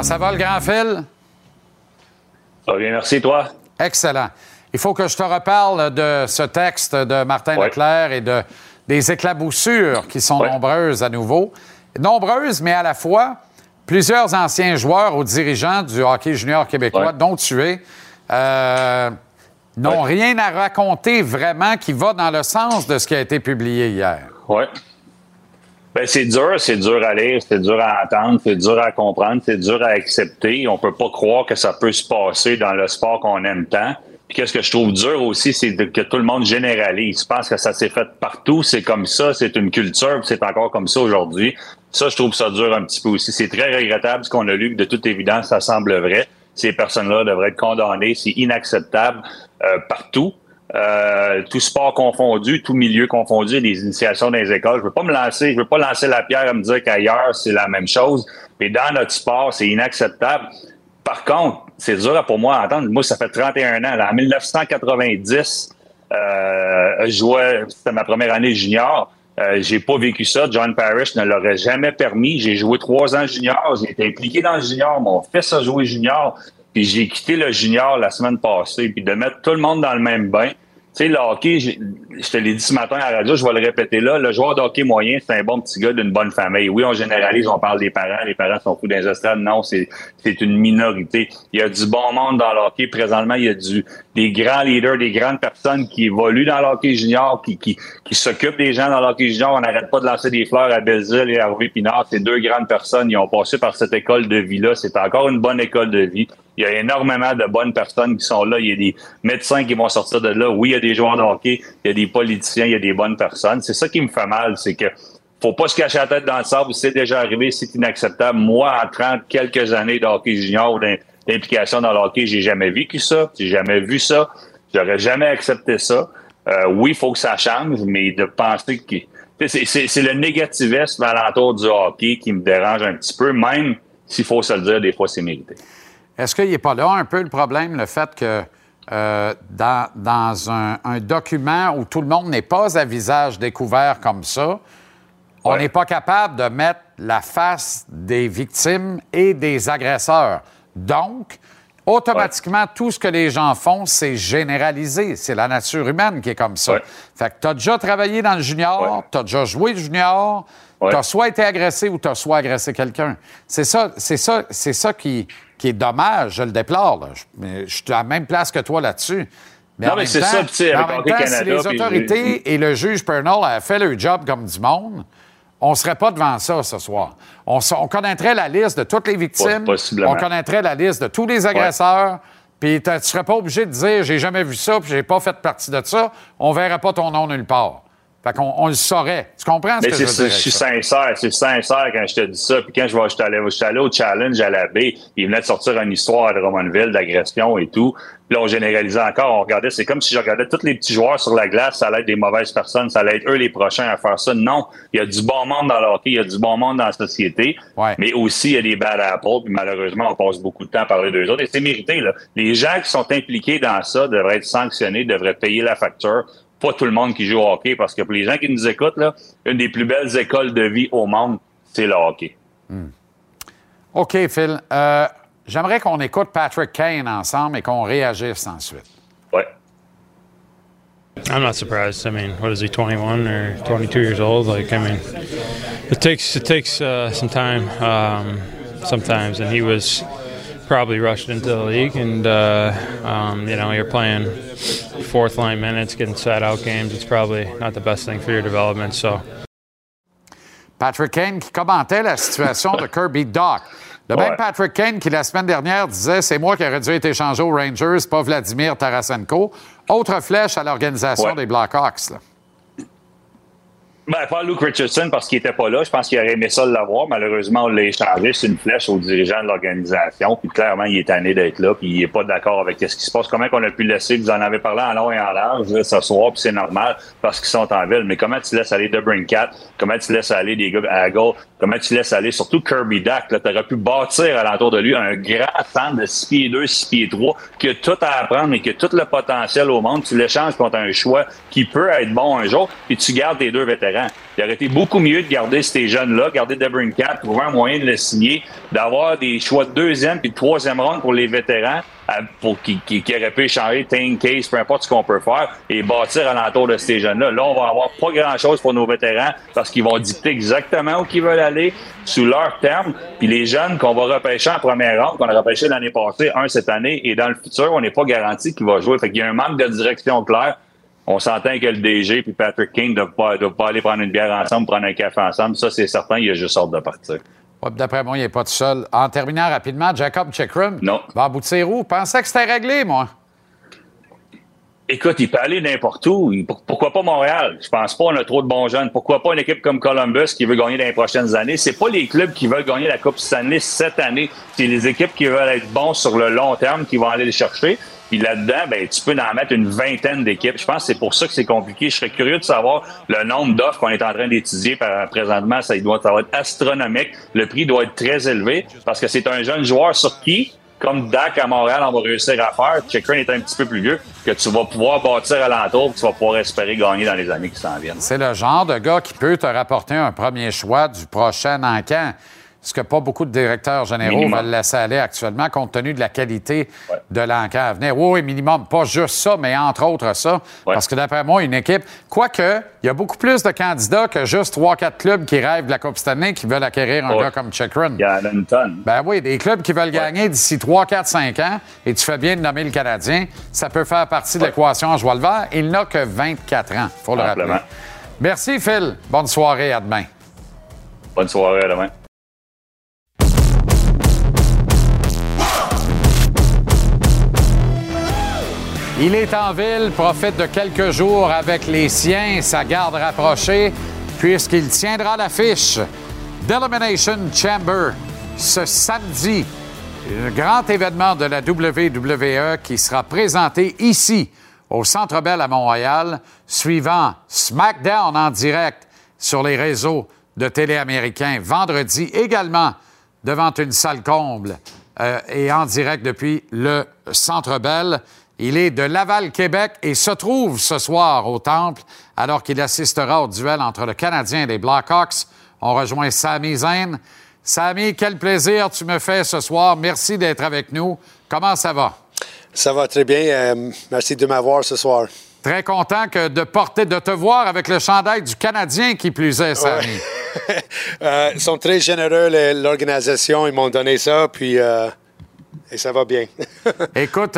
Comment ça va, le grand Phil? Ça va bien, merci, toi. Excellent. Il faut que je te reparle de ce texte de Martin Leclerc et de, des éclaboussures qui sont nombreuses à nouveau. Nombreuses, mais à la fois, plusieurs anciens joueurs ou dirigeants du hockey junior québécois, Ouais. dont tu es, euh, n'ont rien à raconter vraiment qui va dans le sens de ce qui a été publié hier. Oui. Ben, c'est dur, c'est dur à lire, c'est dur à entendre, c'est dur à comprendre, c'est dur à accepter. On peut pas croire que ça peut se passer dans le sport qu'on aime tant. Puis qu'est-ce que je trouve dur aussi, c'est que tout le monde généralise. Je pense que ça s'est fait partout, c'est comme ça, c'est une culture, c'est encore comme ça aujourd'hui. Ça, je trouve ça dur un petit peu aussi. C'est très regrettable ce qu'on a lu, de toute évidence, ça semble vrai. Ces personnes-là devraient être condamnées. C'est inacceptable euh, partout. Euh, tout sport confondu, tout milieu confondu, des initiations dans les écoles. Je veux pas me lancer, je veux pas lancer la pierre à me dire qu'ailleurs c'est la même chose. Mais dans notre sport, c'est inacceptable. Par contre, c'est dur pour moi à entendre. Moi, ça fait 31 ans. En 1990, euh, je jouais, c'était ma première année junior. Euh, j'ai pas vécu ça. John Parrish ne l'aurait jamais permis. J'ai joué trois ans junior. J'ai été impliqué dans le junior. Mon fils a joué junior. Puis j'ai quitté le junior la semaine passée. Puis de mettre tout le monde dans le même bain. Tu sais, le hockey, je te l'ai dit ce matin à la radio, je vais le répéter là. Le joueur de hockey moyen, c'est un bon petit gars d'une bonne famille. Oui, on généralise, on parle des parents. Les parents sont fous dans les estrades. Non, c'est une minorité. Il y a du bon monde dans le hockey. Présentement, il y a du, des grands leaders, des grandes personnes qui évoluent dans le hockey junior, qui, qui, qui s'occupent des gens dans le hockey junior. On n'arrête pas de lancer des fleurs à Belzile et à Harvey Pinard. Ces deux grandes personnes, ils ont passé par cette école de vie-là. C'est encore une bonne école de vie. Il y a énormément de bonnes personnes qui sont là. Il y a des médecins qui vont sortir de là. Oui, il y a des joueurs de hockey, il y a des politiciens, il y a des bonnes personnes. C'est ça qui me fait mal, c'est que faut pas se cacher la tête dans le sable. C'est déjà arrivé, c'est inacceptable. Moi, en 30 quelques années de hockey junior ou d'im- d'implication dans le hockey, j'ai jamais vécu ça. J'ai jamais vu ça. J'aurais jamais accepté ça. Euh, oui, il faut que ça change, mais de penser que c'est le négativisme alentour du hockey qui me dérange un petit peu, même s'il faut se le dire, des fois, c'est mérité. Est-ce qu'il n'est pas là un peu le problème, le fait que euh, dans, dans un, un document où tout le monde n'est pas à visage découvert comme ça, on n'est pas capable de mettre la face des victimes et des agresseurs? Donc, automatiquement, tout ce que les gens font, c'est généraliser. C'est la nature humaine qui est comme ça. Fait que tu as déjà travaillé dans le junior, tu as déjà joué le junior, tu as soit été agressé ou tu as soit agressé quelqu'un. C'est ça, c'est ça, c'est ça qui, qui est dommage, je le déplore. là. Je, mais je suis à la même place que toi là-dessus. Non, en mais c'est ça, mais en même Hockey temps, si les puis autorités et le juge Pernell avaient fait leur job comme du monde, on ne serait pas devant ça ce soir. On, connaîtrait la liste de toutes les victimes, on connaîtrait la liste de tous les agresseurs, puis tu ne serais pas obligé de dire j'ai jamais vu ça, puis j'ai pas fait partie de ça. On verrait pas ton nom nulle part. Fait qu'on on le saurait. Tu comprends ce Mais que je veux ça, dire? je suis sincère, c'est sincère quand je te dis ça. Puis quand je vais, je suis allé, je suis allé au challenge à la baie, il venait de sortir une histoire à Drummondville d'agression et tout. Puis là, on généralisait encore, on regardait, c'est comme si je regardais tous les petits joueurs sur la glace, ça allait être des mauvaises personnes, ça allait être eux les prochains à faire ça. Non, il y a du bon monde dans le hockey, il y a du bon monde dans la société, mais aussi il y a des bad apples, puis malheureusement, on passe beaucoup de temps à parler d'eux autres, et c'est mérité. Là. Les gens qui sont impliqués dans ça devraient être sanctionnés, devraient payer la facture. Pas tout le monde qui joue au hockey, parce que pour les gens qui nous écoutent, là, une des plus belles écoles de vie au monde, c'est le hockey. OK, Phil. Euh, J'aimerais qu'on écoute Patrick Kane ensemble et qu'on réagisse ensuite. Ouais. I'm not surprised. I mean, what is he, 21 or 22 years old? Like, I mean, it takes it takes uh, some time um, sometimes, and he was probably rushed into the league, and uh, um, you know, you're playing fourth line minutes, getting sat out games. It's probably not the best thing for your development. So. Patrick Kane qui commentait la situation de Kirby Doc. Le même Ouais. Patrick Kane qui, la semaine dernière, disait c'est moi qui aurais dû être échangé aux Rangers, pas Vladimir Tarasenko. Autre flèche à l'organisation Ouais. des Blackhawks. là. Ben, pas Luke Richardson parce qu'il était pas là. Je pense qu'il aurait aimé ça de l'avoir. Malheureusement, on l'a échangé. C'est une flèche aux dirigeants de l'organisation. Puis clairement, il est tanné d'être là. Puis il est pas d'accord avec ce qui se passe. Comment qu'on a pu laisser? Vous en avez parlé en long et en large ce soir. Puis c'est normal parce qu'ils sont en ville. Mais comment tu laisses aller Debrincat? Comment tu laisses aller des gars Hagel? Comment tu laisses aller surtout Kirby Dack? Là, t'aurais pu bâtir alentour de lui un grand centre de 6 pieds 2, 6 pieds 3 qui a tout à apprendre et qui a tout le potentiel au monde. Tu l'échanges contre un choix qui peut être bon un jour. Puis tu gardes tes deux vétérans. Il aurait été beaucoup mieux de garder ces jeunes-là, garder Debrincat, trouver un moyen de le signer, d'avoir des choix de deuxième puis de troisième ronde pour les vétérans, pour qui, qui, pu échanger Tank Case, peu importe ce qu'on peut faire, et bâtir alentour de ces jeunes-là. Là, on va avoir pas grand-chose pour nos vétérans parce qu'ils vont dicter exactement où ils veulent aller sous leur terme. Puis les jeunes qu'on va repêcher en première ronde, qu'on a repêché l'année passée, un cette année, et dans le futur, on n'est pas garanti qu'il va jouer. Fait qu'il y a un manque de direction claire. On s'entend que le DG puis Patrick King ne doivent pas, doivent pas aller prendre une bière ensemble, prendre un café ensemble. Ça, c'est certain, il a juste hâte de partir. Ouais, D'après moi, il n'est pas tout seul. En terminant rapidement, Jacob Chikrum Non. va aboutir où? Pensais que c'était réglé, moi. Écoute, il peut aller n'importe où. Pourquoi pas Montréal? Je pense pas on a trop de bons jeunes. Pourquoi pas une équipe comme Columbus qui veut gagner dans les prochaines années? C'est pas les clubs qui veulent gagner la Coupe Stanley cette année. C'est les équipes qui veulent être bons sur le long terme qui vont aller les chercher. Puis là-dedans, ben, tu peux en mettre une vingtaine d'équipes. Je pense que c'est pour ça que c'est compliqué. Je serais curieux de savoir le nombre d'offres qu'on est en train d'étudier présentement. Ça, doit, être astronomique. Le prix doit être très élevé parce que c'est un jeune joueur sur qui comme Dak à Montréal, on va réussir à faire. Chikrin est un petit peu plus vieux, que tu vas pouvoir bâtir alentour, que tu vas pouvoir espérer gagner dans les années qui s'en viennent. C'est le genre de gars qui peut te rapporter un premier choix du prochain encan. Ce que pas beaucoup de directeurs généraux Minimum. veulent laisser aller actuellement, compte tenu de la qualité de l'encan à venir. Oui, oui, minimum. Pas juste ça, mais entre autres ça. Parce que d'après moi, une équipe, quoique, il y a beaucoup plus de candidats que juste 3-4 clubs qui rêvent de la Coupe Stanley qui veulent acquérir un Ouais. gars comme Chikrin. Il y en a une tonne. Ben oui, des clubs qui veulent gagner d'ici 3, 4, 5 ans, et tu fais bien de nommer le Canadien, ça peut faire partie de l'équation en joie le vert. Il n'a que 24 ans, il faut le rappeler. Merci, Phil. Bonne soirée, à demain. Bonne soirée, à demain. Il est en ville, profite de quelques jours avec les siens, sa garde rapprochée, puisqu'il tiendra l'affiche d'Elimination Chamber ce samedi. Un grand événement de la WWE qui sera présenté ici, au Centre Bell à Montréal, suivant SmackDown en direct sur les réseaux de télé américains vendredi également devant une salle comble euh, et en direct depuis le Centre Bell. Il est de Laval, Québec et se trouve ce soir au Temple alors qu'il assistera au duel entre le Canadien et les Blackhawks. On rejoint Sami Zayn. Sami, quel plaisir tu me fais ce soir. Merci d'être avec nous. Comment ça va? Ça va très bien. euh, merci de m'avoir ce soir. Très content que de porter, de te voir avec le chandail du Canadien qui plus est, Sami. Euh, ils sont très généreux, l'organisation. Ils m'ont donné ça, puis euh, et ça va bien. Écoute,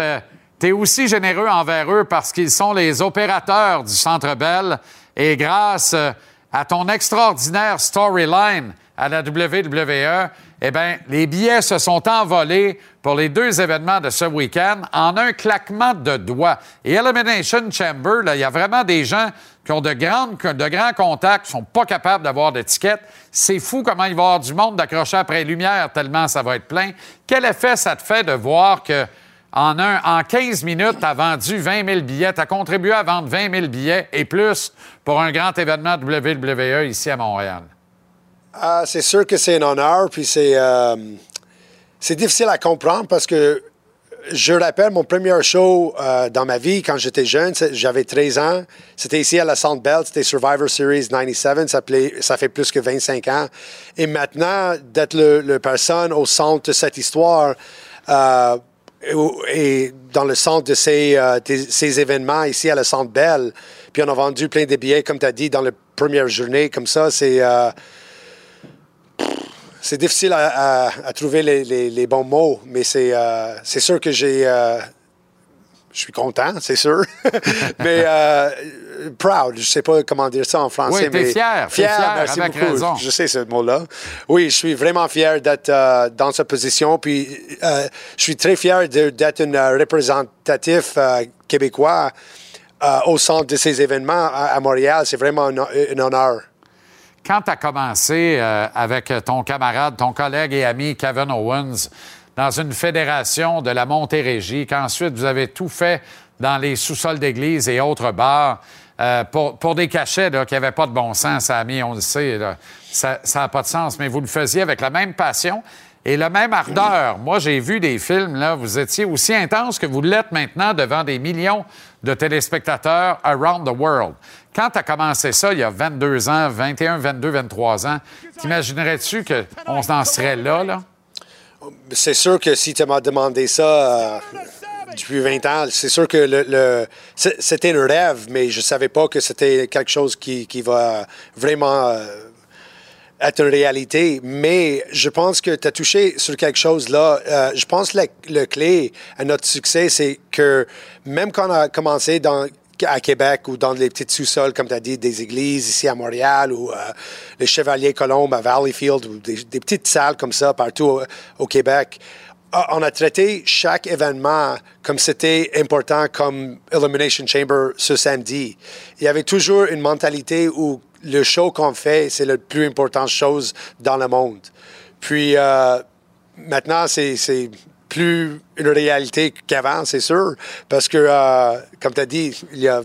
tu es aussi généreux envers eux parce qu'ils sont les opérateurs du Centre Bell et grâce euh, à ton extraordinaire storyline à la WWE, eh bien, les billets se sont envolés pour les deux événements de ce week-end en un claquement de doigts. Et Elimination Chamber, il y a vraiment des gens qui ont de grands contacts, qui sont pas capables d'avoir d'étiquette. C'est fou comment il va y avoir du monde d'accrocher après lumière tellement ça va être plein. Quel effet ça te fait de voir que en, un, en 15 minutes, tu as vendu 20 000 billets, tu as contribué à vendre 20 000 billets et plus pour un grand événement WWE ici à Montréal? Ah, c'est sûr que c'est un honneur, puis c'est euh, c'est difficile à comprendre parce que je rappelle mon premier show euh, dans ma vie quand j'étais jeune, j'avais 13 ans. C'était ici à la Centre Bell, c'était Survivor Series 97, ça, plaît- ça fait plus que 25 ans. Et maintenant, d'être le, le personne au centre de cette histoire, euh, et dans le centre de ces, euh, ces événements ici à la Centre Bell. Puis on a vendu plein de billets, comme tu as dit, dans la première journée. Comme ça, c'est euh, c'est difficile à, trouver les, les- bons mots, mais c'est euh, sûr que j'ai. euh, je suis content, c'est sûr. mais proud, je sais pas comment dire ça en français. Oui, mais fier, Fier, fier, merci avec beaucoup. raison. Je sais ce mot-là. Oui, je suis vraiment fier d'être euh, dans cette position. Puis euh, je suis très fier d'être un euh, représentatif euh, québécois au centre de ces événements à, à Montréal. C'est vraiment un, un honneur. Quand tu as commencé euh, avec ton camarade, ton collègue et ami Kevin Owens dans une fédération de la Montérégie, qu'ensuite vous avez tout fait dans les sous-sols d'église et autres bars euh, pour, des cachets qui n'avaient pas de bon sens, Samy, on le sait, ça n'a pas de sens, mais vous le faisiez avec la même passion et la même ardeur. Moi, j'ai vu des films, là, vous étiez aussi intense que vous l'êtes maintenant devant des millions de téléspectateurs around the world. Quand tu as commencé ça, il y a 22 ans, 21, 22, 23 ans, t'imaginerais-tu qu'on en serait là, là? C'est sûr que si tu m'as demandé ça euh, depuis 20 ans, c'est sûr que le, c'était un rêve, mais je savais pas que c'était quelque chose qui, qui va vraiment euh, être une réalité. Mais je pense que tu as touché sur quelque chose là. Euh, je pense que la- clé à notre succès, c'est que même quand on a commencé dans à Québec ou dans les petites sous-sols, comme tu as dit, des églises ici à Montréal ou euh, les Chevaliers Colombes à Valleyfield ou des, des petites salles comme ça partout au Québec. Ah, On a traité chaque événement comme c'était important, comme Elimination Chamber ce samedi. Il y avait toujours une mentalité où le show qu'on fait, c'est la plus importante chose dans le monde. Puis euh, maintenant, c'est plus une réalité qu'avant, c'est sûr, parce que, euh, comme tu as dit, il y a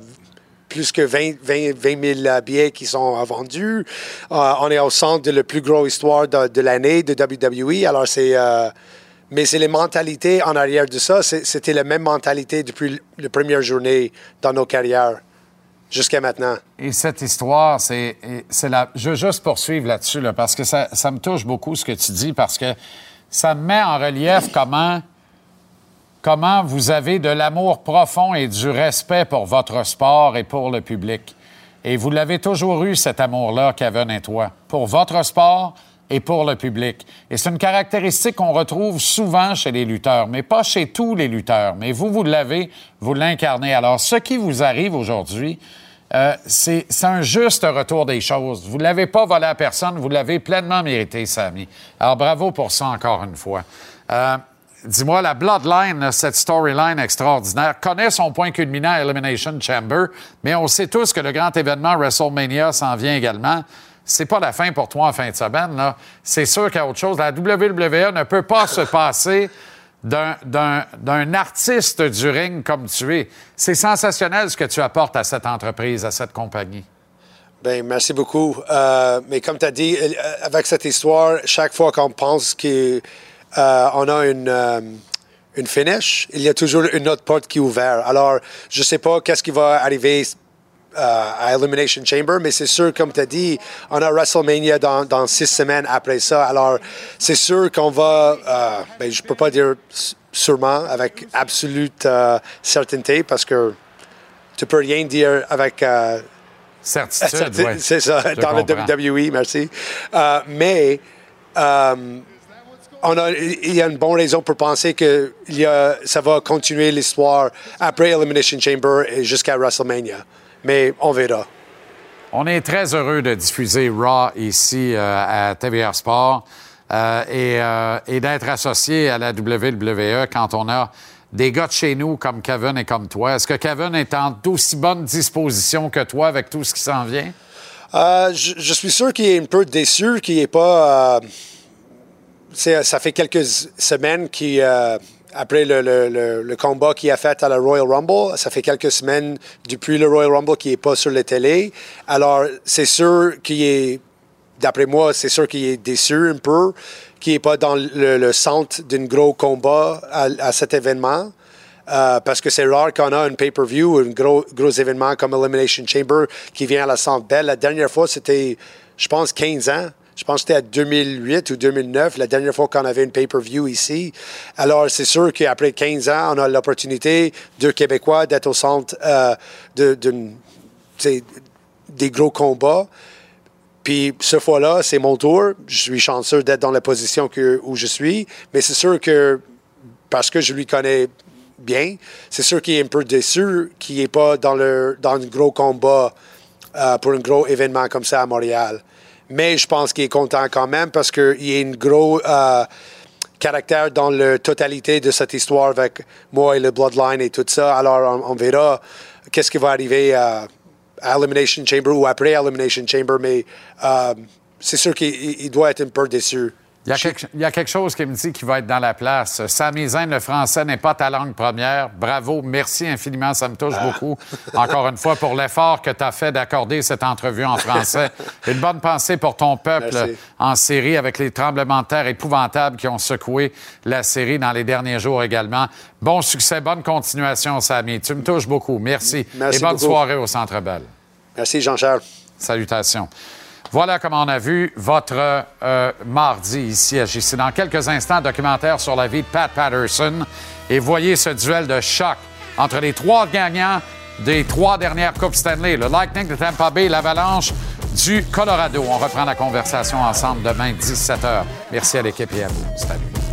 plus que 20, 20, 20 000 billets qui sont vendus. Euh, on est au centre de la plus grosse histoire de, de l'année de WWE. Alors, c'est. Mais c'est les mentalités en arrière de ça. C'était la même mentalité depuis la première journée dans nos carrières jusqu'à maintenant. Et cette histoire, c'est la. Je veux juste poursuivre là-dessus, là, parce que ça, ça me touche beaucoup ce que tu dis, parce que ça me met en relief comment, comment vous avez de l'amour profond et du respect pour votre sport et pour le public. Et vous l'avez toujours eu, cet amour-là, Kevin et toi, pour votre sport et pour le public. Et c'est une caractéristique qu'on retrouve souvent chez les lutteurs, mais pas chez tous les lutteurs. Mais vous, vous l'avez, vous l'incarnez. Alors, ce qui vous arrive aujourd'hui, euh, c'est un juste retour des choses. Vous ne l'avez pas volé à personne, vous l'avez pleinement mérité, Samy. Alors, bravo pour ça encore une fois. Euh, Dis-moi, la Bloodline, cette storyline extraordinaire, connaît son point culminant à Elimination Chamber, mais on sait tous que le grand événement WrestleMania s'en vient également. C'est pas la fin pour toi en fin de semaine. C'est sûr qu'il y a autre chose. La WWE ne peut pas se passer d'un- artiste du ring comme tu es. C'est sensationnel ce que tu apportes à cette entreprise, à cette compagnie. Ben, merci beaucoup. Euh, mais comme tu as dit, euh, avec cette histoire, chaque fois qu'on pense qu'on a une, euh, une finish, il y a toujours une autre porte qui est ouverte. Alors, je ne sais pas qu'est-ce qui va arriver euh, à Elimination Chamber, mais c'est sûr, comme tu as dit, on a WrestleMania dans, dans six semaines après ça. Alors, c'est sûr qu'on va, euh, ben, je ne peux pas dire sûrement avec absolute euh, certainté parce que tu peux rien dire avec euh, certitude. certi- ouais. C'est ça, Je dans le comprends. WWE, merci. Euh, mais euh, on a, il y a une bonne raison pour penser que il y a, ça va continuer l'histoire après Elimination Chamber et jusqu'à WrestleMania. Mais on verra. On est très heureux de diffuser Raw ici euh, à TVR Sport euh, et, euh, et d'être associé à la WWE quand on a des gars de chez nous comme Kevin et comme toi. Est-ce que Kevin est en d'aussi bonne disposition que toi avec tout ce qui s'en vient? Je, je suis sûr qu'il est un peu déçu, qu'il n'est pas. ça fait quelques semaines qu'il. Après le, le- le- combat qu'il a fait à la Royal Rumble, ça fait quelques semaines depuis le Royal Rumble qu'il n'est pas sur la télé. Alors, c'est sûr qu'il est, d'après moi, c'est sûr qu'il est déçu un peu, qu'il n'est pas dans le, centre d'un gros combat à, à cet événement. Euh, parce que c'est rare qu'on a un pay-per-view, un gros, gros événement comme Elimination Chamber qui vient à la Centre Bell. La dernière fois, c'était, je pense, 15 ans Je pense que c'était à 2008 ou 2009, la dernière fois qu'on avait une pay-per-view ici. Alors, c'est sûr qu'après 15 ans, on a l'opportunité, deux Québécois, d'être au centre euh, de, des gros combats. Puis, ce fois-là, c'est mon tour. Je suis chanceux d'être dans la position où je suis. Mais c'est sûr que, parce que je lui connais bien, c'est sûr qu'il est un peu déçu qu'il n'est pas dans, le, dans un gros combat euh, pour un gros événement comme ça à Montréal. Mais je pense qu'il est content quand même parce qu'il y a un gros euh, caractère dans la totalité de cette histoire avec moi et le Bloodline et tout ça. Alors, on, verra qu'est-ce qui va arriver euh, à Elimination Chamber ou après Elimination Chamber, mais euh, c'est sûr qu'il il- il doit être un peu déçu. Il y, a quelque, il y a quelque chose qui me dit qu'il va être dans la place. Sami Zayn, le français n'est pas ta langue première. Bravo, merci infiniment, ça me touche beaucoup. Encore une fois, pour l'effort que tu as fait d'accorder cette entrevue en français. Une bonne pensée pour ton peuple Merci. en série avec les tremblements de terre épouvantables qui ont secoué la série dans les derniers jours également. Bon succès, bonne continuation, Sami. Tu me touches beaucoup. Merci. Merci Et bonne beaucoup. soirée au Centre Bell. Merci, Jean-Charles. Salutations. Voilà comment on a vu votre euh, mardi ici à JC. Dans quelques instants, documentaire sur la vie de Pat Patterson. Et voyez ce duel de choc entre les trois gagnants des trois dernières Coupes Stanley, le Lightning de Tampa Bay l'Avalanche du Colorado. On reprend la conversation ensemble demain, 17h. Merci à l'équipe et à vous. Salut.